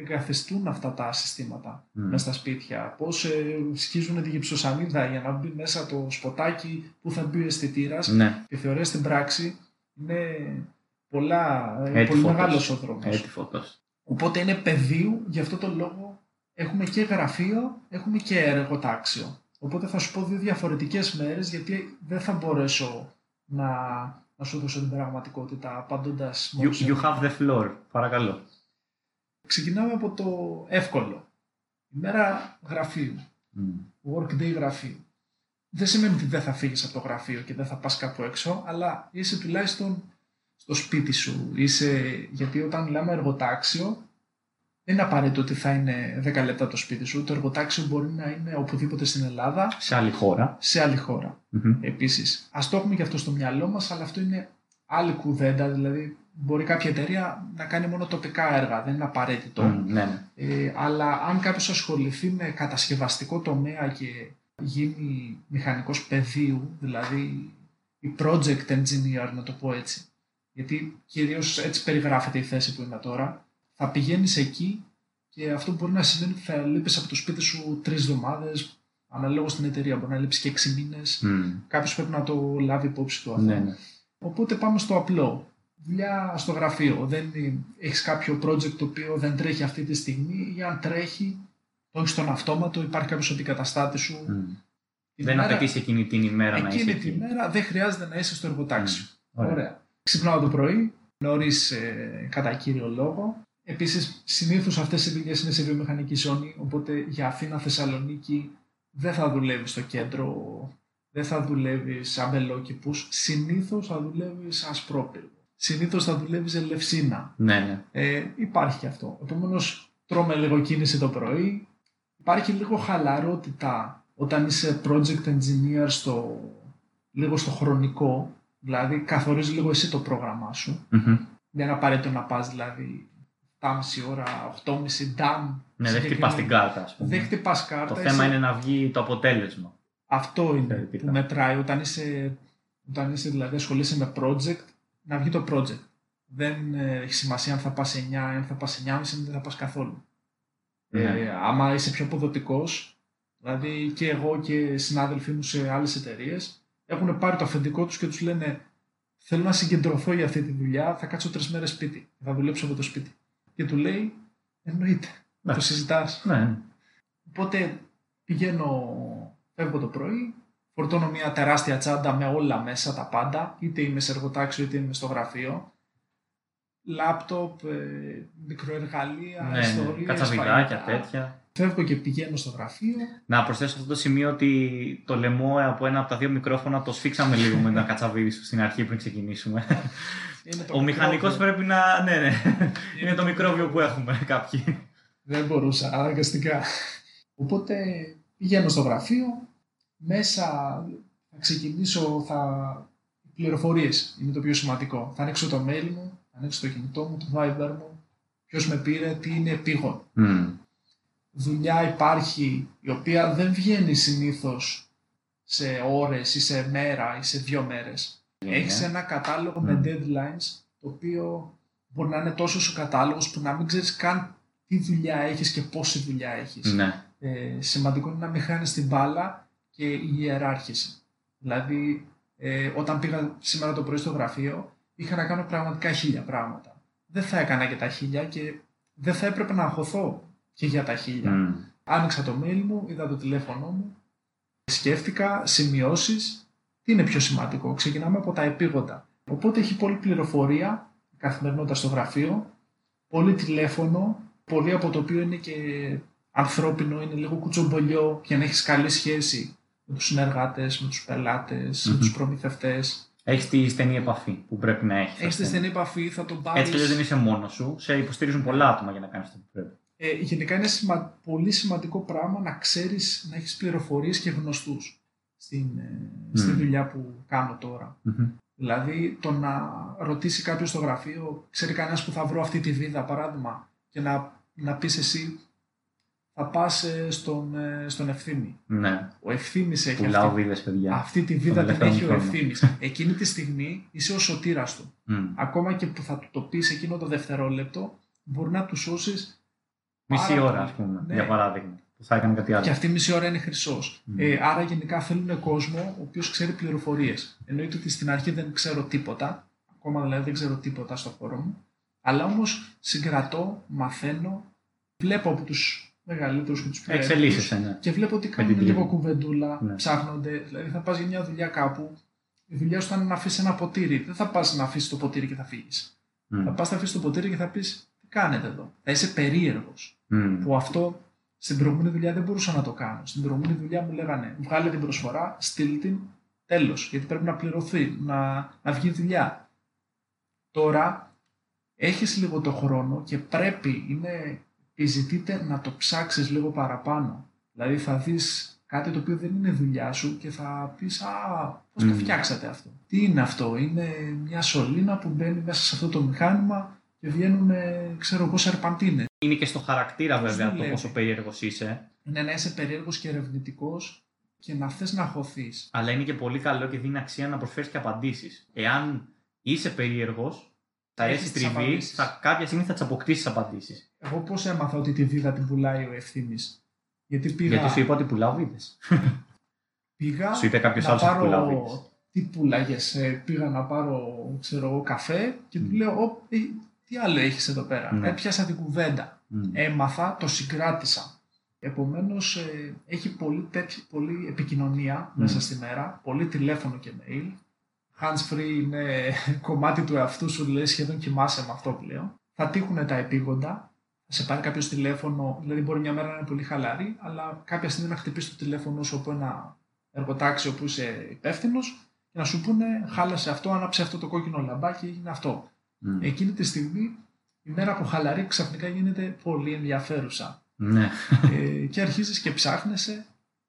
εγκαθιστούν αυτά τα συστήματα Μμ. μέσα στα σπίτια. Πώς ε, σκίζουν τη γυψοσανίδα για να μπει μέσα το σποτάκι που θα μπει ο αισθητήρας. Ναι, Και θεωρία στην πράξη είναι πολλά, ε, Έτσι πολύ φώτος. μεγάλος ο δρόμος. έτσι φωτό. Οπότε είναι πεδίο, γι' αυτό το λόγο έχουμε και γραφείο, έχουμε και εργοτάξιο. Οπότε θα σου πω δύο διαφορετικές μέρες γιατί δεν θα μπορέσω να, να σου δώσω την πραγματικότητα απαντώντας μόνο You, σε you have the floor. Παρακαλώ. Ξεκινάμε από το εύκολο. Ημέρα γραφείου. Μμ. Workday γραφείου. Δεν σημαίνει ότι δεν θα φύγεις από το γραφείο και δεν θα πας κάπου έξω, αλλά είσαι τουλάχιστον στο σπίτι σου. Είσαι... Γιατί όταν μιλάμε εργοτάξιο, δεν είναι απαραίτητο ότι θα είναι 10 λεπτά το σπίτι σου. Το εργοτάξιο μπορεί να είναι οπουδήποτε στην Ελλάδα, Σε άλλη χώρα. σε άλλη χώρα. Μμμ. Επίσης, ας το έχουμε και αυτό στο μυαλό μας, αλλά αυτό είναι άλλη κουβέντα. Δηλαδή, μπορεί κάποια εταιρεία να κάνει μόνο τοπικά έργα, δεν είναι απαραίτητο. Μμ, Ναι, ναι. Ε, αλλά αν κάποιος ασχοληθεί με κατασκευαστικό τομέα και γίνει μηχανικός πεδίου, δηλαδή η project engineer να το πω έτσι, γιατί κυρίως έτσι περιγράφεται η θέση που είμαι τώρα, θα πηγαίνεις εκεί και αυτό μπορεί να σημαίνει ότι θα λείπεις από το σπίτι σου τρεις εβδομάδες, αναλόγως στην εταιρεία, μπορεί να λείψεις και έξι μήνες. Μμ. Κάποιος πρέπει να το λάβει υπόψη του αυτό. Ναι, ναι. Οπότε πάμε στο απλό. Δουλειά στο γραφείο. Δεν έχεις κάποιο project το οποίο δεν τρέχει αυτή τη στιγμή ή αν τρέχει, το έχεις στον αυτόματο, υπάρχει κάποιος αντικαταστάτης σου. Μμ. Την Δεν ημέρα- απαιτείς εκείνη την ημέρα να είσαι Εκείνη εκεί. τη μέρα δεν χρειάζεται να είσαι στο εργοτάξιο. Ωραία. Ωραία. Ξυπνάω το πρωί, νωρίς ε, κατά κύριο λόγο. Επίσης, συνήθως αυτές οι δουλειές είναι σε βιομηχανική ζώνη, οπότε για Αθήνα, Θεσσαλονίκη δεν θα δουλεύεις στο κέντρο, δεν θα δουλεύει σαν μπελόκηπους, συνήθως θα δουλεύει σαν ασπρόπυργο. Συνήθως θα δουλεύει σε λευσίνα. Ναι, ναι. Ε, υπάρχει και αυτό. Επομένω, τρώμε λίγο κίνηση το πρωί. Υπάρχει λίγο χαλαρότητα όταν είσαι project engineer στο, λίγο στο χρονικό. Δηλαδή, καθορίζεις λίγο εσύ το πρόγραμμά σου. Μμμ. Δεν είναι απαραίτητο να πας δηλαδή 7,5 ώρα, 8,5 ντάμ. Ναι, δεν χτυπάς την κάρτα, ας πούμε. Δεν χτυπάς κάρτα. Το είσαι- θέμα είναι να βγει το αποτέλεσμα. Αυτό είναι Θεωρητικά. που μετράει όταν είσαι, όταν είσαι δηλαδή ασχολείσαι με project, να βγει το project. Δεν ε, έχει σημασία αν θα πας 9, αν θα πας 9,5, αν δεν θα πας καθόλου. Ναι. Ε, άμα είσαι πιο αποδοτικός, δηλαδή και εγώ και συνάδελφοί μου σε άλλες εταιρείες έχουν πάρει το αφεντικό τους και τους λένε θέλω να συγκεντρωθώ για αυτή τη δουλειά, θα κάτσω τρεις μέρες σπίτι, θα δουλέψω από το σπίτι. Και του λέει, εννοείται, Ναι. το συζητάς. Ναι. Οπότε πηγαίνω, φεύγω το πρωί, φορτώνω μια τεράστια τσάντα με όλα μέσα τα πάντα, είτε είμαι σε εργοτάξιο είτε είμαι στο γραφείο. Λάπτοπ, ε, μικροεργαλεία, ναι, ναι. ιστορίες, Κατσαβιδάκια, φαγητά. τέτοια. Φεύγω και πηγαίνω στο γραφείο. Να προσθέσω αυτό το σημείο ότι το λαιμό από ένα από τα δύο μικρόφωνα το σφίξαμε λίγο με ένα κατσαβίδι σου στην αρχή πριν ξεκινήσουμε. Είναι το Ο μηχανικός μικρόβιο. πρέπει να. Ναι, ναι. Είναι το μικρόβιο που έχουμε κάποιοι. Δεν μπορούσα, αναγκαστικά. Οπότε πηγαίνω στο γραφείο, μέσα θα ξεκινήσω, θα... οι πληροφορίες είναι το πιο σημαντικό. Θα ανοίξω το mail μου, θα ανοίξω το κινητό μου, το Viber μου, ποιος με πήρε, τι είναι επίγον. Μμ. Δουλειά υπάρχει η οποία δεν βγαίνει συνήθως σε ώρες ή σε μέρα ή σε δύο μέρες. Έχεις ένα κατάλογο με Μμ. deadlines το οποίο μπορεί να είναι τόσο ο κατάλογος που να μην ξέρεις καν τι δουλειά έχεις και πόση δουλειά έχεις. Ναι. Ε, σημαντικό είναι να μην χάνεις την μπάλα και η ιεράρχηση. Δηλαδή, ε, όταν πήγα σήμερα το πρωί στο γραφείο, είχα να κάνω πραγματικά χίλια πράγματα. Δεν θα έκανα και τα χίλια και δεν θα έπρεπε να αγχωθώ και για τα χίλια. Μμ. Άνοιξα το mail μου, είδα το τηλέφωνο μου, σκέφτηκα, σημειώσεις. Τι είναι πιο σημαντικό, ξεκινάμε από τα επίγοντα. Οπότε έχει πολλή πληροφορία, η καθημερινότητα στο γραφείο, πολύ τηλέφωνο, πολύ από το οποίο είναι και ανθρώπινο, είναι λίγο κουτσομπολιό για να έχεις καλή σχέση με τους συνεργάτες, με τους πελάτες, με Μμμ. τους προμηθευτές. Έχεις τη στενή επαφή που πρέπει να έχεις. Έχεις τη στενή επαφή, θα τον πάρεις... Έτσι κι αλλιώς δεν είσαι μόνος σου. Σε υποστηρίζουν πολλά άτομα για να κάνεις αυτό που πρέπει. Ε, γενικά είναι σημα... πολύ σημαντικό πράγμα να ξέρεις, να έχεις πληροφορίες και γνωστούς στην, ε, στη Μμμ. δουλειά που κάνω τώρα. Μμμ. Δηλαδή το να ρωτήσει κάποιος στο γραφείο, ξέρει κανένας που θα βρω αυτή τη βίδα παράδειγμα και να, να πεις εσύ θα πας ε, στον, ε, στον ευθύμη. Ναι. Ο ευθύμης έχει Πουλάω αυτή, βίδε, παιδιά. αυτή τη Τον βίδα την τελευταίο έχει ο χρόνο. ευθύμης. Εκείνη τη στιγμή είσαι ο σωτήρας του. Μμ. Ακόμα και που θα του το πεις εκείνο το δευτερόλεπτο μπορεί να τους σώσεις Μισή πάρα ώρα, ας πολύ. πούμε, Ναι. για παράδειγμα. Που θα έκανε κάτι άλλο. Και αυτή η μισή ώρα είναι χρυσός. Μμ. Ε, άρα γενικά θέλουν κόσμο ο οποίος ξέρει πληροφορίες. Εννοείται ότι στην αρχή δεν ξέρω τίποτα. Ακόμα δηλαδή δεν ξέρω τίποτα στο χώρο μου. Αλλά όμως συγκρατώ, μαθαίνω, βλέπω από τους μεγαλύτερους και τους πιο Εξελίσσεσαι, ναι. Και βλέπω ότι την κάνουν πηγή. λίγο κουβεντούλα, Ναι. ψάχνονται. Δηλαδή θα πας για μια δουλειά κάπου. Η δουλειά σου θα είναι να αφήσεις ένα ποτήρι. Δεν θα πας να αφήσεις το ποτήρι και θα φύγεις. Μμ. Θα πας να αφήσεις το ποτήρι και θα πεις: Τι κάνετε εδώ; Θα είσαι περίεργος Μμ. που αυτό στην προηγούμενη δουλειά δεν μπορούσα να το κάνω. Στην προηγούμενη δουλειά μου λέγανε βγάλε την προσφορά, στείλ την, τέλος, γιατί πρέπει να πληρωθεί, να, να βγει δουλειά. Τώρα έχεις λίγο το χρόνο και πρέπει, είναι, επιζητείται να το ψάξεις λίγο παραπάνω. Δηλαδή θα δεις κάτι το οποίο δεν είναι δουλειά σου και θα πεις «Α, πώς το Μμμ. φτιάξατε αυτό». Τι είναι αυτό, είναι μια σωλήνα που μπαίνει μέσα σε αυτό το μηχάνημα και βγαίνουν, ε, ξέρω εγώ, σερπαντίνες. Είναι και στο χαρακτήρα Πώς βέβαια το δουλεύει; πόσο περίεργος είσαι. είναι να είσαι περίεργος και ερευνητικός και να θες να χωθείς. Αλλά είναι και πολύ καλό και δίνει αξία να προσφέρεις και απαντήσεις. Εάν είσαι περίεργος, θα Έχεις έρθει τις τριβή, απαντήσεις. θα, κάποια στιγμή θα τις αποκτήσεις απαντήσεις. Εγώ πώς έμαθα ότι τη βίδα την πουλάει ο ευθύνης; Γιατί πήγα, Γιατί σου είπα ότι πουλάω βίδες. πήγα Σου είπε κάποιος να άλλος ότι πάρω... πουλάω βίδες. Τι πουλάγες, ε, πήγα να πάρω ξέρω εγώ, καφέ και του Μμ. λέω «Ω, ε, τι άλλο έχεις εδώ πέρα; Ναι. Έπιασα την κουβέντα. Έμαθα, το συγκράτησα. Επομένως ε, έχει πολύ, τέτοι- πολύ επικοινωνία Μμ. μέσα στη μέρα, πολύ τηλέφωνο και mail. Hands free είναι κομμάτι του εαυτού σου, λέει σχεδόν κοιμάσαι με αυτό πλέον. θα τύχουν τα επίγοντα, θα σε πάρει κάποιος τηλέφωνο, δηλαδή μπορεί μια μέρα να είναι πολύ χαλαρή, αλλά κάποια στιγμή να χτυπήσει το τηλέφωνο σου από ένα εργοτάξιο που είσαι υπεύθυνος και να σου πούνε χάλασε αυτό, άναψε αυτό το κόκκινο λαμπάκι, έγινε αυτό. Μμ. Εκείνη τη στιγμή η μέρα από χαλαρή ξαφνικά γίνεται πολύ ενδιαφέρουσα. Ναι. ε, και αρχίζεις και ψάχνεσαι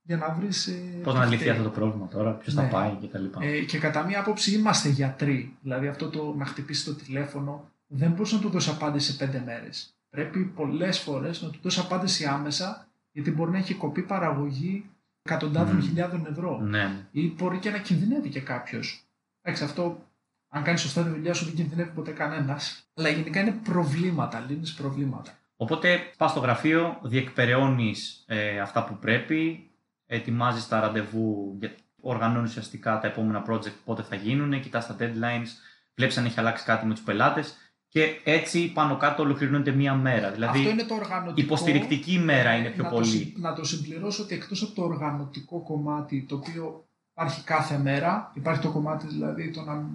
για να βρεις... Ε, Πώς να λυθεί αυτό το πρόβλημα τώρα, ποιος θα Ναι. πάει κτλ. Ε, και κατά μία άποψη είμαστε γιατροί. Δηλαδή αυτό το να χτυπήσει το τηλέφωνο δεν μπορείς να του δώσει απάντηση σε πέντε μέρες. Πρέπει πολλές φορές να του δώσει απάντηση άμεσα γιατί μπορεί να έχει κοπεί παραγωγή εκατοντάδων Μμμ. χιλιάδων ευρώ. Ναι. Ή μπορεί και να κινδυνεύει και κάποιος. Εντάξει, αυτό αν κάνεις σωστά τη δουλειά σου δεν κινδυνεύει ποτέ κανένας. Αλλά γενικά είναι προβλήματα, λύνεις προβλήματα. Οπότε πας στο γραφείο, διεκπεραιώνεις ε, αυτά που πρέπει, ετοιμάζεις τα ραντεβού, οργανώνεις ουσιαστικά τα επόμενα project πότε θα γίνουν, κοιτάς τα deadlines, βλέπεις αν έχει αλλάξει κάτι με τους πελάτες και έτσι πάνω κάτω ολοκληρώνεται μία μέρα. Δηλαδή Αυτό είναι το οργανωτικό. υποστηρικτική ημέρα είναι πιο να πολύ. Το, συ- να το συμπληρώσω ότι εκτός από το οργανωτικό κομμάτι το οποίο υπάρχει κάθε μέρα, υπάρχει το κομμάτι δηλαδή το να,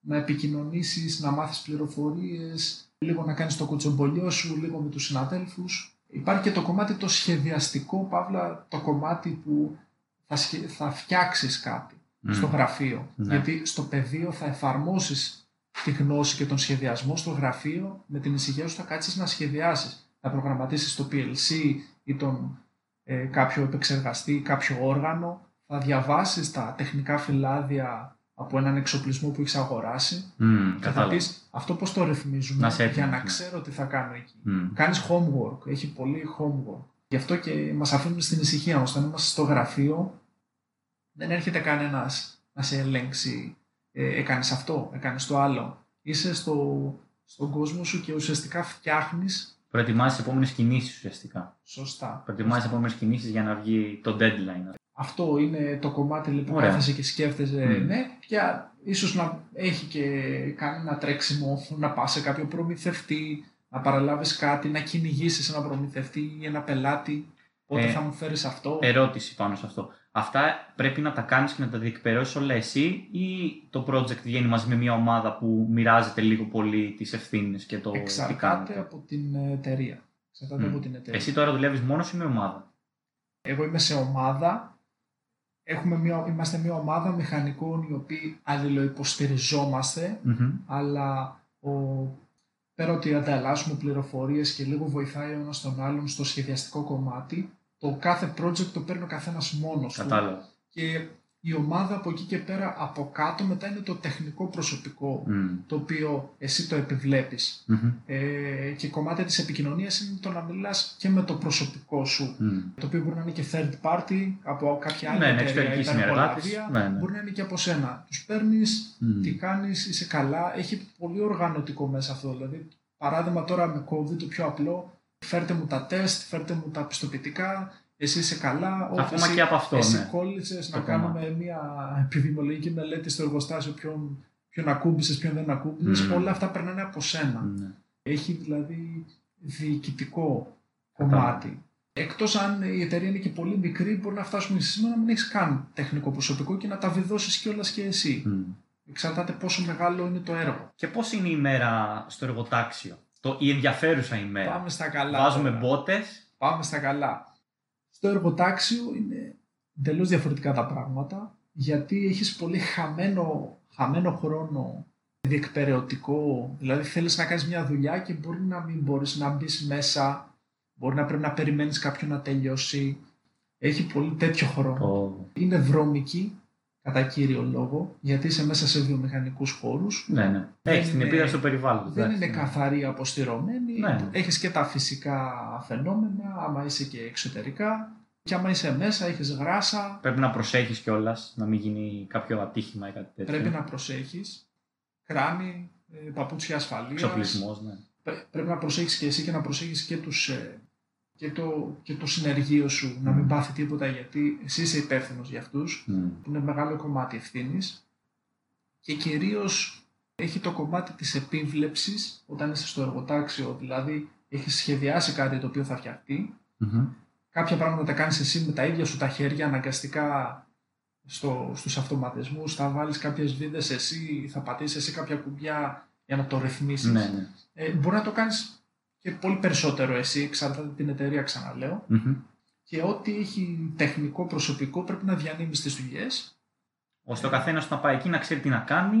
να επικοινωνήσεις, να μάθεις πληροφορίες, λίγο να κάνεις το κουτσομπολιό σου, λίγο με τους συναδέλφους. Υπάρχει και το κομμάτι το σχεδιαστικό, παύλα το κομμάτι που θα, σχε- θα φτιάξεις κάτι Μμ. στο γραφείο. Ναι. Γιατί στο πεδίο θα εφαρμόσεις τη γνώση και τον σχεδιασμό στο γραφείο, με την ησυχία σου θα κάτσεις να σχεδιάσεις. Να προγραμματίσεις το PLC ή τον, ε, κάποιο επεξεργαστή ή κάποιο όργανο. Θα διαβάσεις τα τεχνικά φυλάδια από έναν εξοπλισμό που έχεις αγοράσει Μμ, και θα κατάλαβα. πεις αυτό πώς το ρυθμίζουμε Να είσαι για έτοιμος, να ναι. ξέρω τι θα κάνω εκεί. Μμ. Κάνεις homework, έχει πολύ homework. Γι' αυτό και μας αφήνουν στην ησυχία μας. Όταν είμαστε στο γραφείο, δεν έρχεται κανένας να σε ελέγξει. Ε, έκανες αυτό, έκανες το άλλο. Είσαι στο, στον κόσμο σου και ουσιαστικά φτιάχνεις Προετοιμάζει τι επόμενες κινήσεις ουσιαστικά. σωστά. Προετοιμάζει τι επόμενες κινήσεις για να βγει το deadline. Αυτό είναι το κομμάτι λοιπόν, που Ωραία. κάθεσαι και σκέφτεσαι, Μμ. ναι, και ίσως να έχει και κάνει ένα τρέξιμο, να πας σε κάποιο προμηθευτή, να παραλάβεις κάτι, να κυνηγήσεις ένα προμηθευτή ή ένα πελάτη, πότε Ε, θα μου φέρεις αυτό; Ερώτηση πάνω σε αυτό. Αυτά πρέπει να τα κάνεις και να τα διεκπαιρεώσεις όλα εσύ ή το project βγαίνει μαζί με μια ομάδα που μοιράζεται λίγο πολύ τις ευθύνες και το τι Εξαρτάται κάνετε. από την εταιρεία. Εξαρτάται Μμ. από την εταιρεία. Εσύ τώρα δουλεύεις μόνος ή με ομάδα; Εγώ είμαι σε ομάδα. Έχουμε μια, είμαστε μια ομάδα μηχανικών οι οποίοι αλληλοϊποστηριζόμαστε Μμμ. αλλά ο, πέρα ότι ανταλλάσσουμε πληροφορίες και λίγο βοηθάει ο ένας τον άλλον στο σχεδιαστικό κομμάτι, το κάθε project το παίρνει ο καθένας μόνος του. Κατάλαβα. Και η ομάδα από εκεί και πέρα από κάτω μετά είναι το τεχνικό προσωπικό, Μμ. το οποίο εσύ το επιβλέπεις. Μμμ. Ε, και κομμάτι της επικοινωνίας είναι το να μιλάς και με το προσωπικό σου, Μμ. το οποίο μπορεί να είναι και third party από κάποια άλλη Ναι, ναι, εταιρεία, εξωτερική ήταν συνεργάτης. Ολλανδία, Ναι, ναι. μπορεί να είναι και από σένα. Τους παίρνεις Μμ. τι κάνεις, είσαι καλά. Έχει πολύ οργανωτικό μέσα αυτό. Δηλαδή, παράδειγμα τώρα με COVID το πιο απλό, φέρτε μου τα τεστ, φέρτε μου τα πιστοποιητικά, εσύ είσαι καλά. όχι, Ακόμα εσύ, και από αυτό, εσύ ναι. κόλλησες Το να κομμάτι. κάνουμε μια επιδημιολογική μελέτη στο εργοστάσιο ποιον, ποιον ακούμπησες, ποιον δεν ακούμπησες. Μμμ. Όλα αυτά περνάνε από σένα. Ναι. Έχει δηλαδή διοικητικό Κατάλαβα. κομμάτι. Εκτός αν η εταιρεία είναι και πολύ μικρή, μπορεί να φτάσουμε σήμερα να μην έχεις καν τεχνικό προσωπικό και να τα βιδώσεις κιόλας και εσύ. Μμ. Εξαρτάται πόσο μεγάλο είναι το έργο. Και πώς είναι η μέρα στο εργοτάξιο; Το, η ενδιαφέρουσα ημέρα. Πάμε στα καλά. Βάζουμε τώρα. μπότες. Πάμε στα καλά. Στο εργοτάξιο είναι εντελώς διαφορετικά τα πράγματα γιατί έχεις πολύ χαμένο, χαμένο χρόνο διεκπαιρεωτικό. Δηλαδή θέλεις να κάνεις μια δουλειά και μπορεί να μην μπορείς να μπεις μέσα, μπορεί να πρέπει να περιμένεις κάποιον να τελειώσει. Έχει πολύ τέτοιο χρόνο. Το... Είναι βρώμικη κατά κύριο λόγο γιατί είσαι μέσα σε βιομηχανικούς χώρους. Ναι, ναι. Έχεις την είναι- επίδραση του περιβάλλοντος. Δεν εντάξει, είναι ναι. καθαρή αποστηρωμένη. Ναι. Έχεις και τα φυσικά φαινόμενα, άμα είσαι και εξωτερικά. Και άμα είσαι μέσα, έχεις γράσα. Πρέπει να προσέχεις κιόλας να μην γίνει κάποιο ατύχημα ή κάτι τέτοιο. Πρέπει να προσέχεις. Κράνη, ε, παπούτσια ασφαλείας. Εξοπλισμός, ναι. Πρέ- Πρέπει να προσέχεις και εσύ και να προσέχεις και, τους, ε, και, το, και το συνεργείο σου να μην Mm. πάθει τίποτα γιατί εσύ είσαι υπεύθυνος για αυτούς. Μμ. που είναι μεγάλο κομμάτι ευθύνης και κυρίως έχει το κομμάτι της επίβλεψης όταν είσαι στο εργοτάξιο, δηλαδή έχεις σχεδιάσει κάτι το οποίο θα φτιαχτεί, Μμμ. κάποια πράγματα τα κάνεις εσύ με τα ίδια σου τα χέρια αναγκαστικά στο, στους αυτοματισμούς, θα βάλεις κάποιες βίδες εσύ, θα πατήσεις εσύ κάποια κουμπιά για να το ρυθμίσεις. Ναι, ναι. Ε, μπορεί να το κάνεις και πολύ περισσότερο εσύ, εξαρτάται την εταιρεία ξαναλέω. Μμμ. Και ό,τι έχει τεχνικό προσωπικό πρέπει να διανύμεις τις δουλειές. ώστε ο καθένας να πάει εκεί να ξέρει τι να κάνει,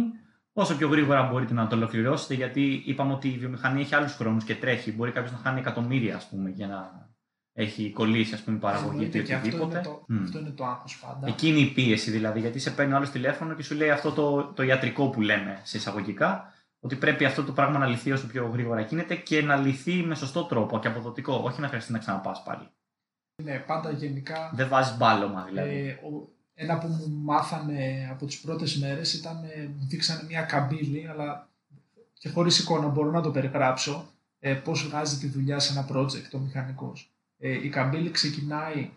όσο πιο γρήγορα μπορείτε να το ολοκληρώσετε, γιατί είπαμε ότι η βιομηχανία έχει άλλους χρόνου και τρέχει. Μπορεί κάποιος να χάνει εκατομμύρια, ας πούμε, για να έχει κολλήσει ας πούμε, η παραγωγή του Εννοείται και αυτό είναι, οτιδήποτε. το, Μμ. αυτό είναι το άγχος πάντα. Εκείνη η πίεση δηλαδή, γιατί σε παίρνει ο άλλος τηλέφωνο και σου λέει αυτό το, το ιατρικό που λέμε σε εισαγωγικά, ότι πρέπει αυτό το πράγμα να λυθεί όσο πιο γρήγορα γίνεται και να λυθεί με σωστό τρόπο και αποδοτικό, όχι να χρειαστεί να ξαναπάς πάλι. Ναι, πάντα γενικά Δεν βάζεις μπάλωμα δηλαδή. Ε, ο- ένα που μου μάθανε από τις πρώτες μέρες ήταν, ε, μου δείξανε μια καμπύλη, αλλά και χωρίς εικόνα μπορώ να το περιγράψω, ε, πώς βγάζει τη δουλειά σε ένα project ο μηχανικός. Ε, η καμπύλη ξεκινάει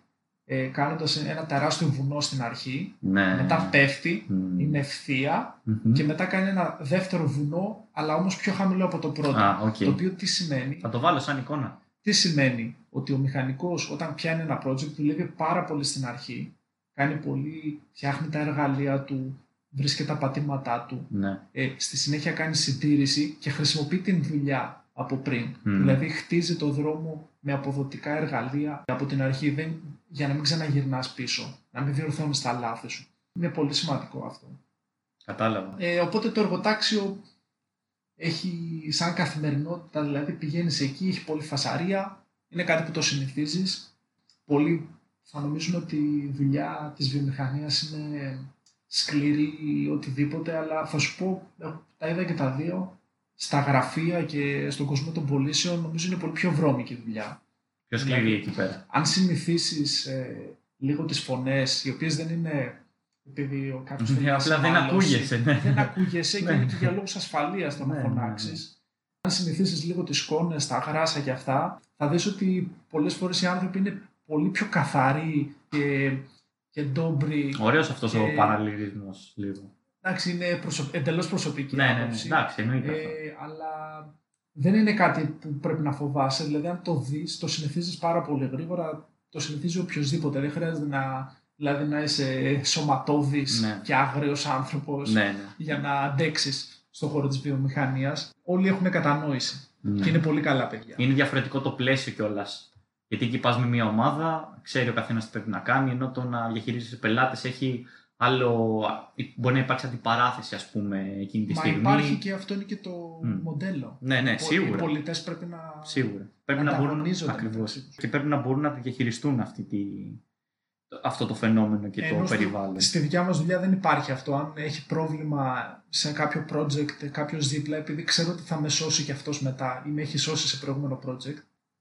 ε, κάνοντας ένα τεράστιο βουνό στην αρχή, ναι. μετά πέφτει, Μμ. είναι ευθεία Μμμ. και μετά κάνει ένα δεύτερο βουνό, αλλά όμως πιο χαμηλό από το πρώτο. Α, οκ. Το οποίο τι σημαίνει, Θα το βάλω σαν εικόνα. τι σημαίνει; Ότι ο μηχανικός όταν πιάνει ένα project δουλεύει πάρα πολύ στην αρχή, κάνει πολύ, φτιάχνει τα εργαλεία του, βρίσκει τα πατήματά του, Ναι. ε, στη συνέχεια κάνει συντήρηση και χρησιμοποιεί την δουλειά από πριν. Μμ. Δηλαδή χτίζει το δρόμο με αποδοτικά εργαλεία από την αρχή δεν, για να μην ξαναγυρνάς πίσω, να μην διορθώνεις τα λάθη σου. Είναι πολύ σημαντικό αυτό. Κατάλαβα. Ε, οπότε το εργοτάξιο έχει σαν καθημερινότητα, δηλαδή πηγαίνεις εκεί, έχει πολύ φασαρία, είναι κάτι που το συνηθίζεις. Πολλοί θα νομίζουν ότι η δουλειά της βιομηχανίας είναι σκληρή ή οτιδήποτε, αλλά θα σου πω, ε, τα είδα και τα δύο, στα γραφεία και στον κόσμο των πωλήσεων νομίζω είναι πολύ πιο βρώμικη η δουλειά. Πιο σκληρή εκεί πέρα. Αν συνηθίσεις ε, λίγο τις φωνές, οι οποίες δεν είναι επειδή ο κάποιος θέλει Ναι, να απλά δεν συμμαλώσει, ακούγεσαι. Ναι. δεν ακούγεσαι και Ναι. είναι και για λόγους ασφαλείας το να Ναι, ναι, ναι. φωνάξεις. Αν συνηθίσεις λίγο τις σκόνες, τα γράσα και αυτά, θα δεις ότι πολλές φορές οι άνθρωποι είναι πολύ πιο καθαροί και, και ντόμπροι. Ωραίος αυτός Και- ο παραλληλισμός λίγο. Εντάξει, είναι προσω... εντελώς προσωπική Ναι, ναι, ναι. άποψη. Εντάξει, εννοείται αυτό. Ε, αλλά δεν είναι κάτι που πρέπει να φοβάσαι. Δηλαδή, αν το δεις, το συνηθίζεις πάρα πολύ γρήγορα, το συνηθίζει οποιοδήποτε. Δεν χρειάζεται να, δηλαδή, να είσαι σωματώδης Ναι. και άγριος άνθρωπος Ναι, ναι. για να αντέξεις στον χώρο της βιομηχανίας. Όλοι έχουν κατανόηση Ναι. και είναι πολύ καλά παιδιά. Είναι διαφορετικό το πλαίσιο κιόλας. Γιατί εκεί πας με μια ομάδα, ξέρει ο καθένας τι πρέπει να κάνει, ενώ το να διαχειρίζεσαι πελάτες έχει άλλο. Μπορεί να υπάρξει αντιπαράθεση, ας πούμε, εκείνη τη Μα στιγμή. υπάρχει και αυτό είναι και το Μμ. μοντέλο. Ναι, ναι, Οι σίγουρα. πολιτές πρέπει να... Σίγουρα. Πρέπει να μπορούν, ανταγωνίζονται ακριβώς. μεταξύ τους. και πρέπει να μπορούν να τη διαχειριστούν αυτή τη, αυτό το φαινόμενο και Ενώ το στο- περιβάλλον. Στη δικιά μας δουλειά δεν υπάρχει αυτό. Αν έχει πρόβλημα σε κάποιο project, κάποιο δίπλα, επειδή ξέρω ότι θα με σώσει και αυτός μετά ή με έχει σώσει σε προηγούμενο project,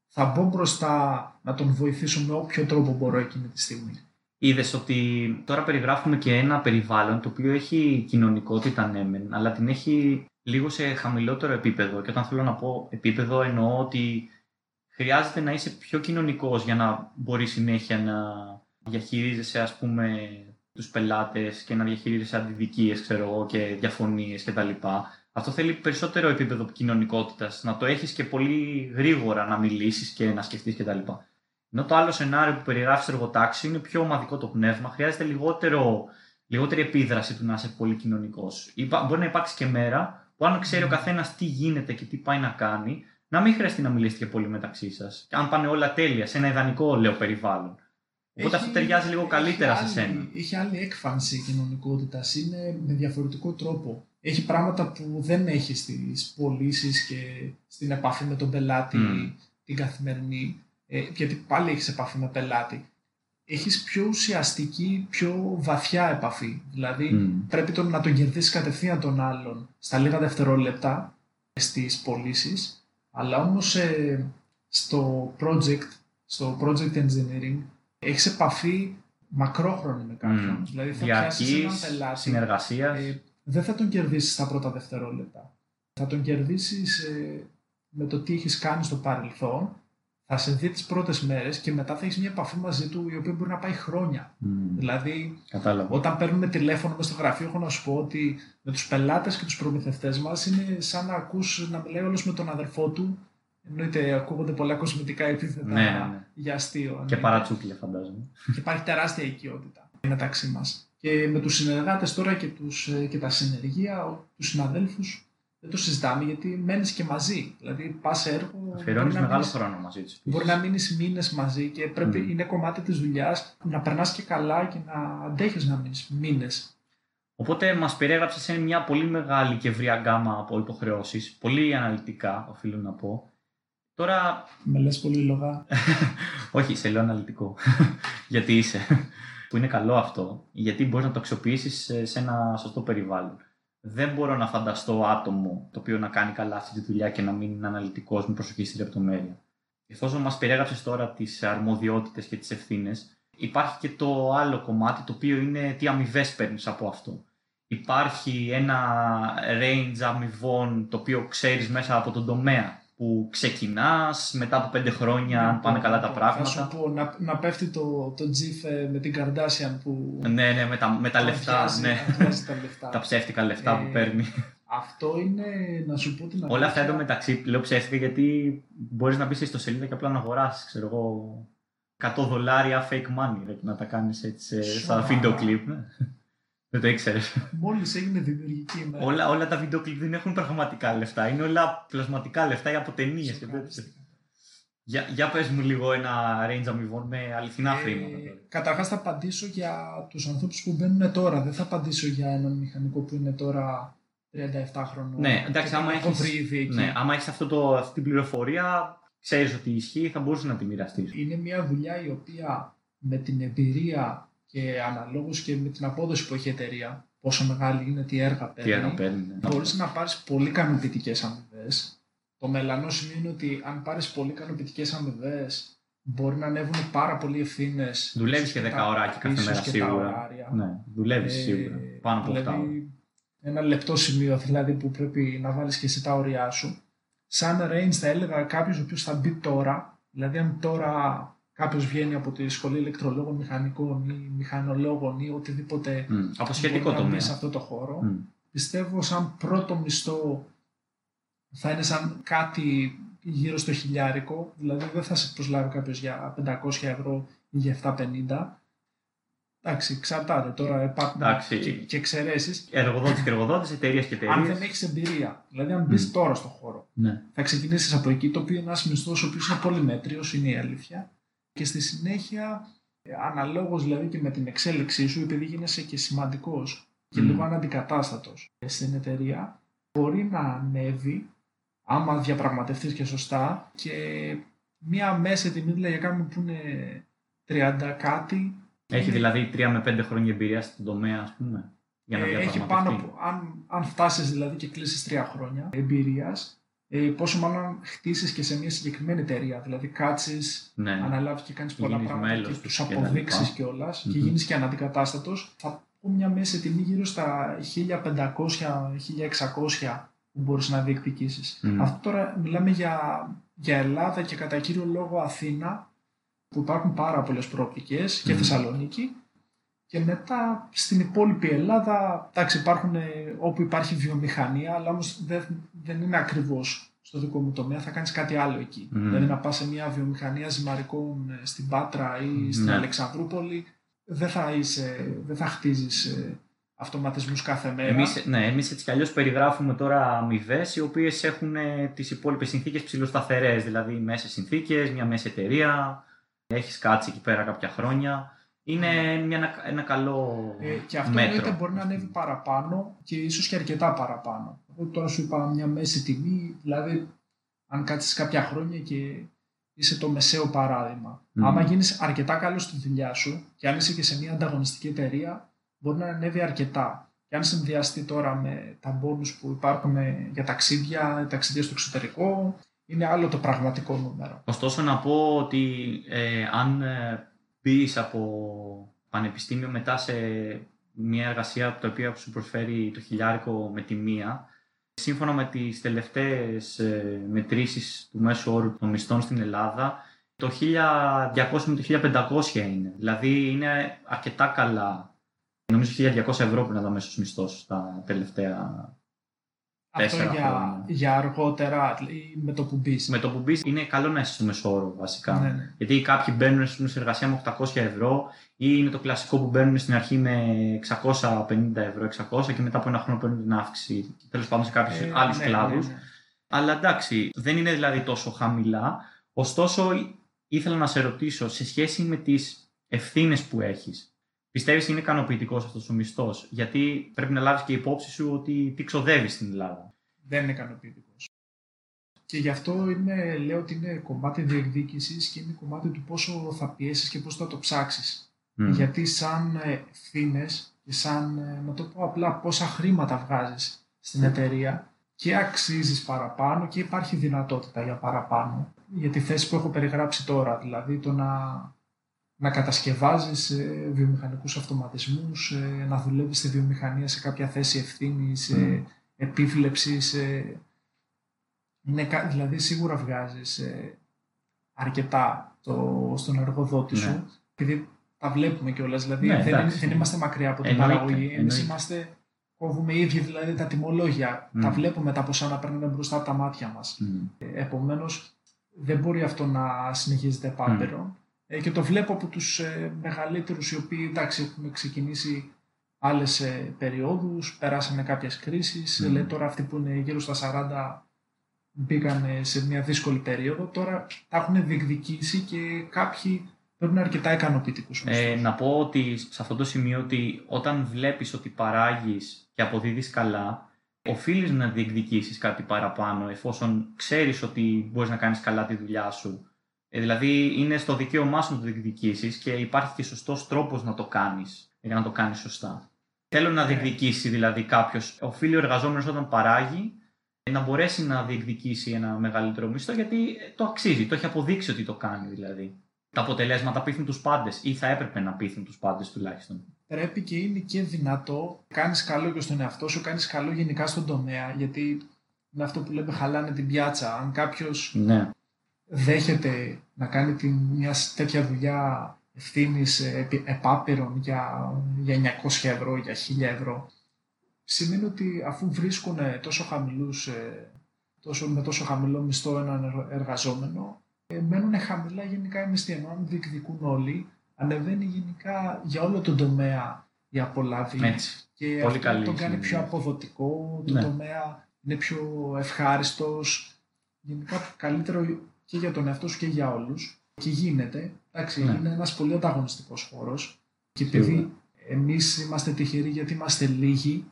θα μπω μπροστά να τον βοηθήσω με όποιο τρόπο μπορώ εκείνη τη στιγμή. Είδες ότι τώρα περιγράφουμε και ένα περιβάλλον το οποίο έχει κοινωνικότητα ναι, μεν, αλλά την έχει λίγο σε χαμηλότερο επίπεδο. Και όταν θέλω να πω επίπεδο, εννοώ ότι χρειάζεται να είσαι πιο κοινωνικός για να μπορείς συνέχεια να διαχειρίζεσαι, ας πούμε, τους πελάτες και να διαχειρίζεσαι αντιδικίες, ξέρω εγώ, και διαφωνίες κτλ. Αυτό θέλει περισσότερο επίπεδο κοινωνικότητας, να το έχεις και πολύ γρήγορα να μιλήσεις και να σκεφτείς κτλ. Ενώ το άλλο σενάριο που περιγράφεις στο εργοτάξιο είναι πιο ομαδικό το πνεύμα, χρειάζεται λιγότερο, λιγότερη επίδραση του να είσαι πολύ κοινωνικός. Μπορεί να υπάρξει και μέρα που αν ξέρει ο καθένας τι γίνεται και τι πάει να κάνει, να μην χρειαστεί να μιλήσετε και πολύ μεταξύ σας. Αν πάνε όλα τέλεια, σε ένα ιδανικό λέω περιβάλλον. Οπότε αυτό ταιριάζει λίγο καλύτερα έχει σε άλλη- σένα. Έχει άλλη έκφανση κοινωνικότητας. Είναι με διαφορετικό τρόπο. Έχει πράγματα που δεν έχει στις πωλήσεις και στην επαφή με τον πελάτη Μμ. την καθημερινή. Ε, γιατί πάλι έχεις επαφή με πελάτη. Έχεις πιο ουσιαστική, πιο βαθιά επαφή. Δηλαδή Μμ. πρέπει τον, να τον κερδίσεις κατευθείαν τον άλλον στα λίγα δευτερόλεπτα στις πωλήσεις, αλλά όμως ε, στο project, στο project engineering έχεις επαφή μακρόχρονη με κάποιον. Μμ. Δηλαδή θα πιάσεις έναν Διαρκής πελάτη, συνεργασίας. ε, δεν θα τον κερδίσεις στα πρώτα δευτερόλεπτα. Θα τον κερδίσεις ε, με το τι έχεις κάνει στο παρελθόν, θα σε δει τις πρώτες μέρες και μετά θα έχεις μια επαφή μαζί του η οποία μπορεί να πάει χρόνια. Δηλαδή Κατάλαβα. όταν παίρνουμε τηλέφωνο μέσα στο γραφείο, έχω να σου πω ότι με τους πελάτες και τους προμηθευτές μας είναι σαν να ακούς να μιλάει όλος με τον αδερφό του. Εννοείται, ακούγονται πολλά κοσμητικά επίθετα Ναι, ναι, ναι. για αστείο. Και εννοείται. παρατσούκλια, φαντάζομαι. Και υπάρχει τεράστια οικειότητα μεταξύ μας. Και με τους συνεργάτες τώρα και, τους, ε, και τα συνεργεία, τους συναδέλφους, δεν το συζητάμε γιατί μένεις και μαζί. Δηλαδή, πας έργο. Αφιερώνεις μεγάλο μείνεις, χρόνο μαζί του. Μπορεί να μείνεις μήνες μαζί και πρέπει, mm. είναι κομμάτι της δουλειάς να περνάς και καλά και να αντέχεις να μείνεις μήνες. Οπότε μας περιέγραψες σε μια πολύ μεγάλη και ευρία γκάμα από υποχρεώσεις. Πολύ αναλυτικά, οφείλω να πω. Τώρα. Με λες πολύ λογά. Όχι, σε λέω αναλυτικό. γιατί είσαι. που είναι καλό αυτό, γιατί μπορείς να το αξιοποιήσεις σε ένα σωστό περιβάλλον δεν μπορώ να φανταστώ άτομο το οποίο να κάνει καλά αυτή τη δουλειά και να μην είναι αναλυτικός με προσοχή στη λεπτομέρεια. Εφόσον μας περιέγραψες τώρα τις αρμοδιότητες και τις ευθύνες, υπάρχει και το άλλο κομμάτι το οποίο είναι τι αμοιβές παίρνεις από αυτό. Υπάρχει ένα range αμοιβών το οποίο ξέρεις μέσα από τον τομέα που ξεκινάς μετά από πέντε χρόνια, αν πάνε καλά τα πράγματα. Θα σου πω, να, να πέφτει το, το GIF ε, με την Kardashian που. Ναι, ναι, με τα, με τα λεφτά. ναι. τα, λεφτά. τα ψεύτικα λεφτά που ε, παίρνει. Αυτό είναι, να σου πω την Όλα αυτά μεταξύ λέω ψεύτικα γιατί μπορείς να μπεις στο σελίδα και απλά να αγοράσει, ξέρω εγώ, 100 δολάρια fake money, να τα κάνεις έτσι σαν βίντεο κλειπ. Δεν το ήξερες. Μόλις έγινε δημιουργική ημέρα. Όλα, όλα τα βίντεο κλειπ δεν έχουν πραγματικά λεφτά. Είναι όλα πλασματικά λεφτά ή από ταινίε και τέτοια. Για, για πες μου λίγο ένα range αμοιβών με αληθινά ε, χρήματα. Καταρχάς θα απαντήσω για τους ανθρώπους που μπαίνουν τώρα. Δεν θα απαντήσω για έναν μηχανικό που είναι τώρα 37 χρονών. Ναι, εντάξει, άμα έχεις, ναι, άμα έχεις αυτό το, αυτή την πληροφορία, ξέρεις ότι ισχύει, θα μπορούσες να τη μοιραστείς. Είναι μια δουλειά η οποία με την εμπειρία και αναλόγως και με την απόδοση που έχει η εταιρεία, πόσο μεγάλη είναι, τι έργα παίρνει, τι έργα παίρνει ναι. μπορείς να πάρεις πολύ ικανοποιητικές αμοιβές. Το μελανό σημείο είναι ότι αν πάρεις πολύ ικανοποιητικές αμοιβές, μπορεί να ανέβουν πάρα πολλοί ευθύνες. Δουλεύεις και 10 ωράκι κάθε μέρα σίγουρα. Ναι, δουλεύεις ε, σίγουρα. Πάνω από αυτά. Ένα λεπτό σημείο δηλαδή που πρέπει να βάλεις και εσύ τα όρια σου. Σαν range θα έλεγα κάποιος ο οποίος θα μπει τώρα, δηλαδή αν τώρα κάποιος βγαίνει από τη σχολή ηλεκτρολόγων, μηχανικών ή μηχανολόγων ή οτιδήποτε mm. από σχετικό τομέα σε αυτό το χώρο, mm. πιστεύω σαν πρώτο μισθό θα είναι σαν κάτι γύρω στο χιλιάρικο, δηλαδή δεν θα σε προσλάβει κάποιος για 500 ευρώ ή για 750. Εντάξει, εξαρτάται τώρα. Υπάρχουν και, και εξαιρέσεις. Εργοδότης και εργοδότης, εταιρείες και εταιρείες. Αν δεν έχεις εμπειρία, δηλαδή αν μπεις mm. τώρα στον χώρο, ναι. θα ξεκινήσεις από εκεί, το οποίο είναι ένας μισθός ο οποίος είναι πολύ μέτριο, είναι η αλήθεια και στη συνέχεια αναλόγως δηλαδή και με την εξέλιξή σου επειδή γίνεσαι και σημαντικός και λίγο αναντικατάστατος στην εταιρεία μπορεί να ανέβει άμα διαπραγματευτείς και σωστά και μία μέση τιμή δηλαδή για κάποιον που είναι 30 κάτι έχει δηλαδή 3 με 5 χρόνια εμπειρία στον τομέα, ας πούμε, για να ε, Έχει πάνω από, αν, αν φτάσεις δηλαδή και κλείσεις 3 χρόνια εμπειρίας, ε, πόσο μάλλον χτίσει και σε μια συγκεκριμένη εταιρεία. Δηλαδή, κάτσεις, ναι. αναλάβεις και κάνεις πολλά πράγματα και τους αποδείξεις κιόλας και, mm-hmm. γίνεις και αναντικατάστατος. Θα πω μια μέση τιμή γύρω στα 1500-1600 που μπορείς να διεκδικήσεις. Mm. Αυτό τώρα μιλάμε για, για Ελλάδα και κατά κύριο λόγο Αθήνα, που υπάρχουν πάρα πολλές προοπτικές mm. και Θεσσαλονίκη. Και μετά στην υπόλοιπη Ελλάδα, εντάξει, υπάρχουν ε, όπου υπάρχει βιομηχανία, αλλά όμως δεν, δεν είναι ακριβώς στο δικό μου τομέα, θα κάνεις κάτι άλλο εκεί. Mm. Δηλαδή να πας σε μια βιομηχανία ζυμαρικών ε, στην Πάτρα ή στην ναι. Αλεξανδρούπολη, δεν θα, είσαι, δεν θα χτίζεις ε, αυτοματισμούς κάθε μέρα. Εμείς, ναι, εμείς έτσι κι αλλιώς περιγράφουμε τώρα αμοιβές οι οποίες έχουν τις υπόλοιπες συνθήκες ψηλοσταθερές, δηλαδή μέσα συνθήκες, μια μέση εταιρεία, έχεις κάτσει εκεί πέρα κάποια χρόνια είναι μια, ένα καλό ε, Και αυτό μέτρο. μπορεί να ανέβει παραπάνω και ίσως και αρκετά παραπάνω. Εγώ τώρα σου είπα μια μέση τιμή, δηλαδή αν κάτσεις κάποια χρόνια και είσαι το μεσαίο παράδειγμα. Mm. Άμα γίνεις αρκετά καλός στη δουλειά σου και αν είσαι και σε μια ανταγωνιστική εταιρεία, μπορεί να ανέβει αρκετά. Και αν συνδυαστεί τώρα με τα μπόνους που υπάρχουν για ταξίδια, ταξίδια στο εξωτερικό, είναι άλλο το πραγματικό νούμερο. Ωστόσο να πω ότι ε, αν ε, μπει από πανεπιστήμιο μετά σε μια εργασία το οποίο σου προσφέρει το χιλιάρικο με τη μία, σύμφωνα με τις τελευταίες ε, μετρήσεις του μέσου όρου των μισθών στην Ελλάδα, το 1200 με το 1500 είναι. Δηλαδή είναι αρκετά καλά. Νομίζω 1200 ευρώ που είναι ο μέσος μισθός τα τελευταία Αυτό τέσσερα για, χρόνια. για αργότερα ή με το που μπεις. Με το που μπεις είναι καλό να είσαι στο μεσόωρο βασικά. Ναι, ναι. Γιατί κάποιοι μπαίνουν ας πούμε, σε εργασία με 800 ευρώ ή είναι το κλασικό που μπαίνουν στην αρχή με 650 ευρώ, 600 και μετά από ένα χρόνο παίρνουν την αύξηση. Τέλος πάντων σε κάποιους Ε, άλλους ναι, κλάδους. ναι, ναι. Αλλά εντάξει, δεν είναι δηλαδή τόσο χαμηλά. Ωστόσο, ήθελα να σε ρωτήσω σε σχέση με τις ευθύνες που έχεις. Πιστεύεις είναι ικανοποιητικός αυτός ο μισθός, γιατί πρέπει να λάβεις και υπόψη σου ότι τι ξοδεύεις στην Ελλάδα. δεν είναι ικανοποιητικός. Και γι' αυτό είναι, λέω ότι είναι κομμάτι διεκδίκησης και είναι κομμάτι του πόσο θα πιέσεις και πόσο θα το ψάξεις. Μμ. Γιατί σαν ευθύνε και σαν, ε, να το πω απλά, πόσα χρήματα βγάζεις στην εταιρεία και αξίζεις παραπάνω και υπάρχει δυνατότητα για παραπάνω. Για τη θέση που έχω περιγράψει τώρα, δηλαδή το να, να κατασκευάζεις ε, βιομηχανικούς αυτοματισμούς, ε, να δουλεύεις στη βιομηχανία σε κάποια θέση ευθύνης, ε, Μμ. επίβλεψης, ε, είναι, κα- δηλαδή σίγουρα βγάζεις ε, αρκετά το, στον εργοδότη Ναι. σου, επειδή τα βλέπουμε κιόλας. Δηλαδή Ναι, δεν, εντάξει. δεν είμαστε μακριά από την Εννοείται, παραγωγή. Εμείς εννοείται. είμαστε, κόβουμε οι ίδιοι δηλαδή τα τιμολόγια. Μμ. Τα βλέπουμε τα ποσά να παίρνουν μπροστά από τα μάτια μας. Μμ. Επομένως, δεν μπορεί αυτό να συνεχίζεται επάπειρον. Ε, και το βλέπω από τους ε, μεγαλύτερους οι οποίοι εντάξει, έχουν ξεκινήσει άλλες ε, περιόδους, περάσανε κάποιες κρίσεις. Μμ. Ε, λέει, τώρα αυτοί που είναι γύρω στα 40 μπήκαν ε, σε μια δύσκολη περίοδο. Τώρα τα έχουν διεκδικήσει και κάποιοι παίρνουν αρκετά ικανοποιητικούς Ε, μισθούς. να πω ότι σε αυτό το σημείο ότι όταν βλέπεις ότι παράγεις και αποδίδεις καλά, οφείλεις να διεκδικήσεις κάτι παραπάνω εφόσον ξέρεις ότι μπορείς να κάνεις καλά τη δουλειά σου. Ε, δηλαδή είναι στο δικαίωμά σου να το διεκδικήσεις και υπάρχει και σωστός τρόπος να το κάνεις για να το κάνεις σωστά. Θέλω να Ναι. διεκδικήσει δηλαδή κάποιος, οφείλει ο εργαζόμενος όταν παράγει να μπορέσει να διεκδικήσει ένα μεγαλύτερο μισθό γιατί ε, το αξίζει, το έχει αποδείξει ότι το κάνει δηλαδή. Τα αποτελέσματα πείθουν τους πάντες ή θα έπρεπε να πείθουν τους πάντες τουλάχιστον. Πρέπει και είναι και δυνατό. Κάνεις καλό και στον εαυτό σου, κάνεις καλό γενικά στον τομέα. Γιατί είναι αυτό που λέμε χαλάνε την πιάτσα. Αν κάποιος Ναι. Δέχεται να κάνει την, μια τέτοια δουλειά ευθύνης επάπειρων για, για 900 ευρώ, για 1000 ευρώ, σημαίνει ότι αφού βρίσκουν τόσο χαμηλούς, ε, τόσο, με τόσο χαμηλό μισθό έναν εργ- εργαζόμενο, ε, μένουν χαμηλά γενικά οι μισθοί. Ενώ αν διεκδικούν όλοι, ανεβαίνει γενικά για όλο τον τομέα η απολαύη. Έτσι. Και Πολύ αυτό καλή τον κάνει συνειδητή. πιο αποδοτικό, το Ναι. τομέα είναι πιο ευχάριστος, γενικά καλύτερο και για τον εαυτό σου και για όλους. Και γίνεται, εντάξει, Ναι. είναι ένας πολύ ανταγωνιστικός χώρος και Σίγουρα. επειδή εμείς είμαστε τυχεροί γιατί είμαστε λίγοι,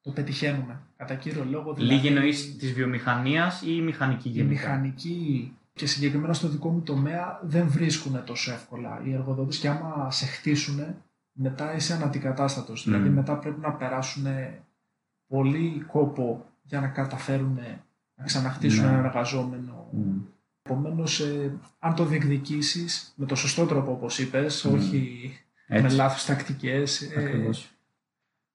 το πετυχαίνουμε. Κατά κύριο λόγο δηλαδή, Λίγη εννοείς της βιομηχανίας ή η μηχανική οι γενικά; μηχανικοί και συγκεκριμένα στο δικό μου τομέα δεν βρίσκουν τόσο εύκολα οι εργοδότες και άμα σε χτίσουν μετά είσαι αναντικατάστατος. Μμμ. Δηλαδή μετά πρέπει να περάσουν πολύ κόπο για να καταφέρουν να ξαναχτίσουν Ναι. έναν εργαζόμενο. Μμ. Επομένως, αν το διεκδικήσεις με το σωστό τρόπο όπως είπες, Μμ. όχι με Έτσι. λάθος τακτικές, ε, Ακριβώς.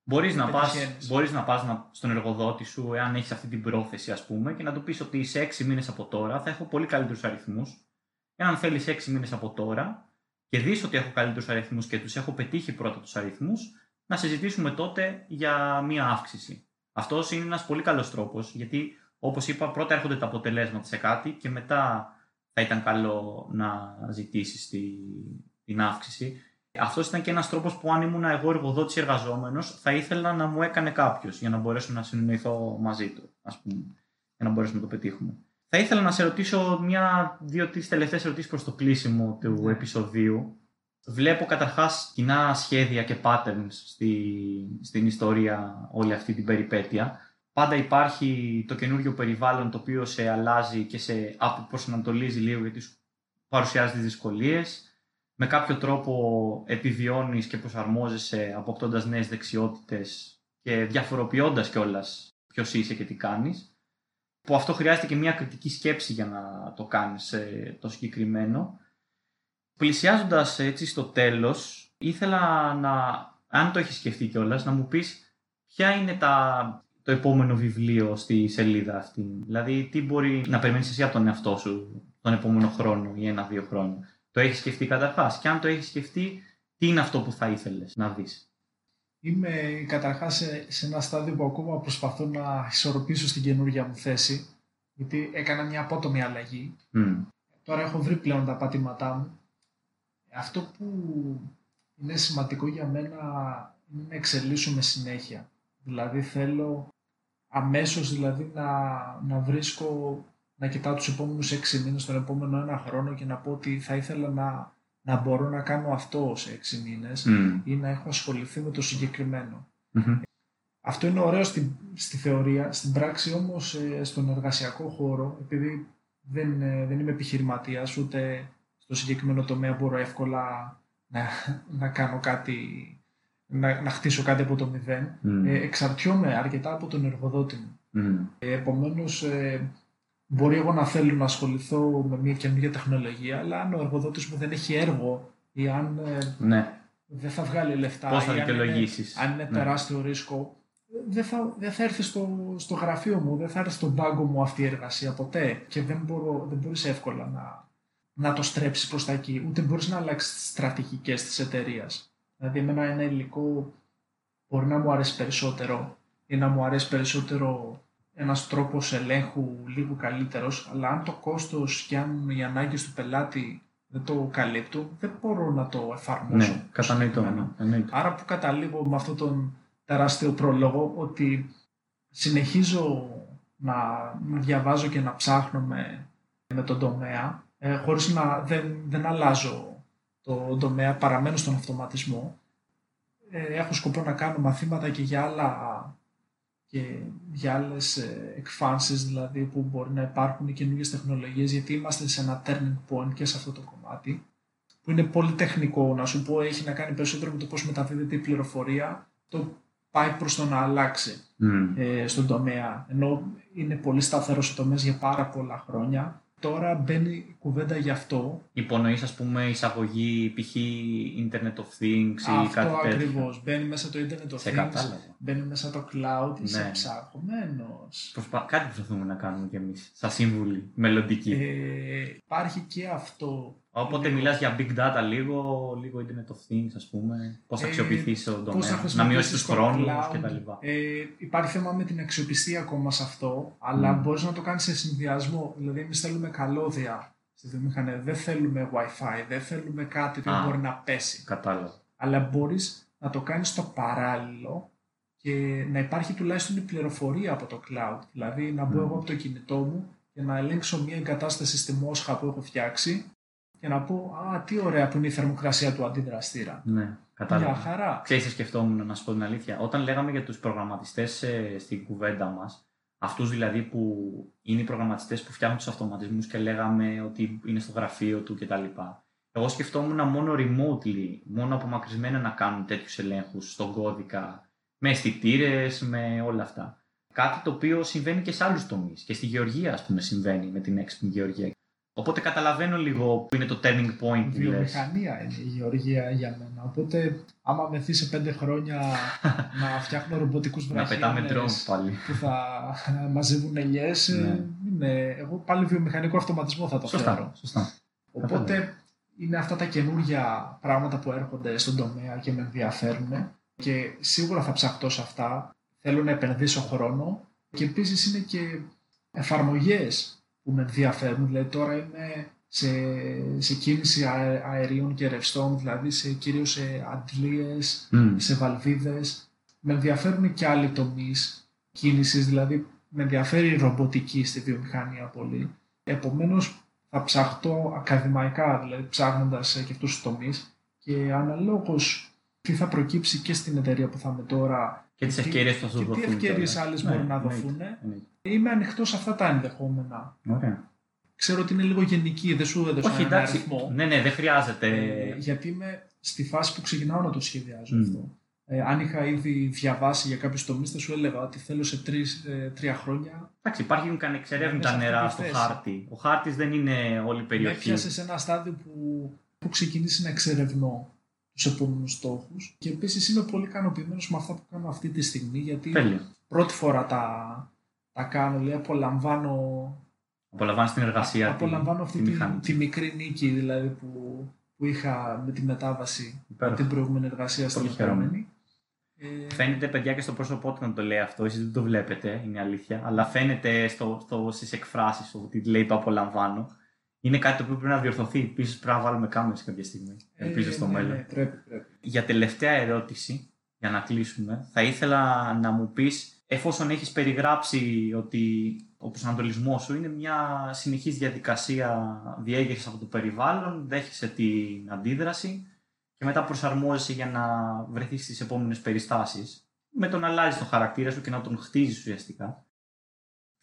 Μπορείς να, πας, πετυχαίνεις. μπορείς να πας να- στον εργοδότη σου, εάν έχεις αυτή την πρόθεση ας πούμε, και να του πεις ότι σε έξι μήνες από τώρα θα έχω πολύ καλύτερους αριθμούς. Εάν θέλεις έξι μήνες από τώρα και δεις ότι έχω καλύτερους αριθμούς και τους έχω πετύχει πρώτα τους αριθμούς, να συζητήσουμε τότε για μία αύξηση. Αυτός είναι ένας πολύ καλός τρόπος, γιατί όπως είπα πρώτα έρχονται τα αποτελέσματα σε κάτι και μετά θα ήταν καλό να ζητήσεις τη, την αύξηση. Αυτός ήταν και ένας τρόπος που αν ήμουν εγώ εργοδότης εργαζόμενος, θα ήθελα να μου έκανε κάποιος για να μπορέσω να συνεννοηθώ μαζί του, ας πούμε, για να μπορέσουμε να το πετύχουμε. Θα ήθελα να σε ρωτήσω μια, δύο-τρει τελευταίες ερωτήσεις προς το κλείσιμο του Ναι. επεισοδίου. Βλέπω καταρχάς κοινά σχέδια και patterns στη, στην ιστορία όλη αυτή την περιπέτεια. Πάντα υπάρχει το καινούριο περιβάλλον το οποίο σε αλλάζει και σε προσανατολίζει λίγο γιατί σου παρουσιάζει τις δυσκολίες με κάποιο τρόπο επιβιώνεις και προσαρμόζεσαι αποκτώντας νέες δεξιότητες και διαφοροποιώντας κιόλας ποιος είσαι και τι κάνεις. Που αυτό χρειάζεται και μια κριτική σκέψη για να το κάνεις ε, το συγκεκριμένο. Πλησιάζοντας έτσι στο τέλος, ήθελα να, αν το έχεις σκεφτεί κιόλας, να μου πεις ποια είναι τα, το επόμενο βιβλίο στη σελίδα αυτή. Δηλαδή, τι μπορεί να περιμένεις εσύ από τον εαυτό σου τον επόμενο χρόνο ή ένα-δύο χρόνια. Το έχεις σκεφτεί καταρχάς. Και αν το έχεις σκεφτεί, τι είναι αυτό που θα ήθελες να δεις; Είμαι καταρχάς σε, σε ένα στάδιο που ακόμα προσπαθώ να ισορροπήσω στην καινούργια μου θέση, γιατί έκανα μια απότομη αλλαγή. Μμ. Τώρα έχω βρει πλέον τα πατήματά μου. Αυτό που είναι σημαντικό για μένα είναι να εξελίσσουμε συνέχεια. Δηλαδή θέλω αμέσως δηλαδή να, να βρίσκω, να κοιτάω τους επόμενους έξι μήνες, τον επόμενο ένα χρόνο και να πω ότι θα ήθελα να, να μπορώ να κάνω αυτό σε έξι μήνες Μμ. ή να έχω ασχοληθεί με το συγκεκριμένο. Μμμ. Αυτό είναι ωραίο στη, στη θεωρία. Στην πράξη όμως ε, στον εργασιακό χώρο, επειδή δεν, ε, δεν είμαι επιχειρηματίας, ούτε στο συγκεκριμένο τομέα μπορώ εύκολα να, να κάνω κάτι, να, να χτίσω κάτι από το μηδέν, Μμ. ε, εξαρτιόμαι αρκετά από τον εργοδότη μου. Μμ. Ε, επομένως, ε, μπορεί εγώ να θέλω να ασχοληθώ με μια καινούργια τεχνολογία, αλλά αν ο εργοδότης μου δεν έχει έργο ή αν ε, Ναι. δεν θα βγάλει λεφτά Πώς θα ή αν είναι- δικαιολογήσεις. αν είναι Ναι. τεράστιο ρίσκο, δεν θα, δεν θα έρθει στο, στο γραφείο μου, δεν θα έρθει στον πάγκο μου αυτή η εργασία ποτέ και δεν, μπορώ, δεν μπορείς εύκολα να, να το στρέψεις προς τα εκεί, ούτε μπορείς να αλλάξεις τις στρατηγικές της εταιρείας. Δηλαδή εμένα ένα υλικό μπορεί να μου αρέσει περισσότερο ή να μου αρέσει περισσότερο ένας τρόπος ελέγχου λίγο καλύτερος, αλλά αν το κόστος και αν οι ανάγκες του πελάτη δεν το καλύπτουν, δεν μπορώ να το εφαρμόσω. Ναι, κατανοητό. συγκεκριμένα. ναι, εννοείται. Άρα που καταλήγω με αυτόν τον τεράστιο πρόλογο ότι συνεχίζω να, να διαβάζω και να ψάχνω με, με τον τομέα ε, χωρίς να δεν, δεν αλλάζω το τομέα, παραμένω στον αυτοματισμό. Ε, έχω σκοπό να κάνω μαθήματα και για άλλα και για άλλες ε, εκφάνσεις δηλαδή που μπορεί να υπάρχουν καινούργιες τεχνολογίες γιατί είμαστε σε ένα turning point και σε αυτό το κομμάτι που είναι πολύ τεχνικό να σου πω έχει να κάνει περισσότερο με το πώς μεταδίδεται η πληροφορία το πάει προς το να αλλάξει Μμ. ε, στον τομέα ενώ είναι πολύ σταθερός ο τομέας για πάρα πολλά χρόνια τώρα μπαίνει η κουβέντα γι' αυτό Υπονοείς, ας πούμε, εισαγωγή π.χ. Internet of Things ή αυτό κάτι τέτοιο. ακριβώς μπαίνει μέσα το Internet of Σε Things κατάλαβα. μπαίνει μέσα το cloud είσαι Ναι. ψαχμένος Προσπα... Κάτι προσπαθούμε να κάνουμε κι εμείς, σαν σύμβουλοι, μελλοντικοί. ε, υπάρχει και αυτό Οπότε λίγο. μιλάς για big data λίγο, λίγο Internet of Things, ας πούμε, πώς θα Ε, αξιοποιηθείς τον πώς τομέας, θα να χρησιμοποιήσεις μειώσεις τους το χρόνους cloud. κτλ. Ε, υπάρχει θέμα με την αξιοπιστία ακόμα σε αυτό, αλλά Μμ. μπορείς να το κάνεις σε συνδυασμό. Δηλαδή, εμείς θέλουμε καλώδια στη βιομηχανία, δεν θέλουμε Wi-Fi, δεν θέλουμε κάτι που Α. μπορεί να πέσει. Κατάλαβα. Αλλά μπορείς να το κάνεις στο παράλληλο και να υπάρχει τουλάχιστον η πληροφορία από το cloud. Δηλαδή, να μπω Μμ. εγώ από το κινητό μου και να ελέγξω μια εγκατάσταση στη Μόσχα που έχω φτιάξει και να πω «Α, τι ωραία που είναι η θερμοκρασία του αντιδραστήρα». Ναι, Μια κατάλαβα. χαρά. Ξέρεις, τι σκεφτόμουν να σου πω την αλήθεια. Όταν λέγαμε για τους προγραμματιστές ε, στην κουβέντα μας, αυτούς δηλαδή που είναι οι προγραμματιστές που φτιάχνουν τους αυτοματισμούς και λέγαμε ότι είναι στο γραφείο του κτλ. Εγώ σκεφτόμουν μόνο remotely, μόνο απομακρυσμένα να κάνουν τέτοιους ελέγχους στον κώδικα, με αισθητήρες, με όλα αυτά. Κάτι το οποίο συμβαίνει και σε άλλους τομείς. Και στη γεωργία, ας πούμε, συμβαίνει με την έξυπνη γεωργία. Οπότε καταλαβαίνω λίγο που είναι το turning point που λες. Βιομηχανία είναι η γεωργία για μένα. Οπότε, άμα μεθεί σε πέντε χρόνια να φτιάχνω ρομποτικούς Να πετάμε βραχίονες drones πάλι. που θα μαζεύουν ελιές, ε, Ναι. είναι, εγώ πάλι βιομηχανικό αυτοματισμό θα το φέρω. Σωστά, σωστά. Οπότε, είναι αυτά τα καινούργια πράγματα που έρχονται στον τομέα και με ενδιαφέρουν και σίγουρα θα ψαχτώ σε αυτά. Θέλω να επενδύσω χρόνο και επίσης είναι και εφαρμογές που με ενδιαφέρουν. Δηλαδή τώρα είμαι σε, σε κίνηση αε- αερίων και ρευστών, δηλαδή σε, κυρίως σε αντλίες, Μμ. σε βαλβίδες. Με ενδιαφέρουν και άλλοι τομείς κίνησης, δηλαδή με ενδιαφέρει η ρομποτική στη βιομηχανία πολύ. Επομένως θα ψαχτώ ακαδημαϊκά, δηλαδή ψάχνοντας ε, και αυτούς τους τομείς και αναλόγως τι θα προκύψει και στην εταιρεία που θα είμαι τώρα Και τις τι- ευκαιρίες που θα σου και δοθούν. τι ευκαιρίες κιόλας. άλλες Ναι, μπορούν να εννοείται, δοθούν. εννοείται. Είμαι ανοιχτός σε αυτά τα ενδεχόμενα. Ωραία. Ξέρω ότι είναι λίγο γενική, δεν σου έδωσα Όχι, ένα εντάξει. αριθμό. Ναι, ναι, δεν χρειάζεται. Ε, γιατί είμαι στη φάση που ξεκινάω να το σχεδιάζω Μμ. αυτό. Ε, αν είχα ήδη διαβάσει για κάποιους τομείς, θα σου έλεγα ότι θέλω σε τρεις, ε, τρία χρόνια Εντάξει, υπάρχουν καν εξερεύνητα Μέσα σε νερά αυτή στο τη θέση. χάρτη. Ο χάρτης δεν είναι όλη η με περιοχή. έπιασε σε ένα στάδιο που έχω ξεκινήσει να εξερευνώ τους επόμενους στόχους. Και επίσης είμαι πολύ ικανοποιημένος με αυτά που κάνω αυτή τη στιγμή, γιατί Τέλεια. πρώτη φορά τα, τα κάνω. Δηλαδή, απολαμβάνω, Απολαμβάνει την εργασία. τη- απολαμβάνω αυτή τη τη, μηχανή. τη μικρή νίκη δηλαδή, που, που είχα με τη μετάβαση Υπέροχα. από την προηγούμενη εργασία στην Πολύ χαίρομαι. επόμενη. Ε, Φαίνεται, παιδιά, και στο πρόσωπό του να το λέει αυτό. Εσείς δεν το βλέπετε, είναι αλήθεια. Αλλά φαίνεται στο, στο, στις εκφράσεις ότι λέει το απολαμβάνω. Είναι κάτι το οποίο πρέπει να διορθωθεί. Επίσης, πρέπει να βάλουμε κάμερες κάποια στιγμή. Ελπίζω ε, στο ναι, μέλλον. ναι, πρέπει, πρέπει. Για τελευταία ερώτηση, για να κλείσουμε, θα ήθελα να μου πεις, εφόσον έχεις περιγράψει ότι ο προσανατολισμός σου είναι μια συνεχής διαδικασία διέγερσης από το περιβάλλον, δέχεσαι την αντίδραση και μετά προσαρμόζεσαι για να βρεθείς στις επόμενες περιστάσεις, με το να αλλάζεις το χαρακτήρα σου και να τον χτίζεις ουσιαστικά.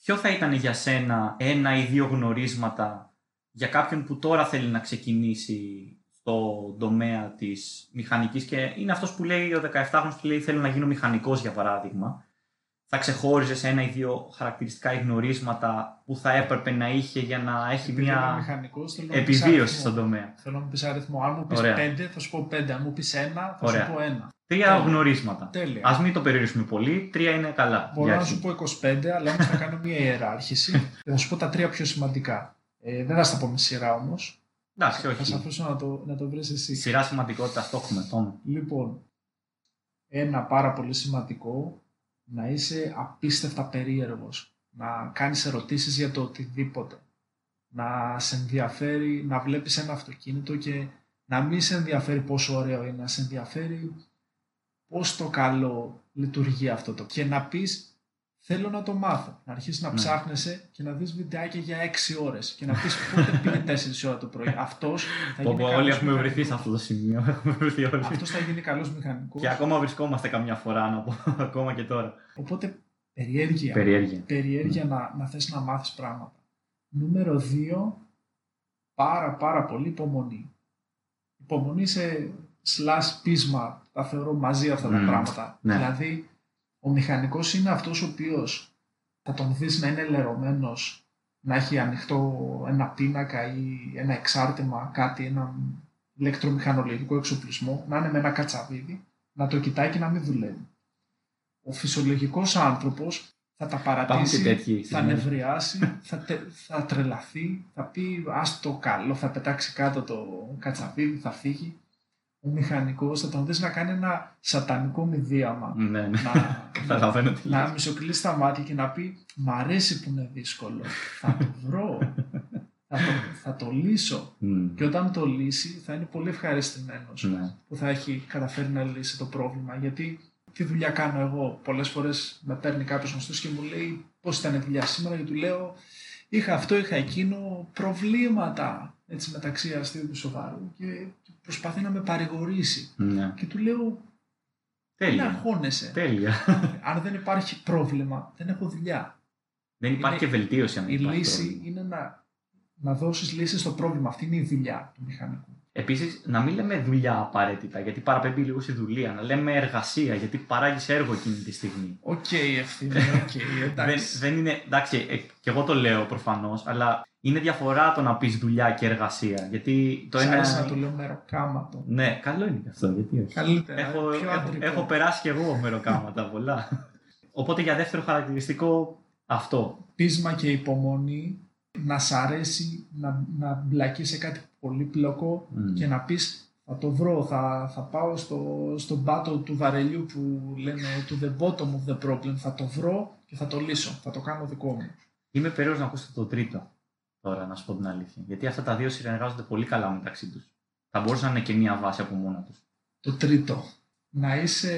Ποιο θα ήταν για σένα ένα ή δύο γνωρίσματα για κάποιον που τώρα θέλει να ξεκινήσει στο τομέα της μηχανικής και είναι αυτός που λέει ο 17χρονος που λέει θέλω να γίνω μηχανικός για παράδειγμα θα ξεχώριζες σε ένα ή δύο χαρακτηριστικά ή γνωρίσματα που θα έπρεπε να είχε για να έχει Επειδή είμαι μια μηχανικός, θέλω να μου πεις επιβίωση αριθμό. στον τομέα. Θέλω να μου πεις αριθμό. Αν μου πεις Ωραία. 5, θα σου πω 5. Αν μου πεις 1, θα Ωραία. σου πω 1. Τρία Τέλεια. γνωρίσματα. Τέλεια. Α μην το περιορίσουμε πολύ, τρία είναι καλά. Μπορώ για να αρχή. σου πω 25, αλλά όμω θα κάνω μια ιεράρχηση και θα σου πω τα τρία πιο σημαντικά. Ε, δεν θα στα πω με σειρά όμως. Εντάξει, Θα σε όχι. αφήσω να το, να το βρεις εσύ. Σειρά σημαντικότητα το έχουμε, Τόμ. Λοιπόν, ένα πάρα πολύ σημαντικό, να είσαι απίστευτα περίεργος. Να κάνεις ερωτήσεις για το οτιδήποτε. Να σε ενδιαφέρει, να βλέπεις ένα αυτοκίνητο και να μην σε ενδιαφέρει πόσο ωραίο είναι, να σε ενδιαφέρει πώς το καλό λειτουργεί αυτό το. Και να πεις, θέλω να το μάθω. Να αρχίσεις να Ναι. ψάχνεσαι και να δεις βιντεάκια για 6 ώρες και να πεις πότε πήγε 4 ώρα το πρωί. Αυτός θα Πω, γίνει πω, όλοι καλός έχουμε βρεθεί σε μηχανικός. αυτό το σημείο. Έχουμε βρεθεί όλοι. Αυτός θα γίνει καλός μηχανικός. Και ακόμα βρισκόμαστε καμιά φορά, να πω, ακόμα και τώρα. Οπότε περιέργεια. Περιέργεια. περιέργεια να, να θες να μάθεις πράγματα. Νούμερο 2, πάρα πάρα πολύ υπομονή. Υπομονή σε slash πείσμα, τα θεωρώ μαζί αυτά τα Μμμ, πράγματα. ναι. Δηλαδή, ο μηχανικός είναι αυτός ο οποίος θα τον δεις να είναι λερωμένος, να έχει ανοιχτό ένα πίνακα ή ένα εξάρτημα, κάτι, ένα ηλεκτρομηχανολογικό εξοπλισμό, να είναι με ένα κατσαβίδι, να το κοιτάει και να μην δουλεύει. Ο φυσιολογικός άνθρωπος θα τα Υπάρχουν και παρατήσει, τέτοιοι. θα νευριάσει, θα, τε- θα τρελαθεί, θα πει ας το καλό, θα πετάξει κάτω το κατσαβίδι, θα φύγει. Ο μηχανικός θα τον δεις να κάνει ένα σατανικό μηδίαμα. Ναι, ναι. να, Καταλαβαίνω τι να λες. μισοκλείσει τα μάτια και να πει Μ' αρέσει που είναι δύσκολο. Θα το βρω. θα, το, θα το λύσω. Μμ, Και όταν το λύσει θα είναι πολύ ευχαριστημένος Ναι. που θα έχει καταφέρει να λύσει το πρόβλημα. Γιατί τι δουλειά κάνω εγώ; Πολλές φορές με παίρνει κάποιος γνωστός και μου λέει πώς ήταν η δουλειά σήμερα; Και του λέω είχα αυτό, είχα εκείνο, προβλήματα έτσι, μεταξύ αστείου και σοβαρού και και προσπαθεί να με παρηγορήσει. Ναι. Και του λέω, μην Τέλεια. αγχώνεσαι. Τέλεια. Αν δεν υπάρχει πρόβλημα, δεν έχω δουλειά. Δεν υπάρχει Είναι- και βελτίωση αν Η υπάρχει λύση πρόβλημα. είναι να, να δώσεις λύση στο πρόβλημα. Αυτή είναι η δουλειά του μηχανικού. Επίσης, να μην λέμε δουλειά απαραίτητα, γιατί παραπέμπει λίγο στη δουλεία. Να λέμε εργασία, γιατί παράγεις έργο εκείνη τη στιγμή. Οκ, ευθύνη, οκ, δεν, εντάξει. δεν είναι. Εντάξει, ε, και εγώ το λέω προφανώς, αλλά είναι διαφορά το να πεις δουλειά και εργασία. Γιατί το Σ' ένα. άρεσε να το λέω μεροκάματο. Ναι, καλό είναι και αυτό, γιατί όχι. Καλύτερα, Έχω, πιο έχω, αντρικό. έχω περάσει κι εγώ μεροκάματα πολλά. Οπότε για δεύτερο χαρακτηριστικό αυτό. Πείσμα και υπομονή, να σ' αρέσει να, να μπλακεί σε κάτι πολύπλοκο Μμ. και να πεις θα το βρω, θα, θα πάω στο, στον πάτο του βαρελιού που λένε to the bottom of the problem, θα το βρω και θα το λύσω, θα το κάνω δικό μου. Είμαι περίεργος να ακούσω το τρίτο τώρα, να σου πω την αλήθεια. Γιατί αυτά τα δύο συνεργάζονται πολύ καλά μεταξύ τους. Θα μπορούσαν να είναι και μία βάση από μόνα τους. Το τρίτο, να είσαι,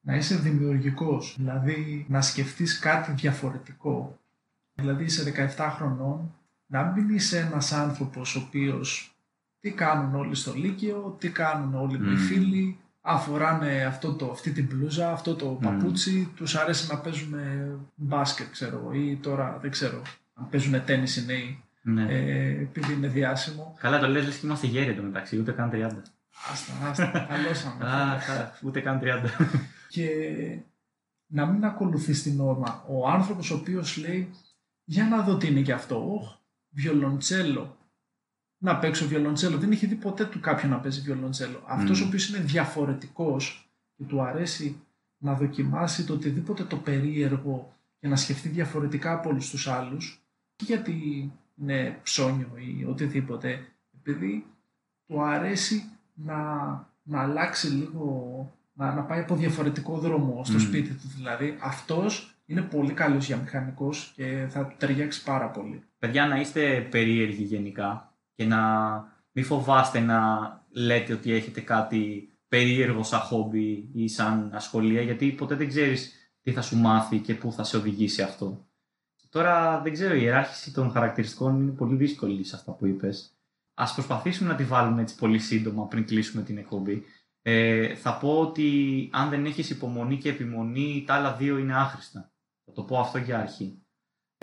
να είσαι δημιουργικός, δηλαδή να σκεφτείς κάτι διαφορετικό. Δηλαδή είσαι 17 χρονών, να μην είσαι ένας άνθρωπος ο οποίος τι κάνουν όλοι στο Λύκειο, τι κάνουν όλοι μου οι Μμμ. φίλοι, Α, φοράνε αυτό το, αυτή την μπλούζα, αυτό το παπούτσι, τους αρέσει να παίζουν μπάσκετ, ξέρω εγώ, ή τώρα δεν ξέρω, αν παίζουν τέννις οι νέοι, Ναι. ε, επειδή είναι διάσημο. Καλά, το λες, λες και είμαστε γέροι εντωμεταξύ, ούτε καν 30. Άστα, άστα, καλώσαμε. Α, καλά, ούτε καν 30. και να μην ακολουθεί την όρμα. Ο άνθρωπος ο οποίος λέει για να δω τι είναι και αυτό. Οχ, βιολοντσέλο. Να παίξω βιολοντσέλο. Δεν έχει δει ποτέ του κάποιον να παίζει βιολοντσέλο. Αυτός Μμμ. ο οποίος είναι διαφορετικός και του αρέσει να δοκιμάσει το οτιδήποτε το περίεργο και να σκεφτεί διαφορετικά από όλους τους άλλους και γιατί είναι ψώνιο ή οτιδήποτε επειδή του αρέσει να, να αλλάξει λίγο να, να πάει από διαφορετικό δρόμο στο Μμμ. σπίτι του. Δηλαδή, αυτός είναι πολύ καλός για μηχανικός και θα του ταιριάξει πάρα πολύ. Παιδιά, να είστε περίεργοι γενικά και να μην φοβάστε να λέτε ότι έχετε κάτι περίεργο σαν χόμπι ή σαν ασχολία, γιατί ποτέ δεν ξέρεις τι θα σου μάθει και πού θα σε οδηγήσει αυτό. Τώρα δεν ξέρω, η ιεράρχηση των χαρακτηριστικών είναι πολύ δύσκολη σε αυτά που είπες. Ας προσπαθήσουμε να τη βάλουμε έτσι πολύ σύντομα πριν κλείσουμε την εκπομπή. Ε, θα πω ότι αν δεν έχεις υπομονή και επιμονή, τα άλλα δύο είναι άχρηστα. Θα το πω αυτό για αρχή.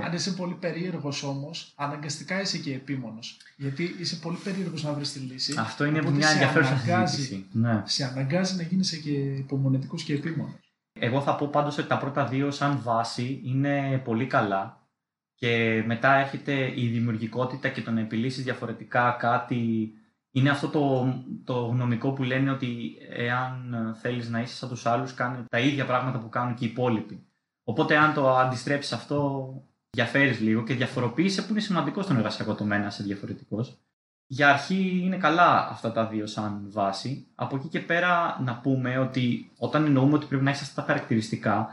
Αν είσαι πολύ περίεργος όμως, αναγκαστικά είσαι και επίμονος. Γιατί είσαι πολύ περίεργος να βρεις τη λύση. Αυτό είναι Οπότε μια σε ενδιαφέρουσα αναγκάζει- συζήτηση. Ναι. Σε αναγκάζει να γίνεσαι και υπομονετικός και επίμονος. Εγώ θα πω πάντως ότι τα πρώτα δύο σαν βάση είναι πολύ καλά και μετά έρχεται η δημιουργικότητα και το να επιλύσεις διαφορετικά κάτι. Είναι αυτό το, το γνωμικό που λένε ότι εάν θέλεις να είσαι σαν τους άλλους κάνε τα ίδια πράγματα που κάνουν και οι υπόλοιποι. Οπότε αν το αντιστρέψεις αυτό διαφέρεις λίγο και διαφοροποιείσαι που είναι σημαντικό στον εργασιακό τομέα να είσαι διαφορετικός. Για αρχή είναι καλά αυτά τα δύο σαν βάση. Από εκεί και πέρα να πούμε ότι όταν εννοούμε ότι πρέπει να έχει αυτά τα χαρακτηριστικά,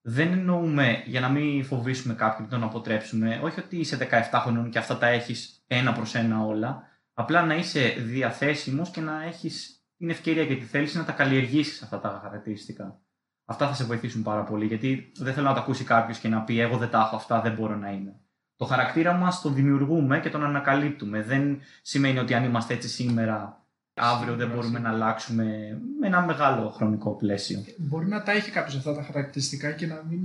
δεν εννοούμε για να μην φοβήσουμε κάποιον και τον αποτρέψουμε, όχι ότι είσαι 17 χρονών και αυτά τα έχεις ένα προς ένα όλα, απλά να είσαι διαθέσιμος και να έχεις την ευκαιρία και τη θέληση να τα καλλιεργήσεις αυτά τα χαρακτηριστικά. Αυτά θα σε βοηθήσουν πάρα πολύ, γιατί δεν θέλω να τα ακούσει κάποιος και να πει: Εγώ δεν τα έχω αυτά, δεν μπορώ να είμαι. Το χαρακτήρα μας τον δημιουργούμε και τον ανακαλύπτουμε. Δεν σημαίνει ότι αν είμαστε έτσι σήμερα, αύριο δεν Σίγουρα, μπορούμε σίγουρα. να αλλάξουμε με ένα μεγάλο χρονικό πλαίσιο. Μπορεί να τα έχει κάποιος αυτά τα χαρακτηριστικά και να μην,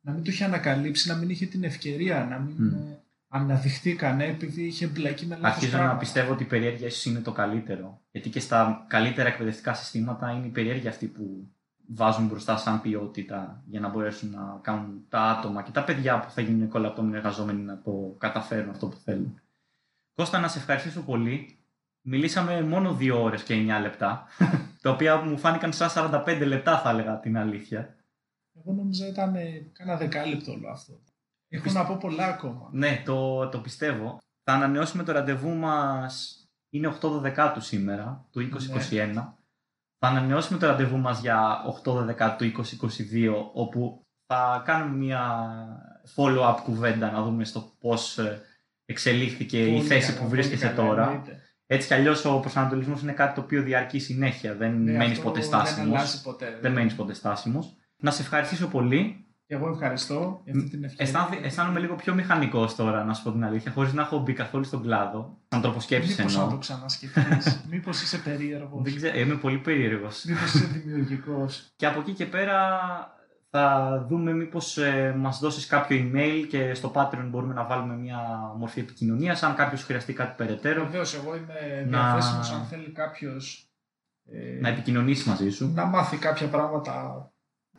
να μην το είχε ανακαλύψει, να μην είχε την ευκαιρία να μην Μμ. ε, αναδειχθεί κανένα επειδή είχε μπλέκει με λάθος Αρχίζω πράγματα. να πιστεύω ότι η περιέργεια ίσως είναι το καλύτερο. Γιατί και στα καλύτερα εκπαιδευτικά συστήματα είναι η περιέργεια αυτή που βάζουν μπροστά σαν ποιότητα για να μπορέσουν να κάνουν τα άτομα και τα παιδιά που θα γίνουν κολαπτώμενοι εργαζόμενοι να το καταφέρουν αυτό που θέλουν. Κώστα, να σε ευχαριστήσω πολύ. Μιλήσαμε μόνο δύο ώρες και 9 λεπτά, τα οποία μου φάνηκαν σαν 45 λεπτά θα έλεγα την αλήθεια. Εγώ νόμιζα ήταν ε, κάνα δεκάλεπτο όλο αυτό. Έχω Πιστε- να πω πολλά ακόμα. Ναι, το, το πιστεύω. Θα ανανεώσουμε το ραντεβού μας, είναι 8 Δεκάτου σήμερα, του 2021. Θα ανανεώσουμε το ραντεβού μας για 8 Δεκάτου του 2022, όπου θα κάνουμε μια follow-up κουβέντα να δούμε στο πώς ε, εξελίχθηκε η Πολύ θέση καλά, που πολύ βρίσκεσαι καλά, τώρα. εννοείται. Έτσι κι αλλιώς ο προσανατολισμός είναι κάτι το οποίο διαρκεί συνέχεια, δεν Ναι, μένεις αυτό ποτέ Δεν στάσιμος. αλλάζει ποτέ. Δεν μένεις ποτέ στάσιμος. Να σε ευχαριστήσω πολύ. Και εγώ ευχαριστώ για αυτή την ευκαιρία. Αισθάνθη- αισθάνομαι λίγο πιο μηχανικός τώρα, να σου πω την αλήθεια, χωρίς να έχω μπει καθόλου στον κλάδο. Σαν τρόπο σκέψης Μήπως να το εννοώ. ξανασκεφτείς, μήπως είσαι περίεργος, Δεν ξέρω, είμαι πολύ περίεργος. μήπως είσαι δημιουργικός. και από εκεί και πέρα θα δούμε μήπως ε, μας δώσεις κάποιο email και στο Patreon μπορούμε να βάλουμε μια μορφή επικοινωνίας αν κάποιος χρειαστεί κάτι περαιτέρω Βεβαίως, εγώ είμαι Να- διαθέσιμος αν θέλει κάποιος ε, να επικοινωνήσει μαζί σου. να μάθει κάποια πράγματα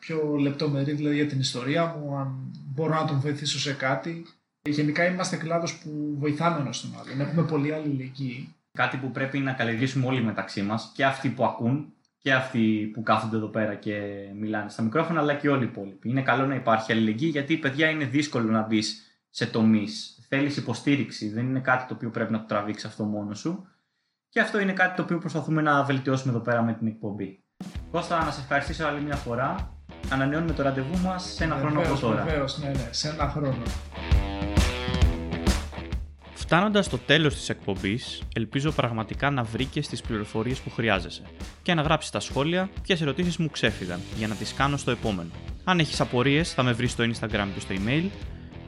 πιο λεπτομερή δηλαδή για την ιστορία μου, αν μπορώ να τον βοηθήσω σε κάτι. Γενικά είμαστε κλάδος που βοηθάμε ένας τον άλλον. Έχουμε πολύ αλληλεγγύη. Κάτι που πρέπει να καλλιεργήσουμε όλοι μεταξύ μας και αυτοί που ακούν και αυτοί που κάθονται εδώ πέρα και μιλάνε στα μικρόφωνα αλλά και όλοι οι υπόλοιποι. Είναι καλό να υπάρχει αλληλεγγύη γιατί παιδιά είναι δύσκολο να μπεις σε τομείς. Θέλεις υποστήριξη, δεν είναι κάτι το οποίο πρέπει να το τραβήξεις αυτό μόνος σου. Και αυτό είναι κάτι το οποίο προσπαθούμε να βελτιώσουμε εδώ πέρα με την εκπομπή. Κώστα, να σε ευχαριστήσω άλλη μια φορά. Ανανεώνουμε το ραντεβού μας σε ένα χρόνο από Βεβαίως, τώρα. βεβαίως, ναι, ναι, σε ένα χρόνο. Φτάνοντας στο τέλος της εκπομπής, ελπίζω πραγματικά να βρήκες τις πληροφορίες που χρειάζεσαι και να γράψεις στα σχόλια ποιες ερωτήσεις μου ξέφυγαν για να τις κάνω στο επόμενο. Αν έχεις απορίες θα με βρεις στο Instagram και στο email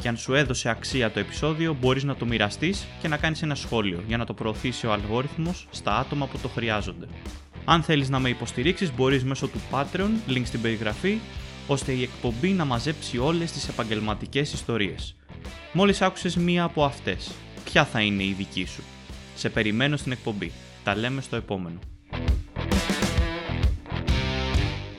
και αν σου έδωσε αξία το επεισόδιο μπορείς να το μοιραστείς και να κάνεις ένα σχόλιο για να το προωθήσει ο αλγόριθμος στα άτομα που το χρειάζονται. Αν θέλεις να με υποστηρίξεις μπορείς μέσω του Patreon, link στην περιγραφή, ώστε η εκπομπή να μαζέψει όλες τις επαγγελματικές ιστορίες. Μόλις άκουσες μία από αυτές, ποια θα είναι η δική σου; Σε περιμένω στην εκπομπή. Τα λέμε στο επόμενο.